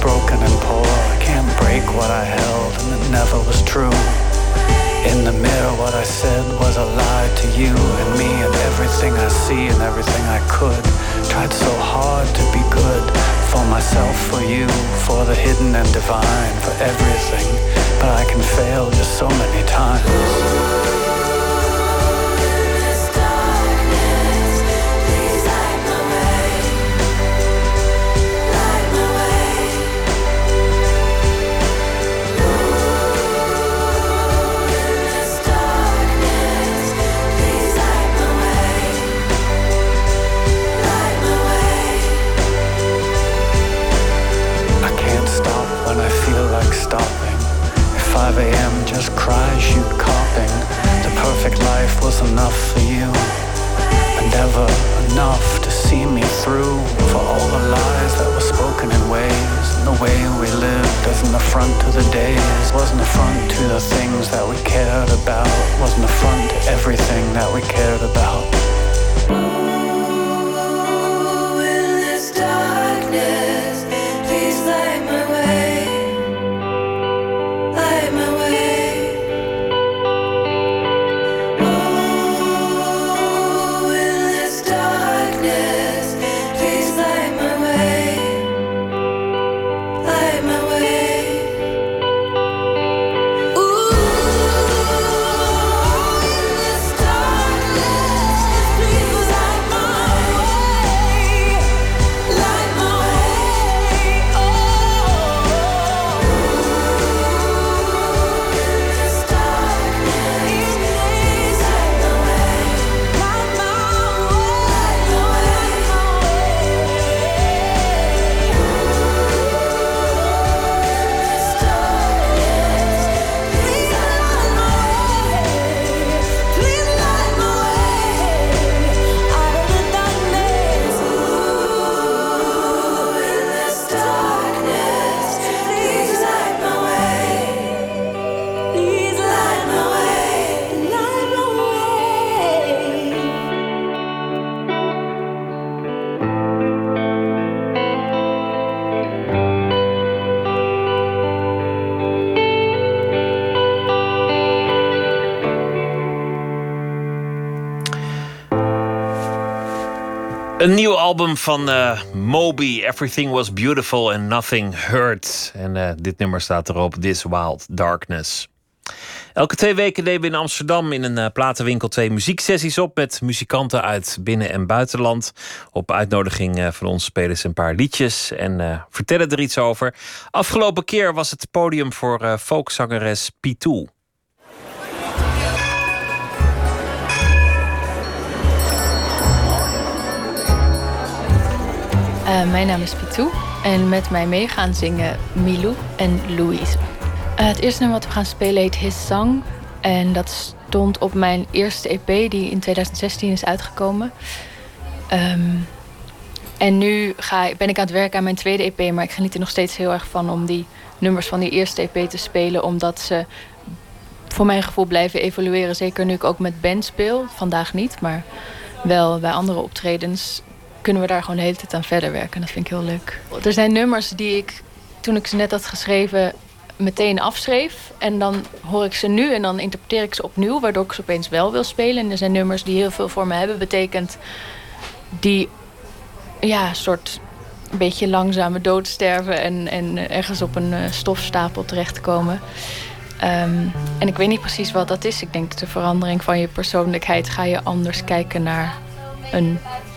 Speaker 13: Broken and poor. I can't break what I held and it never was true. In the mirror, what I said was a lie to you and me and everything I see and everything I could. Tried so hard to be good for myself, for you, for the hidden and divine, for everything. But I can fail just so many times.
Speaker 1: Album van eh, Moby. Everything was beautiful and nothing hurt. En eh, dit nummer staat erop. This Wild Darkness. Elke twee weken nemen we in Amsterdam in een eh, platenwinkel twee muzieksessies op met muzikanten uit binnen- en buitenland. Op uitnodiging van ons spelen ze een paar liedjes en vertellen er iets over. Afgelopen keer was het podium voor folkzangeres Pitou.
Speaker 14: Eh, mijn naam is Pitou en met mij mee gaan zingen Milou en Louise. Eh, het eerste nummer wat we gaan spelen heet His Song. En dat stond op mijn eerste EP die in 2016 is uitgekomen. Ehm, en nu ben ik aan het werken aan mijn tweede EP, maar ik geniet er nog steeds heel erg van om die nummers van die eerste EP te spelen, omdat ze voor mijn gevoel blijven evolueren. Zeker nu ik ook met band speel. Vandaag niet, maar wel bij andere optredens kunnen we daar gewoon de hele tijd aan verder werken. Dat vind ik heel leuk. Er zijn nummers die ik, toen ik ze net had geschreven, meteen afschreef. En dan hoor ik ze nu en dan interpreteer ik ze opnieuw, waardoor ik ze opeens wel wil spelen. En er zijn nummers die heel veel voor me hebben betekend, die ja, een soort een beetje langzame dood sterven en, en ergens op een eh, stofstapel terechtkomen. Ehm, en ik weet niet precies wat dat is. Ik denk dat de verandering van je persoonlijkheid ga je anders kijken naar een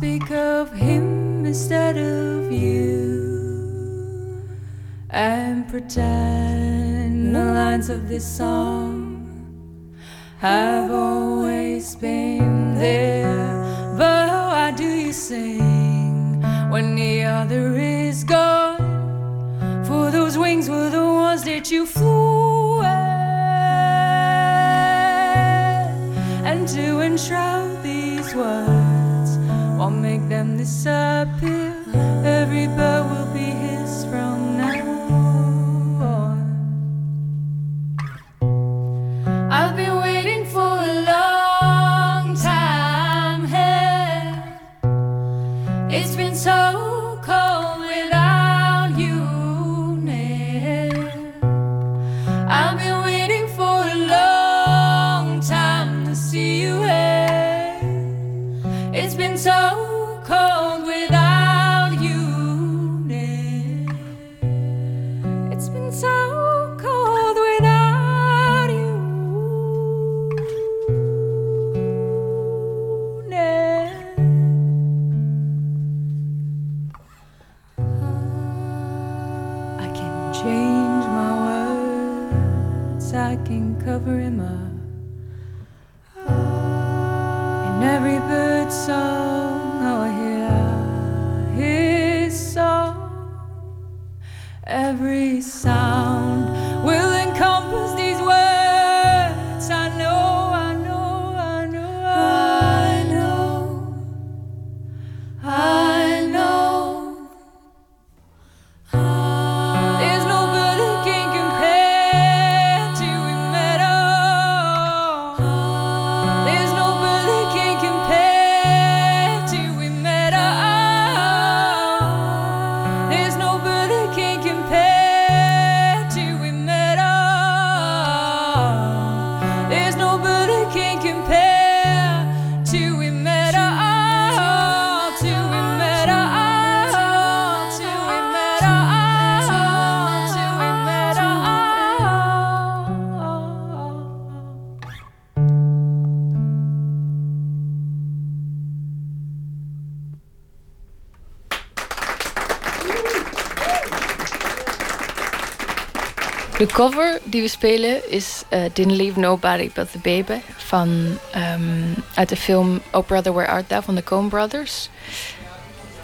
Speaker 15: speak of him instead of you and pretend the lines of this song have always been there. But why do you sing when the other is gone? For those wings were the ones that you flew at. And to enshroud these words disappear. We
Speaker 14: spelen is eh, Didn't Leave Nobody But The Baby van, ehm, uit de film Oh Brother Where Art Thou van de Coen Brothers.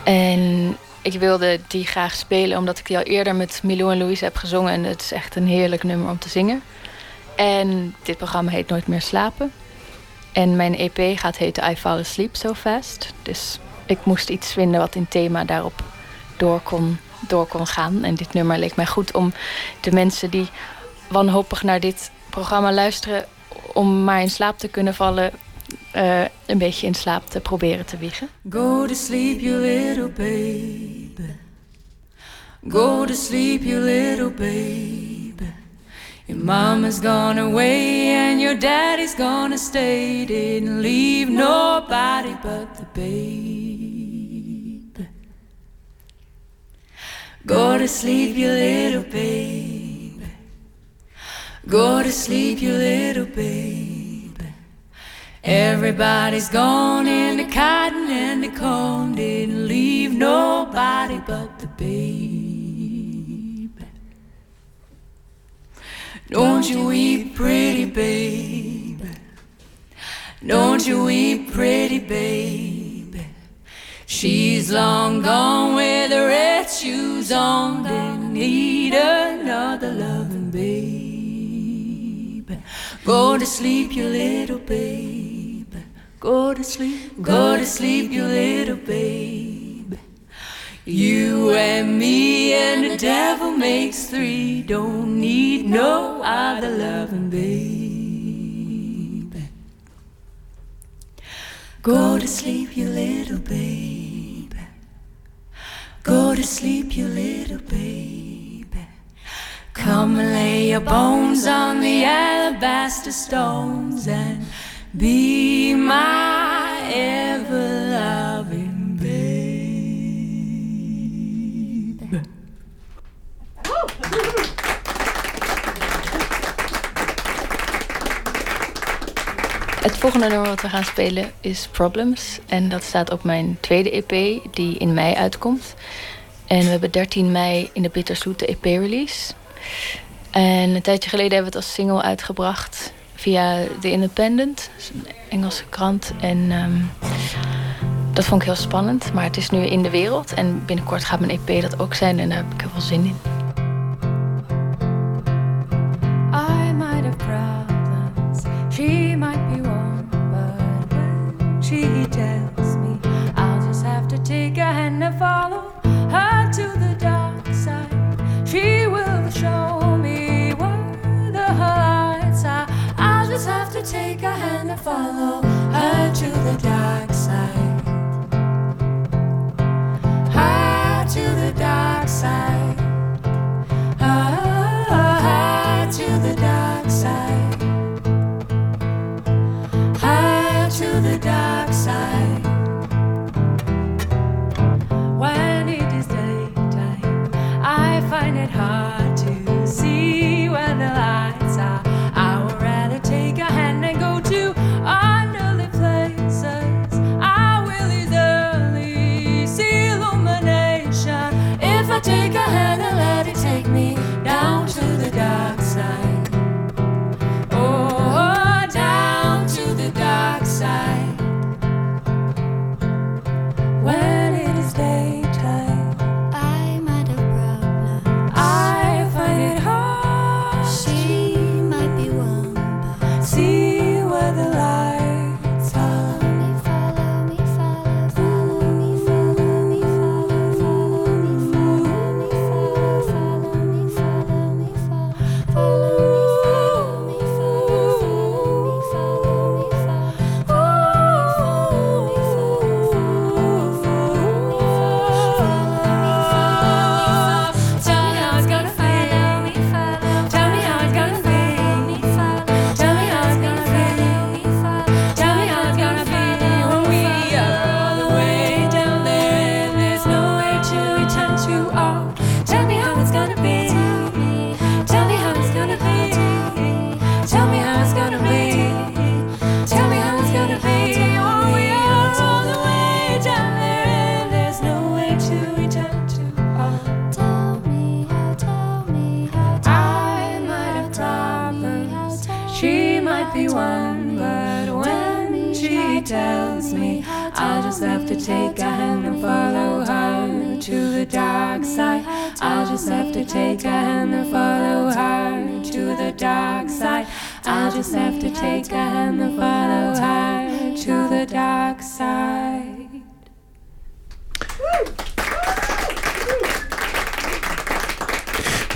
Speaker 14: En ik wilde die graag spelen omdat ik die al eerder met Milou en Louise heb gezongen. En het is echt een heerlijk nummer om te zingen. En dit programma heet Nooit meer slapen. En mijn EP gaat heten I Fall Asleep So Fast. Dus ik moest iets vinden wat in thema daarop door kon, door kon gaan. En dit nummer leek mij goed om de mensen die wanhopig naar dit programma luisteren... om maar in slaap te kunnen vallen, eh, een beetje in slaap te proberen te wiegen.
Speaker 15: Go to sleep, you little baby. Go to sleep, you little baby. Your mama's gone away and your daddy's gonna stay. Didn't leave nobody but the baby. Go to sleep, you little baby. Go to sleep, you little baby. Everybody's gone in the cotton and the comb Didn't leave nobody but the baby. Don't you weep, pretty baby. Don't you weep, pretty baby. She's long gone with the red shoes on. Didn't need another loving baby. Go to sleep, you little baby. Go to sleep, go to sleep, you little baby. You and me and the devil makes three. Don't need no other loving baby. Go to sleep, you little baby. Go to sleep, you little baby. Come lay your bones on the alabaster stones and be my ever loving baby.
Speaker 14: Het volgende nummer wat we gaan spelen is Problems. En dat staat op mijn tweede EP, die in mei uitkomt. En we hebben 13 mei in de Bittersloot de EP-release. En een tijdje geleden hebben we het als single uitgebracht via The Independent, een Engelse krant. En ehm, dat vond ik heel spannend, maar het is nu in de wereld. En binnenkort gaat mijn EP dat ook zijn en daar heb ik heel veel zin in.
Speaker 15: I might have problems. She might be but she tells me, I'll just have to take a hand and follow have to take a hand and follow her to the dark side.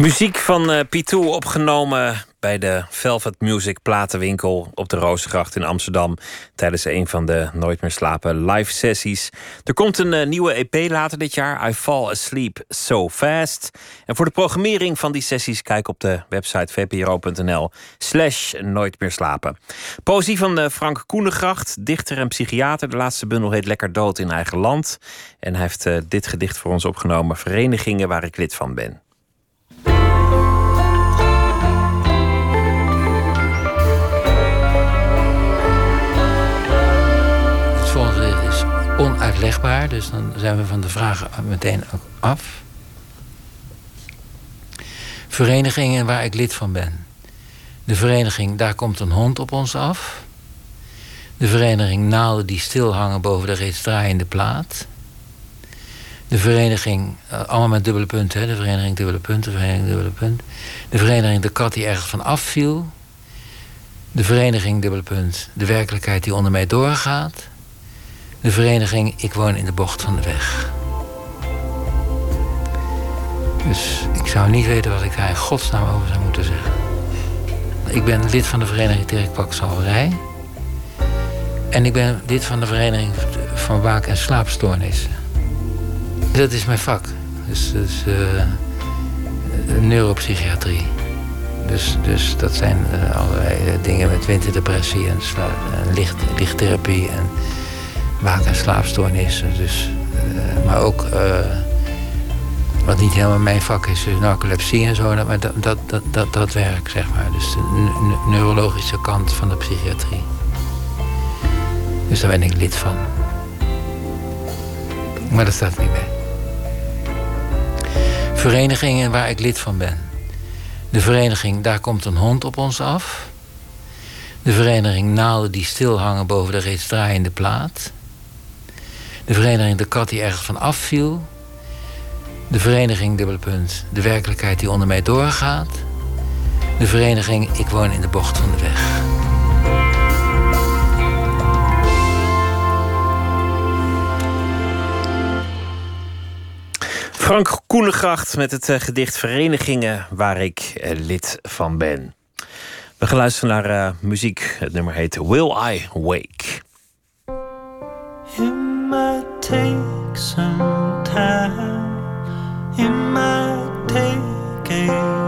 Speaker 1: Muziek van eh Pitou opgenomen bij de Velvet Music platenwinkel op de Rozengracht in Amsterdam tijdens een van de Nooit meer slapen live sessies. Er komt een eh, nieuwe EP later dit jaar, I Fall Asleep So Fast. En voor de programmering van die sessies kijk op de website vpro.nl slash Nooit meer slapen. Poëzie van eh, Frank Koenegracht, dichter en psychiater. De laatste bundel heet Lekker dood in eigen land. En hij heeft dit gedicht voor ons opgenomen, Verenigingen waar ik lid van ben.
Speaker 16: Onuitlegbaar, dus dan zijn we van de vragen meteen ook af. Verenigingen waar ik lid van ben. De vereniging Daar komt een hond op ons af. De vereniging Naalden die stil hangen boven de reeds draaiende plaat. De vereniging, eh, allemaal met dubbele punten, hè? de vereniging dubbele punt, de vereniging dubbele punt. De vereniging De kat die ergens van afviel. De vereniging dubbele punt, de werkelijkheid die onder mij doorgaat. De vereniging Ik woon in de bocht van de weg. Dus ik zou niet weten wat ik daar in godsnaam over zou moeten zeggen. Ik ben lid van de vereniging tegen kwakzalverij. En ik ben lid van de vereniging van waak- en slaapstoornissen. Dat is mijn vak. Dus, dus neuropsychiatrie. Dus, dus dat zijn eh, allerlei dingen met winterdepressie en licht, lichttherapie en waak- en slaapstoornissen. Dus, eh, maar ook eh, wat niet helemaal mijn vak is, dus narcolepsie en zo. Maar dat, dat, dat, dat, dat werk, zeg maar. Dus de ne- ne- neurologische kant van de psychiatrie. Dus daar ben ik lid van. Maar dat staat niet bij. Verenigingen waar ik lid van ben. De vereniging Daar komt een hond op ons af. De vereniging Naalden die stil hangen boven de reeds draaiende plaat. De vereniging De kat die ergens van afviel. De vereniging dubbele punt, De werkelijkheid die onder mij doorgaat. De vereniging Ik woon in de bocht van de weg.
Speaker 1: Frank Koenegracht met het eh, gedicht Verenigingen waar ik eh, lid van ben. We gaan luisteren naar eh, muziek. Het nummer heet Will I Wake.
Speaker 17: Take some time. It might take a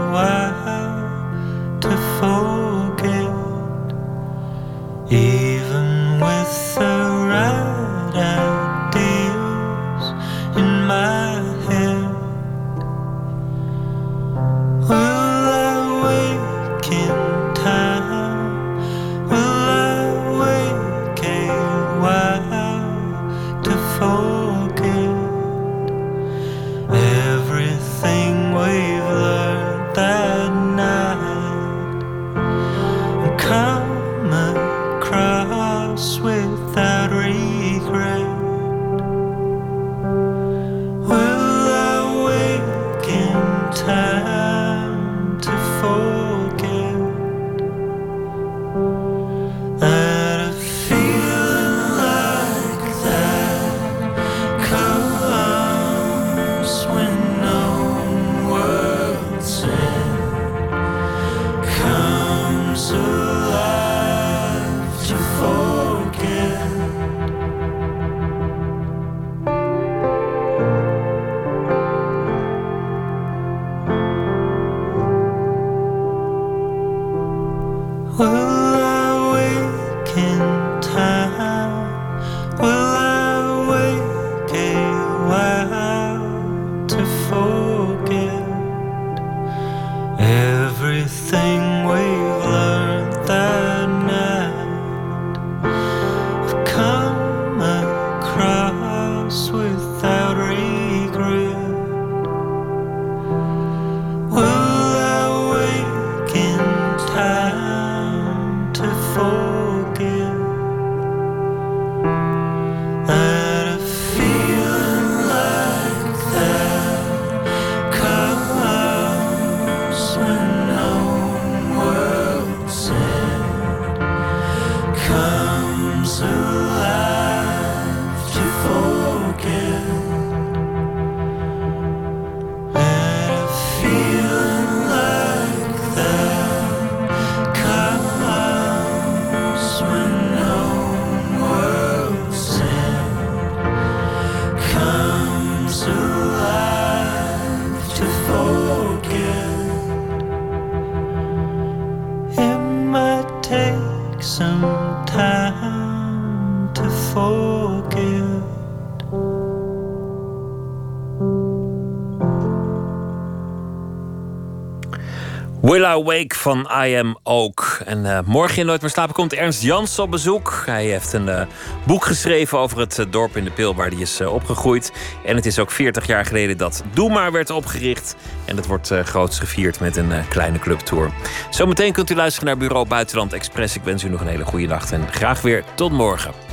Speaker 17: Will I Wake
Speaker 1: van I Am Ook. En eh, morgen in Nooit meer slapen komt Ernst Jans op bezoek. Hij heeft een eh, boek geschreven over het eh, dorp in de Pil waar hij is opgegroeid. En het is ook 40 jaar geleden dat Doe Maar werd opgericht. En dat wordt groots gevierd met een kleine clubtour. Zometeen kunt u luisteren naar Bureau Buitenland Express. Ik wens u nog een hele goede nacht en graag weer tot morgen.